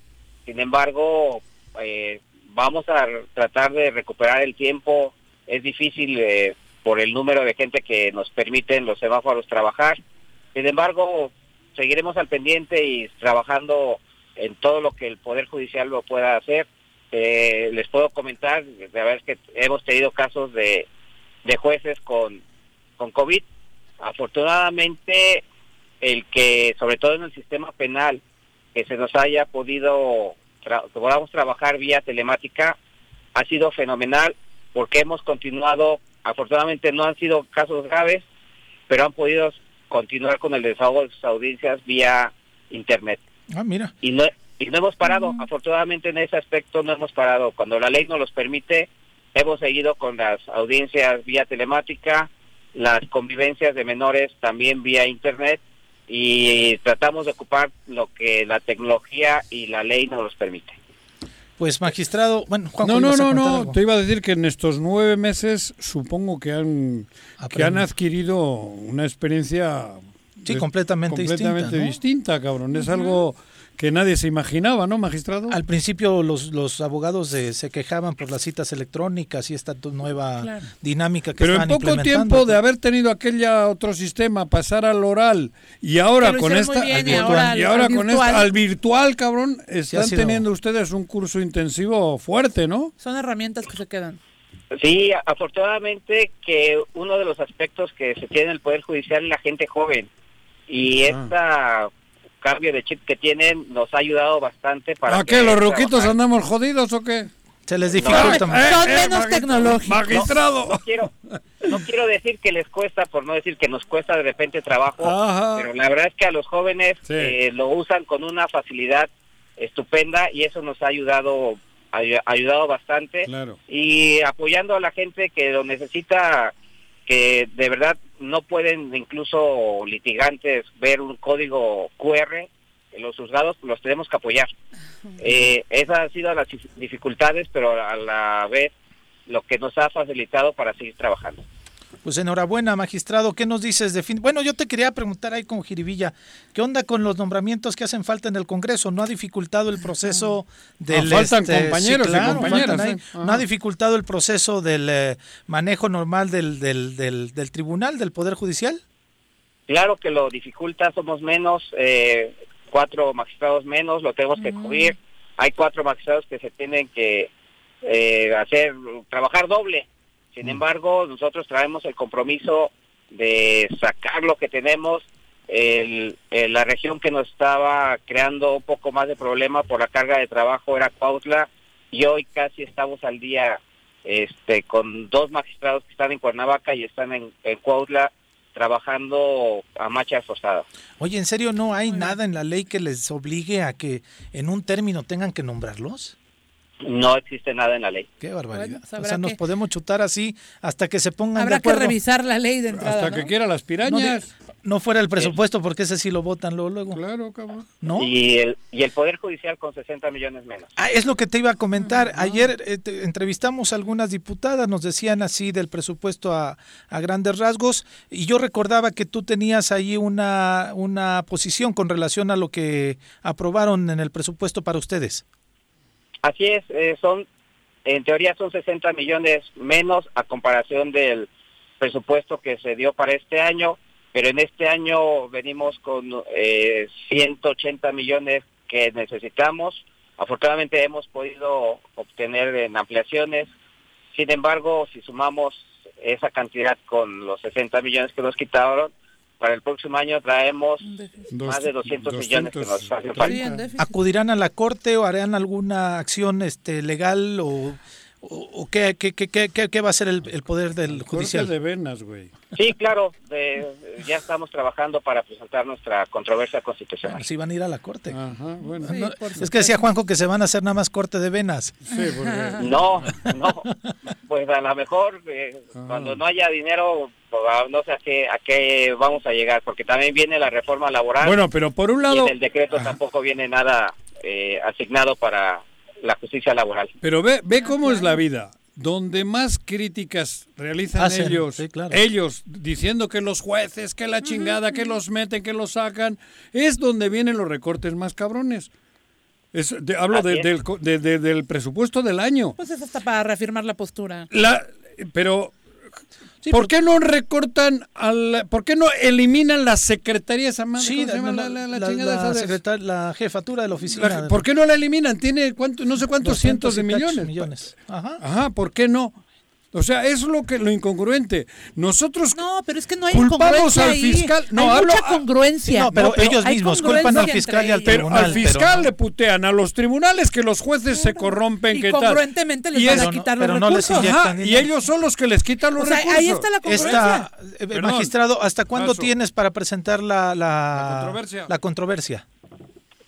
Sin embargo, eh, vamos a tratar de recuperar el tiempo. Es difícil eh, por el número de gente que nos permiten los semáforos trabajar. Sin embargo, seguiremos al pendiente y trabajando en todo lo que el Poder Judicial lo pueda hacer. Eh, les puedo comentar, de verdad es que hemos tenido casos de, de jueces con, con COVID. Afortunadamente, el que, sobre todo en el sistema penal, que se nos haya podido, tra- que podamos trabajar vía telemática, ha sido fenomenal porque hemos continuado, afortunadamente no han sido casos graves, pero han podido continuar con el desahogo de sus audiencias vía internet. Ah, mira. y no y no hemos parado afortunadamente en ese aspecto no hemos parado. Cuando la ley nos los permite hemos seguido con las audiencias vía telemática las convivencias de menores también vía internet y tratamos de ocupar lo que la tecnología y la ley nos los permite. Pues magistrado, bueno, Juan, No, no, no, no, te iba a decir que en estos nueve meses supongo que han, que han adquirido una experiencia... Sí, completamente, completamente distinta, cabrón. Es algo que nadie se imaginaba, ¿no, magistrado? Al principio los, los abogados se quejaban por las citas electrónicas y esta nueva dinámica que Pero en poco tiempo de haber tenido aquella otro sistema, pasar al oral y ahora con esta y ahora, con esta al virtual, cabrón, están teniendo ustedes un curso intensivo fuerte, ¿no? Son herramientas que se quedan. Sí, afortunadamente que uno de los aspectos que se tiene en el Poder Judicial es la gente joven. Y ah. esta cambio de chip que tienen nos ha ayudado bastante para... ¿A qué? ¿Los ruquitos andamos jodidos o qué? Se les dificulta más. Son eh, menos tecnológicos. Magistrado. No, quiero, no quiero decir que les cuesta, por no decir que nos cuesta de repente trabajo, pero la verdad es que a los jóvenes eh, lo usan con una facilidad estupenda y eso nos ha ayudado ha ayudado bastante claro. y apoyando a la gente que lo necesita que de verdad no pueden incluso litigantes ver un código QR en los juzgados, los tenemos que apoyar. Eh, esas han sido las dificultades, pero a la vez lo que nos ha facilitado para seguir trabajando. Pues enhorabuena, magistrado. ¿Qué nos dices de fin? Bueno, yo te quería preguntar ahí con Jiribilla, ¿qué onda con los nombramientos que hacen falta en el Congreso? ¿No ha dificultado el proceso del... Ah, faltan este, compañeros compañeras. ¿No ha dificultado el proceso del eh, manejo normal del, del, del, tribunal, del Poder Judicial? Claro que lo dificulta, somos menos, eh, cuatro magistrados menos, lo tenemos que cubrir. Hay cuatro magistrados que se tienen que eh, hacer, trabajar doble sin embargo, nosotros traemos el compromiso de sacar lo que tenemos. El, la región que nos estaba creando un poco más de problema por la carga de trabajo era Cuautla y hoy casi estamos al día este con dos magistrados que están en Cuernavaca y están en, en Cuautla trabajando a marcha forzada. Oye, ¿en serio no hay nada en la ley que les obligue a que en un término tengan que nombrarlos? No existe nada en la ley. Qué barbaridad. o sea, nos podemos chutar así hasta que se pongan Habrá de acuerdo. que revisar la ley de entrada. Hasta que quiera las pirañas. No, fuera el presupuesto, porque ese sí lo votan luego. Claro, cabrón. ¿No? Y el, y el Poder Judicial con 60 millones menos. Ah, es lo que te iba a comentar. Ayer eh, entrevistamos a algunas diputadas, nos decían así del presupuesto a, a, grandes rasgos, y yo recordaba que tú tenías ahí una, una posición con relación a lo que aprobaron en el presupuesto para ustedes. Así es, eh, son, en teoría son 60 millones menos a comparación del presupuesto que se dio para este año, pero en este año venimos con eh, 180 millones que necesitamos. Afortunadamente hemos podido obtener en ampliaciones. Sin embargo, si sumamos esa cantidad con los 60 millones que nos quitaron, para el próximo año traemos más de 200, millones que nos ¿Acudirán a la corte o harán alguna acción este legal o, o, qué, qué, qué, qué, va a ser el, poder del judicial? de venas, güey. Sí, claro, ya estamos trabajando para presentar nuestra controversia constitucional. Sí, van a ir a la corte. bueno. es que decía Juanjo que se van a hacer nada más corte de venas. Sí, No, no, pues a lo mejor eh, ah. cuando no haya dinero pues, no sé a qué, a qué vamos a llegar, porque también viene la reforma laboral. Bueno, pero por un lado... Y en el decreto tampoco viene nada eh, asignado para la justicia laboral. Pero ve, ve cómo es la vida. Donde más críticas realizan ellos, ellos diciendo que los jueces, que la chingada, que los meten, que los sacan, es donde vienen los recortes más cabrones. Es, hablo del, del presupuesto del año. Pues es hasta para reafirmar la postura. La, pero ¿Por qué no recortan al, por qué no eliminan la secretaría esa madre? Sí, la, la, la, jefatura de la oficina. ¿Por qué no la eliminan? Tiene cuánto, no sé cuántos cientos de millones. millones. Ajá. Ajá, ¿por qué no? O sea, eso es lo que lo incongruente. Nosotros No, pero es que no hay culpamos al fiscal, no hay mucha congruencia. No, pero, ellos mismos culpan al fiscal y al tribunal. al fiscal le putean a los tribunales que los jueces se corrompen, y que congruentemente les van a quitar los recursos. y ellos son los que les quitan los o sea, recursos. Ahí está la congruencia. Eh, magistrado, ¿hasta cuándo tienes para presentar la, la, controversia. la controversia?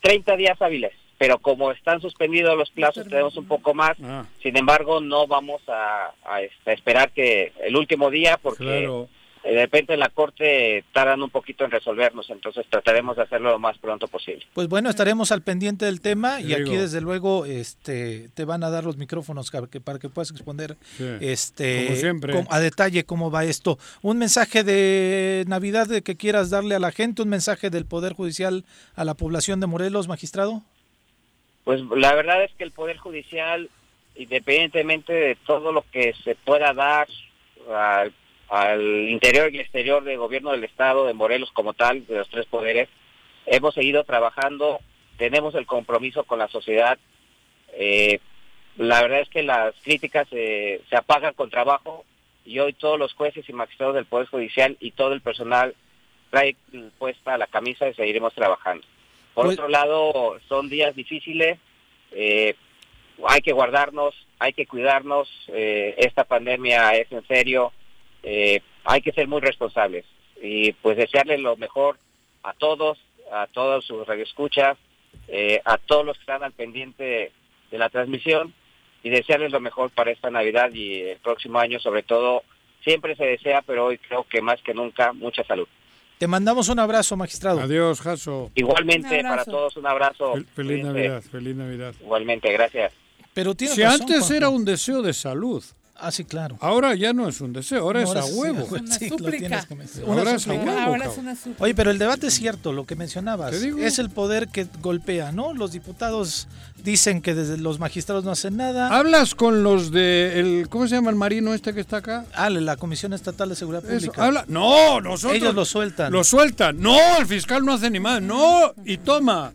30 días hábiles pero como están suspendidos los plazos tenemos un poco más. Ah. Sin embargo, no vamos a, este, esperar que el último día porque de repente en la corte tardan un poquito en resolvernos, entonces trataremos de hacerlo lo más pronto posible. Pues bueno, estaremos al pendiente del tema y aquí desde luego este te van a dar los micrófonos para que, para que puedas exponer este a detalle cómo va esto. Un mensaje de Navidad de que quieras darle a la gente, un mensaje del Poder Judicial a la población de Morelos, magistrado. Pues la verdad es que el Poder Judicial, independientemente de todo lo que se pueda dar al interior y exterior del gobierno del Estado, de Morelos como tal, de los tres poderes. Hemos seguido trabajando, tenemos el compromiso con la sociedad. Eh, la verdad es que las críticas se apagan con trabajo y hoy todos los jueces y magistrados del Poder Judicial y todo el personal trae puesta la camisa y seguiremos trabajando. Por pues otro lado, son días difíciles, eh, hay que guardarnos, hay que cuidarnos, eh, esta pandemia es en serio, eh, hay que ser muy responsables y pues desearles lo mejor a todos, a todos sus radioescuchas, a todos los que están al pendiente de, la transmisión y desearles lo mejor para esta Navidad y el próximo año, sobre todo, siempre se desea, pero hoy creo que más que nunca, mucha salud. Te mandamos un abrazo, magistrado. Adiós, Jaso. Igualmente, para todos un abrazo. feliz Navidad, feliz Navidad. Igualmente, gracias. Pero si antes era un deseo de salud. Ah, sí, claro. Ahora ya no es un deseo, ahora es a huevo. Una súplica. Ahora es a huevo. Oye, pero el debate es cierto, lo que mencionabas. Es el poder que golpea, ¿no? Los diputados dicen que desde los magistrados no hacen nada. ¿Hablas con los de el ¿cómo se llama el marino este que está acá? Ah, la Comisión Estatal de Seguridad Pública. habla, no, nosotros ellos lo sueltan. Lo sueltan. No, el fiscal no hace ni más. No, y toma.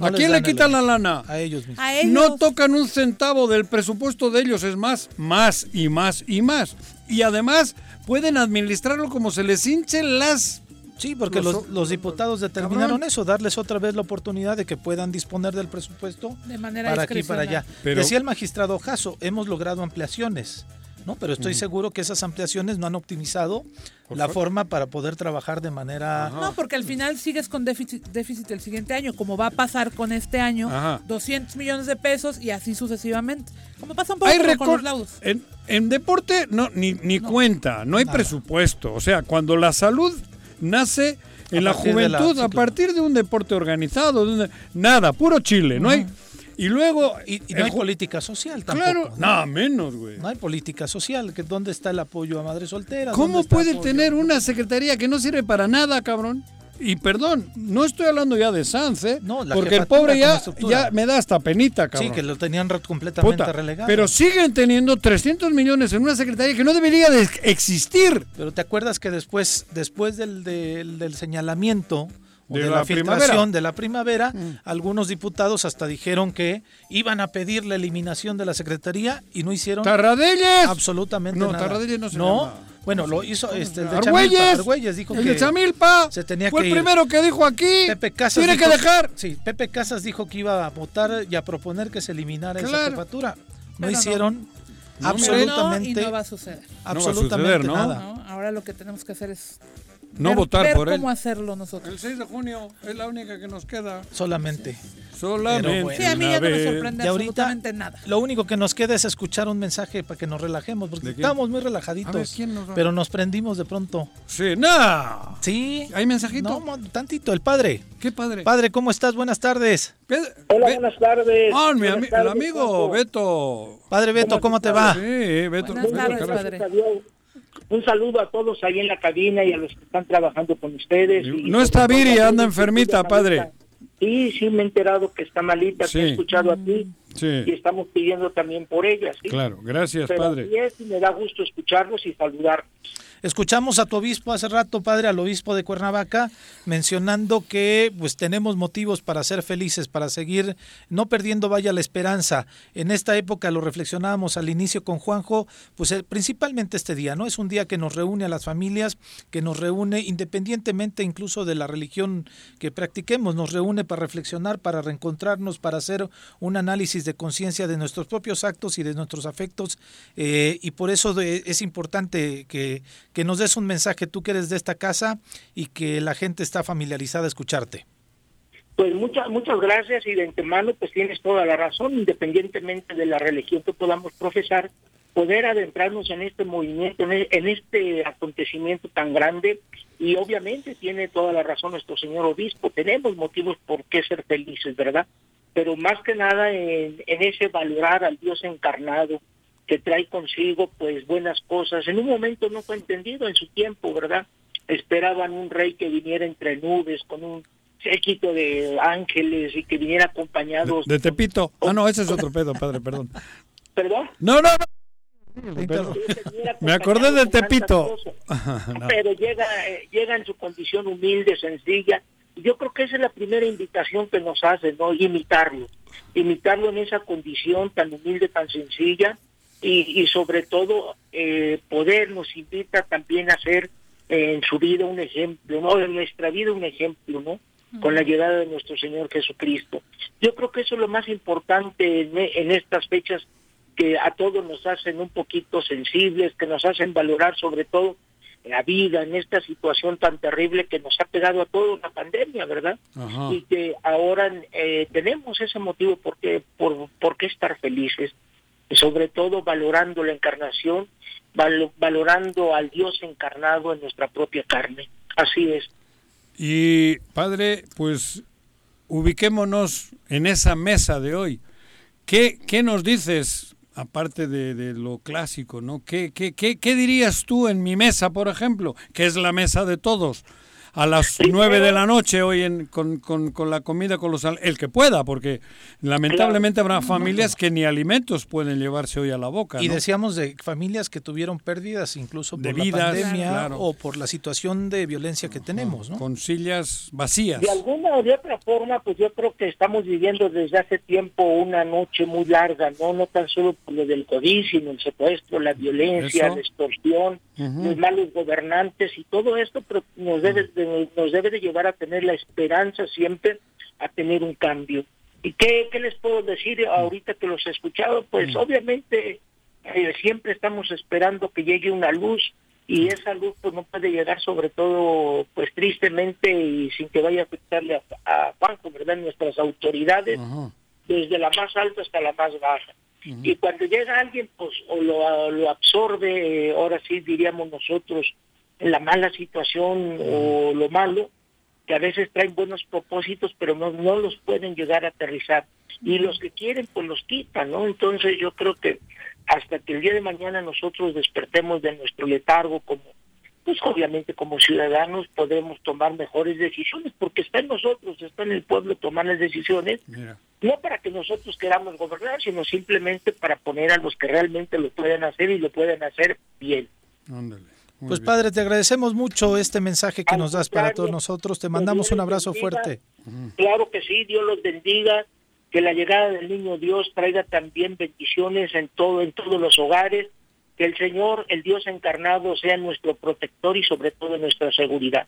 ¿A quién le quitan la lana? A ellos mismos. No tocan un centavo del presupuesto de ellos, es más, más y más y más. Y además pueden administrarlo como se les hinchen las... Sí, porque los, diputados determinaron eso, darles otra vez la oportunidad de que puedan disponer del presupuesto de manera para aquí y para allá. Decía el magistrado Jasso, hemos logrado ampliaciones. ¿No? Pero estoy seguro que esas ampliaciones no han optimizado la forma para poder trabajar de manera... No, porque al final sigues con déficit, déficit el siguiente año, como va a pasar con este año, 200 millones de pesos y así sucesivamente. Como pasa un poco con los laudos. En, deporte no ni, ni cuenta, no hay presupuesto. O sea, cuando la salud nace en la juventud, a partir de un deporte organizado, nada, puro Chile, no hay y luego. Y, no hay política social tampoco. Claro, nada menos, güey. No hay política social. Que ¿Dónde está el apoyo a madres solteras? ¿Cómo puede tener una secretaría que no sirve para nada, cabrón? Y perdón, no estoy hablando ya de Sanz, ¿eh? No, porque el pobre ya, ya me da hasta penita, cabrón. Sí, que lo tenían completamente relegado. Pero siguen teniendo 300 millones en una secretaría que no debería de existir. Pero te acuerdas que después, después del, del señalamiento de, la, filtración de la primavera, mm. algunos diputados hasta dijeron que iban a pedir la eliminación de la secretaría y no hicieron Tarradelles. absolutamente no, nada. No se no, Bueno, lo hizo este, el de Argüelles, dijo el que de Chamilpa se tenía fue que el primero que dijo aquí. Pepe Casas tiene que dejar. Sí, Pepe Casas dijo que iba a votar y a proponer que se eliminara esa jefatura. No hicieron absolutamente y no va a suceder. Absolutamente nada. Ahora lo que tenemos que hacer es no votar por él. cómo hacerlo nosotros. El 6 de junio es la única que nos queda. Solamente. Solamente. sí, a mí ya no me sorprende absolutamente nada. Lo único que nos queda es escuchar un mensaje para que nos relajemos, porque estamos muy relajaditos. pero nos prendimos de pronto. Sí, no. Sí. ¿Hay mensajito? No, tantito, el padre. ¿Qué padre? Padre, ¿cómo estás? Buenas tardes. Hola, buenas tardes. Ah, mi el amigo Beto. Padre Beto, ¿cómo, te va? Sí, Beto. Buenas tardes, padre. Un saludo a todos ahí en la cabina y a los que están trabajando con ustedes. no está Viri, anda enfermita, padre. Sí, sí, me he enterado que está malita, que he escuchado a ti. Y estamos pidiendo también por ella. ¿sí? Claro, gracias, padre. y me da gusto escucharlos y saludarlos. Escuchamos a tu obispo hace rato, padre, al obispo de Cuernavaca, mencionando que pues tenemos motivos para ser felices, para seguir no perdiendo vaya la esperanza. En esta época lo reflexionábamos al inicio con Juanjo, pues eh, principalmente este día, ¿no? Es un día que nos reúne a las familias, que nos reúne independientemente incluso de la religión que practiquemos, nos reúne para reflexionar, para reencontrarnos, para hacer un análisis de conciencia de nuestros propios actos y de nuestros afectos eh, y por eso es importante que que nos des un mensaje, tú que eres de esta casa y que la gente está familiarizada a escucharte. Pues muchas muchas gracias y de antemano pues tienes toda la razón, independientemente de la religión que podamos profesar, poder adentrarnos en este movimiento, en, en este acontecimiento tan grande y obviamente tiene toda la razón nuestro señor obispo, tenemos motivos por qué ser felices, ¿verdad? Pero más que nada en, en ese valorar al Dios encarnado que trae consigo pues buenas cosas. En un momento no fue entendido en su tiempo, ¿verdad? Esperaban un rey que viniera entre nubes con un séquito de ángeles y que viniera acompañado De, Tepito. Ah, no, ese es otro pedo, padre, perdón. ¿Perdón? No, no, no. Me acordé de Tepito. Pero llega, eh, llega en su condición humilde, sencilla. Y yo creo que esa es la primera invitación que nos hace, ¿no? Imitarlo. Imitarlo en esa condición tan humilde, tan sencilla. Y, y sobre todo, eh, poder nos invita también a ser eh, en su vida un ejemplo, ¿no? En nuestra vida un ejemplo, ¿no? Con la llegada de nuestro Señor Jesucristo. Yo creo que eso es lo más importante en, en estas fechas que a todos nos hacen un poquito sensibles, que nos hacen valorar sobre todo la vida en esta situación tan terrible que nos ha pegado a todos la pandemia, ¿verdad? Ajá. Y que ahora eh, tenemos ese motivo por qué, por, por qué estar felices, y sobre todo valorando la encarnación, val- valorando al Dios encarnado en nuestra propia carne. Así es. Y padre, pues ubiquémonos en esa mesa de hoy. ¿Qué, qué nos dices, aparte de, lo clásico, ¿no? ¿Qué, qué, qué, qué dirías tú en mi mesa, por ejemplo, que es la mesa de todos? A las nueve de la noche hoy en, con, con, con la comida, con los al- el que pueda, porque lamentablemente habrá familias que ni alimentos pueden llevarse hoy a la boca. Y ¿no? decíamos de familias que tuvieron pérdidas incluso por De la vidas, pandemia claro. o por la situación de violencia que tenemos, ¿no? Con sillas vacías. De alguna o de otra forma, pues yo creo que estamos viviendo desde hace tiempo una noche muy larga, no no tan solo por lo del COVID, sino el secuestro, la violencia, Eso. la extorsión, Los malos gobernantes y todo esto pero nos debe de, nos debe de llevar a tener la esperanza siempre a tener un cambio. ¿Y qué, qué les puedo decir ahorita que los he escuchado? Pues obviamente eh, siempre estamos esperando que llegue una luz y esa luz pues no puede llegar sobre todo pues tristemente y sin que vaya a afectarle a, a Juanjo, ¿verdad? Nuestras autoridades, desde la más alta hasta la más baja. Y cuando llega alguien, pues o lo, lo absorbe, eh, ahora sí diríamos nosotros, la mala situación o lo malo, que a veces traen buenos propósitos, pero no, no los pueden llegar a aterrizar. Y los que quieren, pues los quitan, ¿no? Entonces yo creo que hasta que el día de mañana nosotros despertemos de nuestro letargo como, pues obviamente como ciudadanos podemos tomar mejores decisiones, porque está en nosotros, está en el pueblo tomar las decisiones, Mira. no para que nosotros queramos gobernar, sino simplemente para poner a los que realmente lo pueden hacer y lo pueden hacer bien. Ándale. Muy Pues bien. padre, te agradecemos mucho este mensaje que Al nos das para todos nosotros. Te mandamos un abrazo bendiga. fuerte. Claro que sí, Dios los bendiga, que la llegada del niño Dios traiga también bendiciones en todo, en todos los hogares, que el Señor, el Dios encarnado, sea nuestro protector y sobre todo nuestra seguridad.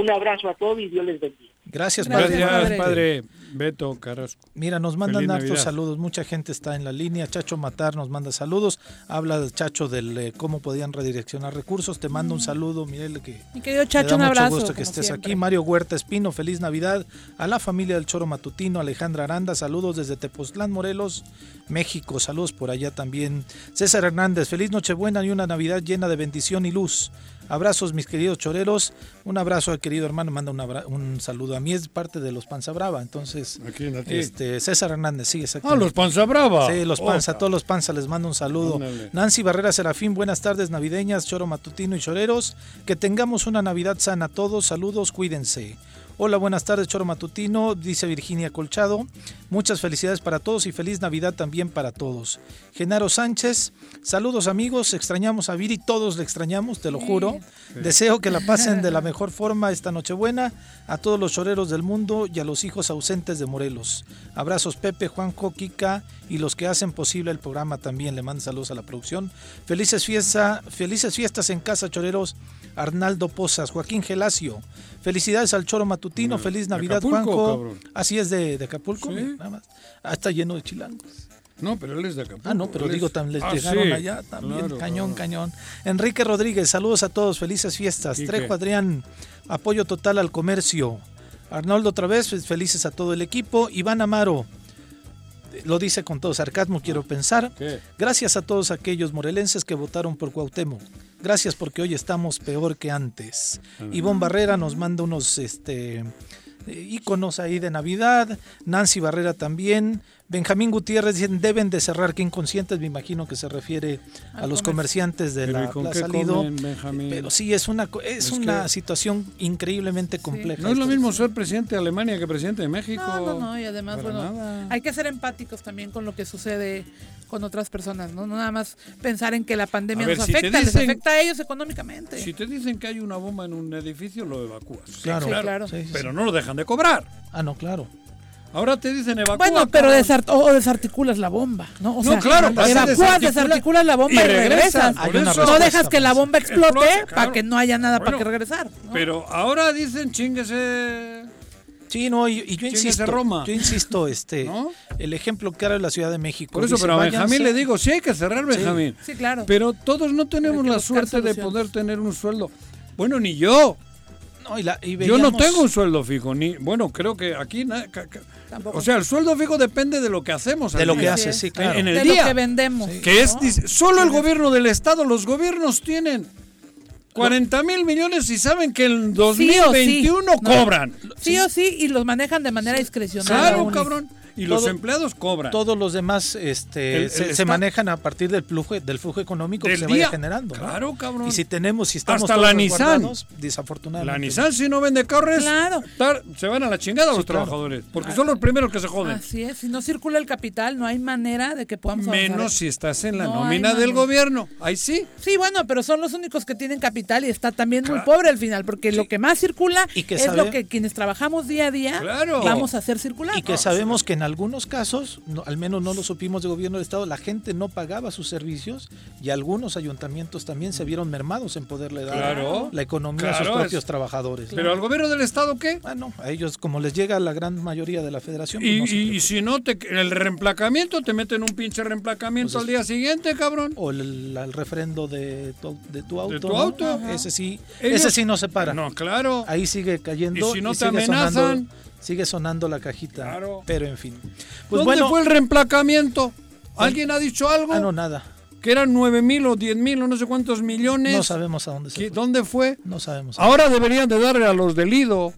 Un abrazo a todos y Dios les bendiga. Gracias, padre. Gracias, padre Beto Carrasco. Mira, nos mandan Feliz hartos Navidad. saludos. Mucha gente está en la línea. Chacho Matar nos manda saludos. Habla Chacho del eh, cómo podían redireccionar recursos. Te mando un saludo, Mirel, que Mi querido me Chacho, da un mucho abrazo. gusto que estés siempre. aquí. Mario Huerta Espino, feliz Navidad. A la familia del Choro Matutino, Alejandra Aranda, saludos desde Tepoztlán, Morelos, México. Saludos por allá también. César Hernández, feliz Nochebuena y una Navidad llena de bendición y luz. Abrazos, mis queridos choreros. Un abrazo al querido hermano. Manda un, abra- un saludo. A mí es parte de los Panza Brava. Entonces, ¿A a este, César Hernández, sí, Ah, los Panza Brava. Sí, los Oh, panza, a todos los panza les mando un saludo. Ándale. Nancy Barrera Serafín, buenas tardes navideñas, choro matutino y choreros. Que tengamos una Navidad sana todos, saludos, cuídense. Hola, buenas tardes, choro matutino, dice Virginia Colchado. Muchas felicidades para todos y feliz Navidad también para todos. Genaro Sánchez, saludos amigos, extrañamos a Viri, todos le extrañamos, te lo juro. Deseo que la pasen de la mejor forma esta Nochebuena a todos los choreros del mundo y a los hijos ausentes de Morelos. Abrazos Pepe, Juanjo, Kika y los que hacen posible el programa también. Le mando saludos a la producción. Felices, fiesta, felices fiestas en casa, choreros. Arnaldo Pozas, Joaquín Gelacio. Felicidades al Choro Matutino, feliz Navidad, Acapulco, Juanjo. cabrón. Así es de, de Acapulco, Sí. mira, nada más. Ah, está lleno de chilangos. No, pero él es de Acapulco. Ah, no, pero digo, también les Ah, llegaron sí, allá también. claro, cañón, claro. cañón. Enrique Rodríguez, saludos a todos, felices fiestas. Trejo Adrián, apoyo total al comercio. Arnoldo otra vez, pues, felices a todo el equipo. Iván Amaro, lo dice con todo sarcasmo, quiero pensar. Gracias a todos aquellos morelenses que votaron por Cuauhtémoc. Gracias porque hoy estamos peor que antes. Ivonne Barrera nos manda unos este, íconos ahí de Navidad. Nancy Barrera también. Benjamín Gutiérrez dicen deben de cerrar, que inconscientes, me imagino que se refiere a los comerciantes de la Plaza Lido. Pero sí, es una, es, una situación increíblemente compleja. No es lo mismo ser presidente de Alemania que presidente de México. No, no, no, y además, bueno, hay que ser empáticos también con lo que sucede con otras personas, ¿no? No nada más pensar en que la pandemia nos afecta, les afecta a ellos económicamente. Si te dicen que hay una bomba en un edificio, lo evacúas. Claro, claro. pero no lo dejan de cobrar. Ah, no, claro. Ahora te dicen evacúa. Bueno, pero o desarticulas la bomba, ¿no? O sea, claro, evacúas, desarticulas la bomba y, regresas. no dejas que la bomba explote para que no haya nada para que regresar. Pero ahora dicen chinguese. Sí, no, y, yo insisto, Roma. yo insisto, este, el ejemplo claro de la Ciudad de México. Por eso, pero a Benjamín le digo, sí hay que cerrar Benjamín. Sí, claro. Pero todos no tenemos la suerte de poder tener un sueldo. Bueno, ni yo. Yo no tengo un sueldo fijo, ni bueno, creo que aquí o sea, el sueldo fijo depende de lo que hacemos. De lo que haces, sí, claro. En el de día. lo que vendemos. Que es solo el gobierno del estado, los gobiernos tienen 40 mil millones y saben que en 2021 cobran. Sí o sí, y los manejan de manera discrecional. Claro, cabrón. Y los empleados cobran. Todos los demás este, se, manejan a partir del flujo, del flujo económico que se vaya generando. Claro, cabrón. Y si tenemos, si estamos Hasta la Nissan. desafortunadamente. La Nissan, si no vende carros, se van a la chingada los trabajadores. Porque son los primeros que se joden. Así es. Si no circula el capital, no hay manera de que podamos Menos si estás en la nómina del gobierno. Ahí sí. Sí, bueno, pero son los únicos que tienen capital y está también muy pobre al final. Porque lo que más circula es lo que quienes trabajamos día a día vamos a hacer circular. Y que sabemos que en algunos casos, al menos no lo supimos de gobierno del Estado, la gente no pagaba sus servicios y algunos ayuntamientos también se vieron mermados en poderle dar la economía a sus propios trabajadores. ¿Pero al gobierno del Estado qué? Ah, no, a ellos como les llega a la gran mayoría de la federación. Pues y, si no, te, el reemplacamiento, te meten un pinche reemplacamiento pues al día siguiente, cabrón. O el, refrendo de tu, de tu auto. ¿De tu auto? Ese sí, ese sí no se para. No, claro. Ahí sigue cayendo. Y si no te amenazan sigue sonando la cajita. Pero en fin. Pues ¿Dónde fue el reemplacamiento? ¿Alguien ha dicho algo? Ah, no, nada. Que eran 9 mil o 10 mil o no sé cuántos millones. No sabemos a dónde se fue. ¿Dónde fue? No sabemos. Ahora deberían de darle a los del Ido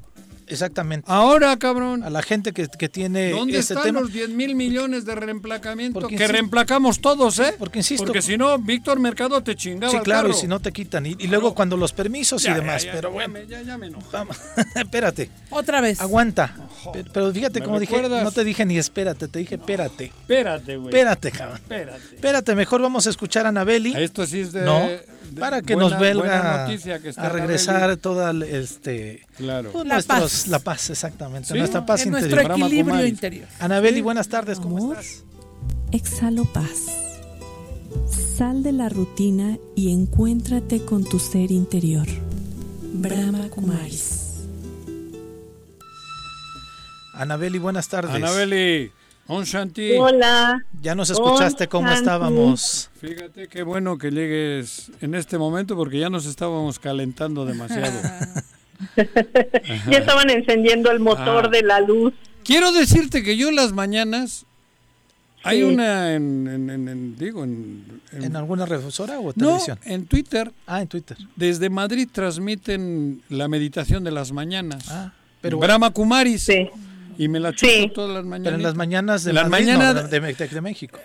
Exactamente. Ahora, cabrón. A la gente que, tiene. ¿Dónde están los 10 mil millones de reemplacamiento? que reemplacamos todos, ¿eh? Porque insisto. Porque si no, Víctor Mercado te chingaba. Sí, claro, y si no te quitan. Y, luego cuando los permisos y demás. pero bueno. Ya, ya, me espérate. Otra vez. Aguanta. Pero, fíjate como dije, no te dije ni espérate, te dije espérate. Espérate, güey. Espérate, cabrón. Espérate. Espérate, mejor vamos a escuchar a Anabeli. Esto sí es de. No para que nos velga a regresar toda este claro. Pues la paz. la paz exactamente nuestra paz interior nuestro equilibrio interior. Anabeli buenas tardes cómo estás exhalo paz. Sal de la rutina y encuéntrate con tu ser interior. Brahma Kumaris. Anabeli buenas tardes. Anabeli On Shanti. Hola. Ya nos escuchaste cómo estábamos. Fíjate qué bueno que llegues en este momento porque ya nos estábamos calentando demasiado. ya estaban encendiendo el motor ah. de la luz. Quiero decirte que yo en las mañanas hay una en, digo en, en, alguna refusora o televisión. No, en Twitter. Ah, en Twitter. Desde Madrid transmiten la meditación de las mañanas. Ah, pero Brahma Kumaris. Sí. Y me la chupo todas las mañanas. Pero en las mañanas de, las mañanas de, México,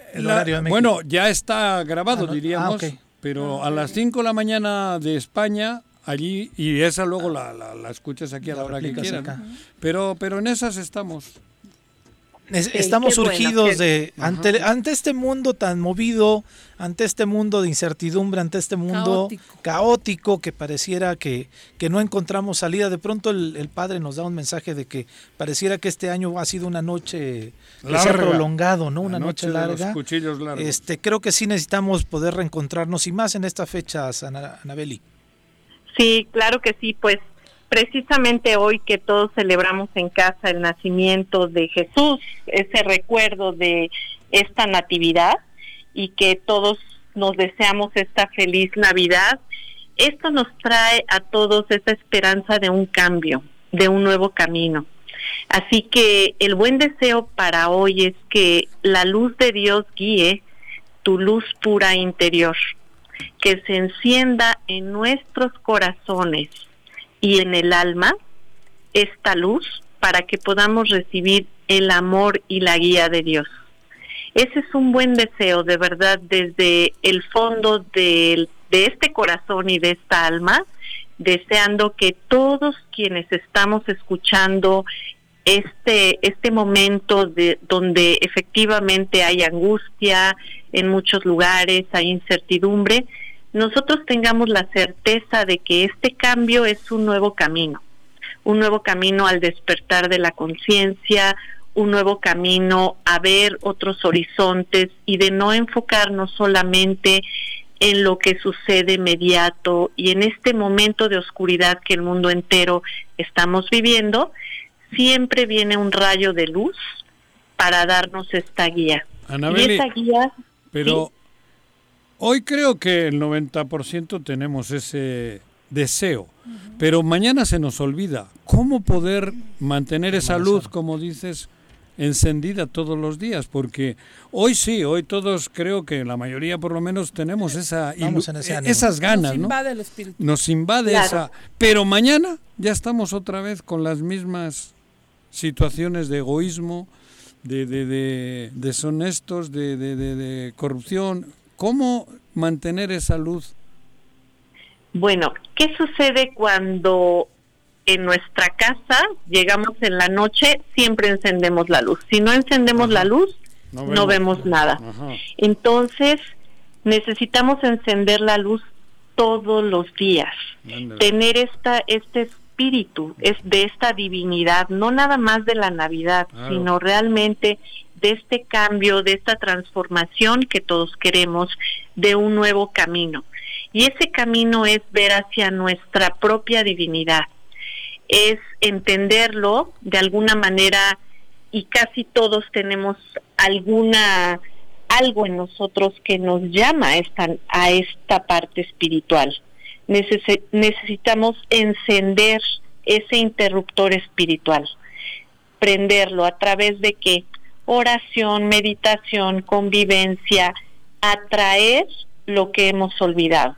Bueno, ya está grabado, ah, diríamos. Ah, pero a las 5 de la mañana de España, allí, y esa luego la, la, escuchas aquí a la, hora que quieras. Pero, pero en esas estamos estamos surgidos de ante, ante este mundo tan movido, ante este mundo de incertidumbre, ante este mundo caótico, que pareciera que, que, no encontramos salida. De pronto el, padre nos da un mensaje de que pareciera que este año ha sido una noche que se ha prolongado, ¿no? Una noche, larga. Este, creo que sí necesitamos poder reencontrarnos y más en esta fecha, Anabeli. Sí, claro que sí, pues precisamente hoy que todos celebramos en casa el nacimiento de Jesús, ese recuerdo de esta natividad y que todos nos deseamos esta feliz Navidad, esto nos trae a todos esa esperanza de un cambio, de un nuevo camino. Así que el buen deseo para hoy es que la luz de Dios guíe tu luz pura interior, que se encienda en nuestros corazones y en el alma esta luz para que podamos recibir el amor y la guía de Dios. Ese es un buen deseo, de verdad, desde el fondo de, de este corazón y de esta alma, deseando que todos quienes estamos escuchando este este momento de donde efectivamente hay angustia en muchos lugares, hay incertidumbre, nosotros tengamos la certeza de que este cambio es un nuevo camino, un nuevo camino al despertar de la conciencia, un nuevo camino a ver otros horizontes y de no enfocarnos solamente en lo que sucede inmediato y en este momento de oscuridad que el mundo entero estamos viviendo, siempre viene un rayo de luz para darnos esta guía. y esta guía... Pero hoy creo que el 90% tenemos ese deseo, pero mañana se nos olvida. ¿Cómo poder mantener esa luz, como dices, encendida todos los días? Porque hoy sí, hoy todos creo que la mayoría por lo menos tenemos esa esas ganas, Nos invade el espíritu. Nos invade esa... Pero mañana ya estamos otra vez con las mismas situaciones de egoísmo, de, de, deshonestos, de, de, corrupción. ¿Cómo mantener esa luz? Bueno, ¿qué sucede cuando en nuestra casa llegamos en la noche? Siempre encendemos la luz. Si no encendemos la luz, no vemos, nada. Entonces, necesitamos encender la luz todos los días. Tener esta, este espíritu, es de esta divinidad, no nada más de la Navidad, sino realmente de este cambio, de esta transformación que todos queremos, de un nuevo camino. Y ese camino es ver hacia nuestra propia divinidad, es entenderlo de alguna manera y casi todos tenemos alguna algo en nosotros que nos llama a esta, a esta parte espiritual necesitamos encender ese interruptor espiritual, prenderlo a través de qué? Oración, meditación, convivencia, atraer lo que hemos olvidado.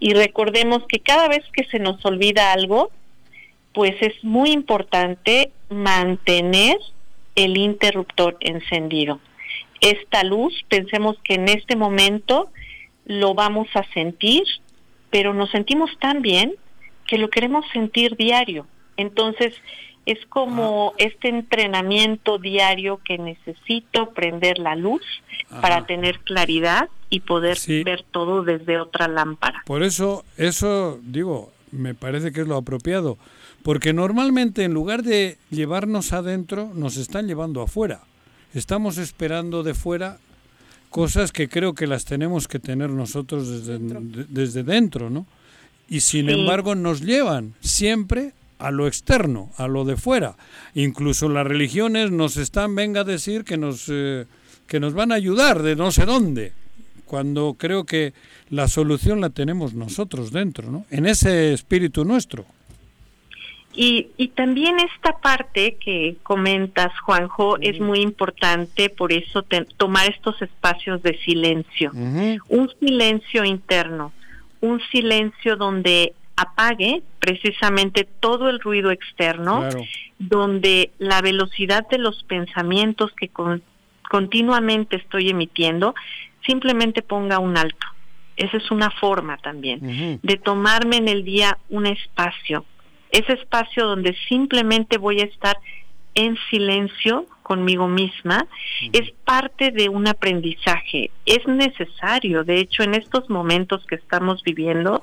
Y recordemos que cada vez que se nos olvida algo, pues es muy importante mantener el interruptor encendido. Esta luz, pensemos que en este momento lo vamos a sentir, pero nos sentimos tan bien que lo queremos sentir diario. Entonces, es como este entrenamiento diario que necesito prender la luz para tener claridad y poder ver todo desde otra lámpara. Por eso, eso digo, me parece que es lo apropiado, porque normalmente en lugar de llevarnos adentro, nos están llevando afuera. Estamos esperando de fuera cosas que creo que las tenemos que tener nosotros desde dentro, desde dentro ¿no? Y sin embargo nos llevan siempre a lo externo, a lo de fuera. Incluso las religiones nos están, venga a decir que nos, eh, que nos van a ayudar de no sé dónde, cuando creo que la solución la tenemos nosotros dentro, ¿no? En ese espíritu nuestro. Y, y también esta parte que comentas, Juanjo, es muy importante, por eso tomar estos espacios de silencio. Un silencio interno, un silencio donde apague precisamente todo el ruido externo, donde la velocidad de los pensamientos que continuamente estoy emitiendo, simplemente ponga un alto. Esa es una forma también de tomarme en el día un espacio. Ese espacio donde simplemente voy a estar en silencio conmigo misma, es parte de un aprendizaje, es necesario, de hecho en estos momentos que estamos viviendo,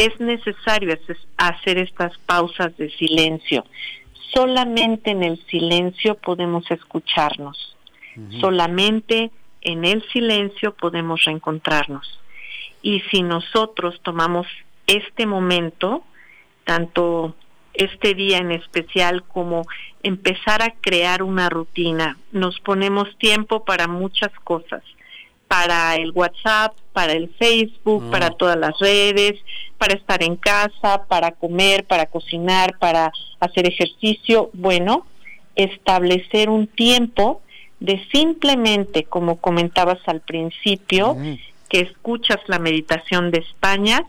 es necesario hacer estas pausas de silencio. Solamente en el silencio podemos escucharnos, solamente en el silencio podemos reencontrarnos. Y si nosotros tomamos este momento, tanto este día en especial como empezar a crear una rutina. Nos ponemos tiempo para muchas cosas, para el WhatsApp, para el Facebook, para ah. todas las redes, para estar en casa, para comer, para cocinar, para hacer ejercicio. Bueno, establecer un tiempo de simplemente, como comentabas al principio, que escuchas la meditación de España,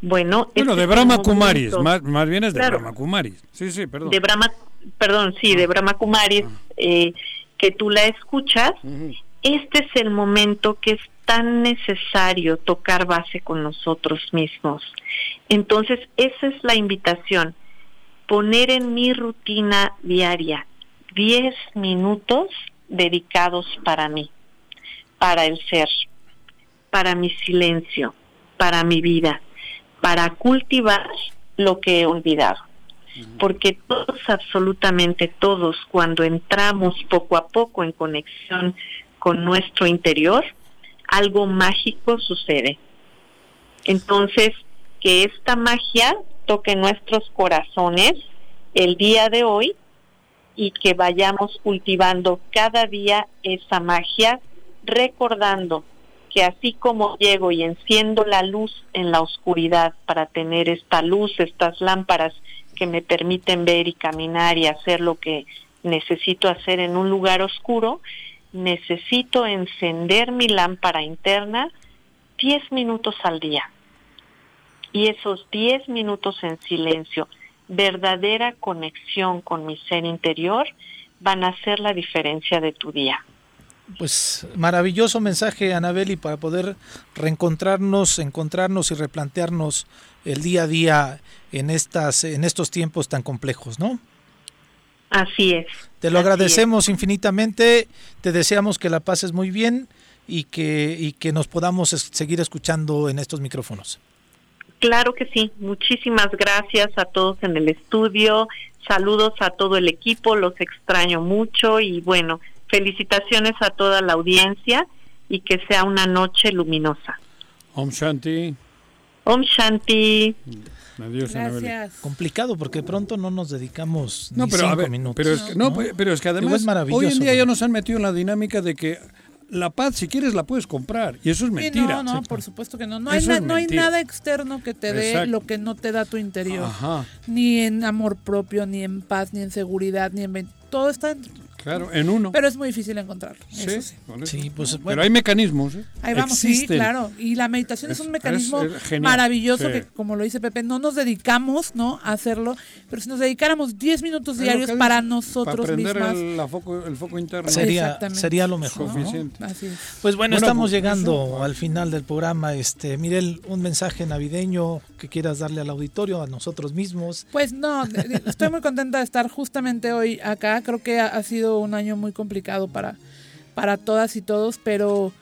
bueno, bueno de Brahma Kumaris, más, bien es de Brahma Kumaris. Sí, sí, perdón. De Brahma, perdón, sí, de Brahma Kumaris, eh, que tú la escuchas, este es el momento que es tan necesario tocar base con nosotros mismos. Entonces, esa es la invitación, poner en mi rutina diaria 10 minutos dedicados para mí, para el ser, para mi silencio, para mi vida, para cultivar lo que he olvidado. Porque todos, absolutamente todos, cuando entramos poco a poco en conexión con nuestro interior, algo mágico sucede. Entonces, que esta magia toque nuestros corazones el día de hoy y que vayamos cultivando cada día esa magia, recordando que así como llego y enciendo la luz en la oscuridad para tener esta luz, estas lámparas que me permiten ver y caminar y hacer lo que necesito hacer en un lugar oscuro, necesito encender mi lámpara interna 10 minutos al día. Y esos 10 minutos en silencio, verdadera conexión con mi ser interior van a hacer la diferencia de tu día. Pues maravilloso mensaje, Anabeli, para poder reencontrarnos, encontrarnos y replantearnos el día a día en estas, en estos tiempos tan complejos, ¿no? Así es. Te lo agradecemos infinitamente, te deseamos que la pases muy bien y que, y que nos podamos seguir escuchando en estos micrófonos. Claro que sí. Muchísimas gracias a todos en el estudio. Saludos a todo el equipo. Los extraño mucho y bueno, felicitaciones a toda la audiencia y que sea una noche luminosa. Om Shanti. Om Shanti. Adiós, Gracias. Complicado porque pronto no nos dedicamos no, pero, cinco minutos. Pero es que, no, pero es que además hoy en día ya nos han metido en la dinámica de que la paz, si quieres, la puedes comprar. Y eso es mentira. no, no, por supuesto que no. No, hay, no hay, nada externo que te dé lo que no te da tu interior. Ni en amor propio, ni en paz, ni en seguridad, ni en... Todo está en Claro, en uno. Pero es muy difícil encontrarlo. Sí, sí. pues Pero hay mecanismos. ¿eh? Ahí vamos, sí, claro. Y la meditación es, un mecanismo maravilloso que, como lo dice Pepe, no nos dedicamos ¿no? a hacerlo, pero si nos dedicáramos 10 minutos diarios para nosotros para mismas. El, foco, el foco interno. Sería, sería lo mejor. Así es. Pues bueno, estamos pues, llegando al final del programa. Este, Mirel, un mensaje navideño que quieras darle al auditorio, a nosotros mismos. Pues no, estoy muy contenta de estar justamente hoy acá. Creo que ha sido un año muy complicado para, para todas y todos, pero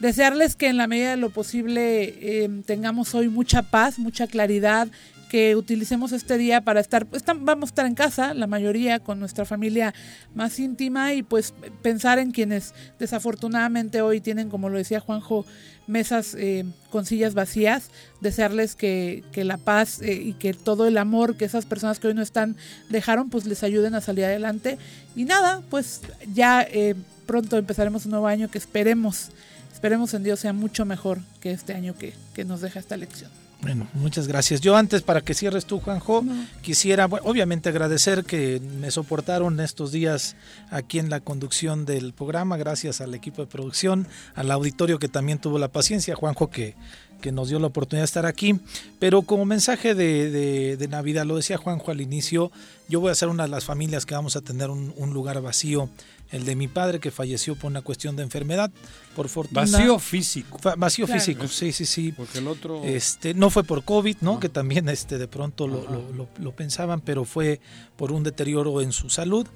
desearles que en la medida de lo posible em, tengamos hoy mucha paz, mucha claridad, que utilicemos este día para estar, vamos a estar en casa, la mayoría con nuestra familia más íntima y pues pensar en quienes desafortunadamente hoy tienen, como lo decía Juanjo, mesas eh, con sillas vacías, desearles que, la paz eh, y que todo el amor que esas personas que hoy no están dejaron, pues les ayuden a salir adelante. Y nada, pues ya eh, pronto empezaremos un nuevo año que esperemos, esperemos en Dios sea mucho mejor que este año que, que nos deja esta lección. Bueno, muchas gracias. Yo antes, para que cierres tú, Juanjo, quisiera obviamente agradecer que me soportaron estos días aquí en la conducción del programa, gracias al equipo de producción, al auditorio que también tuvo la paciencia, Juanjo, que, que nos dio la oportunidad de estar aquí. Pero como mensaje de, de, Navidad, lo decía Juanjo al inicio, yo voy a ser una de las familias que vamos a tener un, un lugar vacío el de mi padre que falleció por una cuestión de enfermedad, por fortuna. Vacío físico. Vacío físico, sí, sí, sí. Porque el otro... Este, no fue por COVID, ¿no? Que también este, de pronto lo, lo, lo, pensaban, pero fue por un deterioro en su salud.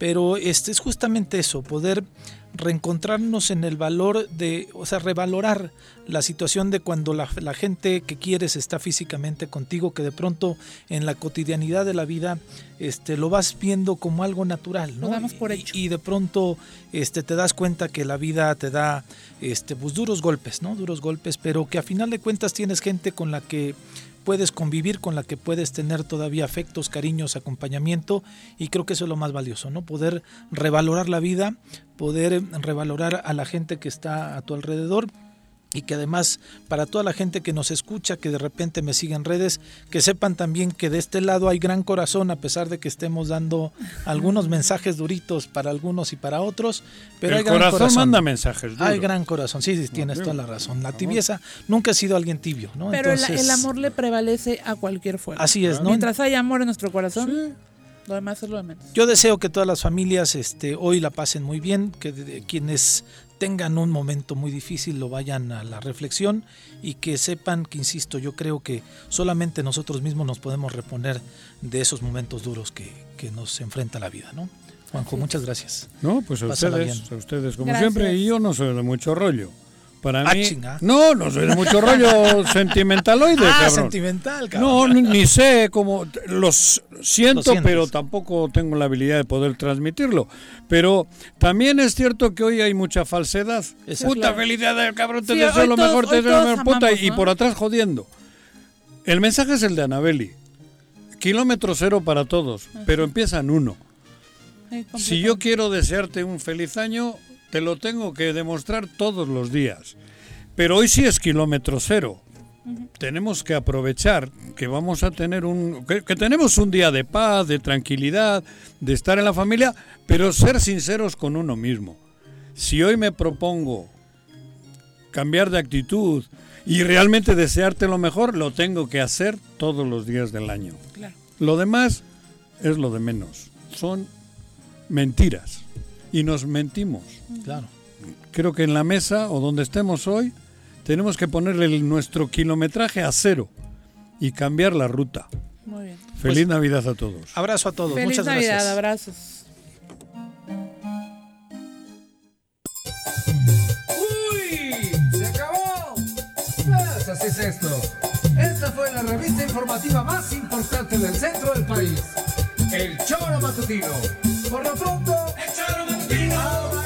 Pero este, es justamente eso, poder reencontrarnos en el valor de, o sea, revalorar la situación de cuando la, gente que quieres está físicamente contigo, que de pronto en la cotidianidad de la vida este, lo vas viendo como algo natural, ¿no? por hecho. Y, de pronto este, te das cuenta que la vida te da este, pues, duros golpes, ¿no? Duros golpes, pero que a final de cuentas tienes gente con la que puedes convivir, con la que puedes tener todavía afectos, cariños, acompañamiento y creo que eso es lo más valioso, ¿no? Poder revalorar la vida, poder revalorar a la gente que está a tu alrededor y que además para toda la gente que nos escucha, que de repente me sigue en redes, que sepan también que de este lado hay gran corazón a pesar de que estemos dando algunos mensajes duritos para algunos y para otros, pero hay gran corazón, manda mensajes duros. Hay gran corazón, sí, tienes toda la razón. La tibieza nunca ha sido alguien tibio, ¿no? Pero el, amor le prevalece a cualquier fuerza. Así es, ¿no? Mientras hay amor en nuestro corazón. Lo demás es lo de menos. Yo deseo que todas las familias este, hoy la pasen muy bien, que quienes tengan un momento muy difícil lo vayan a la reflexión y que sepan que, insisto, yo creo que solamente nosotros mismos nos podemos reponer de esos momentos duros que, que nos enfrenta la vida, ¿no? Juanjo, muchas gracias. No, pues a ustedes, a ustedes como siempre, y yo no soy de mucho rollo. Para ah, mí. No, no soy de mucho rollo sentimentaloide, ah, sentimental, No, ni, sé cómo. Los siento, pero tampoco tengo la habilidad de poder transmitirlo. Pero también es cierto que hoy hay mucha falsedad. puta felicidad del cabrón, te deseo lo mejor, te deseo lo mejor, puta. Y por atrás jodiendo. El mensaje es el de Anabeli. Kilómetro cero para todos, pero empieza en uno. Si yo quiero desearte un feliz año, te lo tengo que demostrar todos los días. Pero hoy sí es kilómetro cero. Tenemos que aprovechar que vamos a tener un que, tenemos un día de paz, de tranquilidad, de estar en la familia, pero ser sinceros con uno mismo. Si hoy me propongo cambiar de actitud y realmente desearte lo mejor, lo tengo que hacer todos los días del año. Lo demás es lo de menos. Son mentiras y nos mentimos. Claro. Creo que en la mesa o donde estemos hoy tenemos que ponerle nuestro kilometraje a cero y cambiar la ruta. Muy bien. Feliz pues, Navidad a todos. Abrazo a todos. Feliz Muchas Navidad, gracias. abrazos. ¡Uy! ¡Se acabó! Pues así es esto. Esta fue la revista informativa más importante del centro del país. El Choro Matutino. Por lo pronto, el Choro Matutino.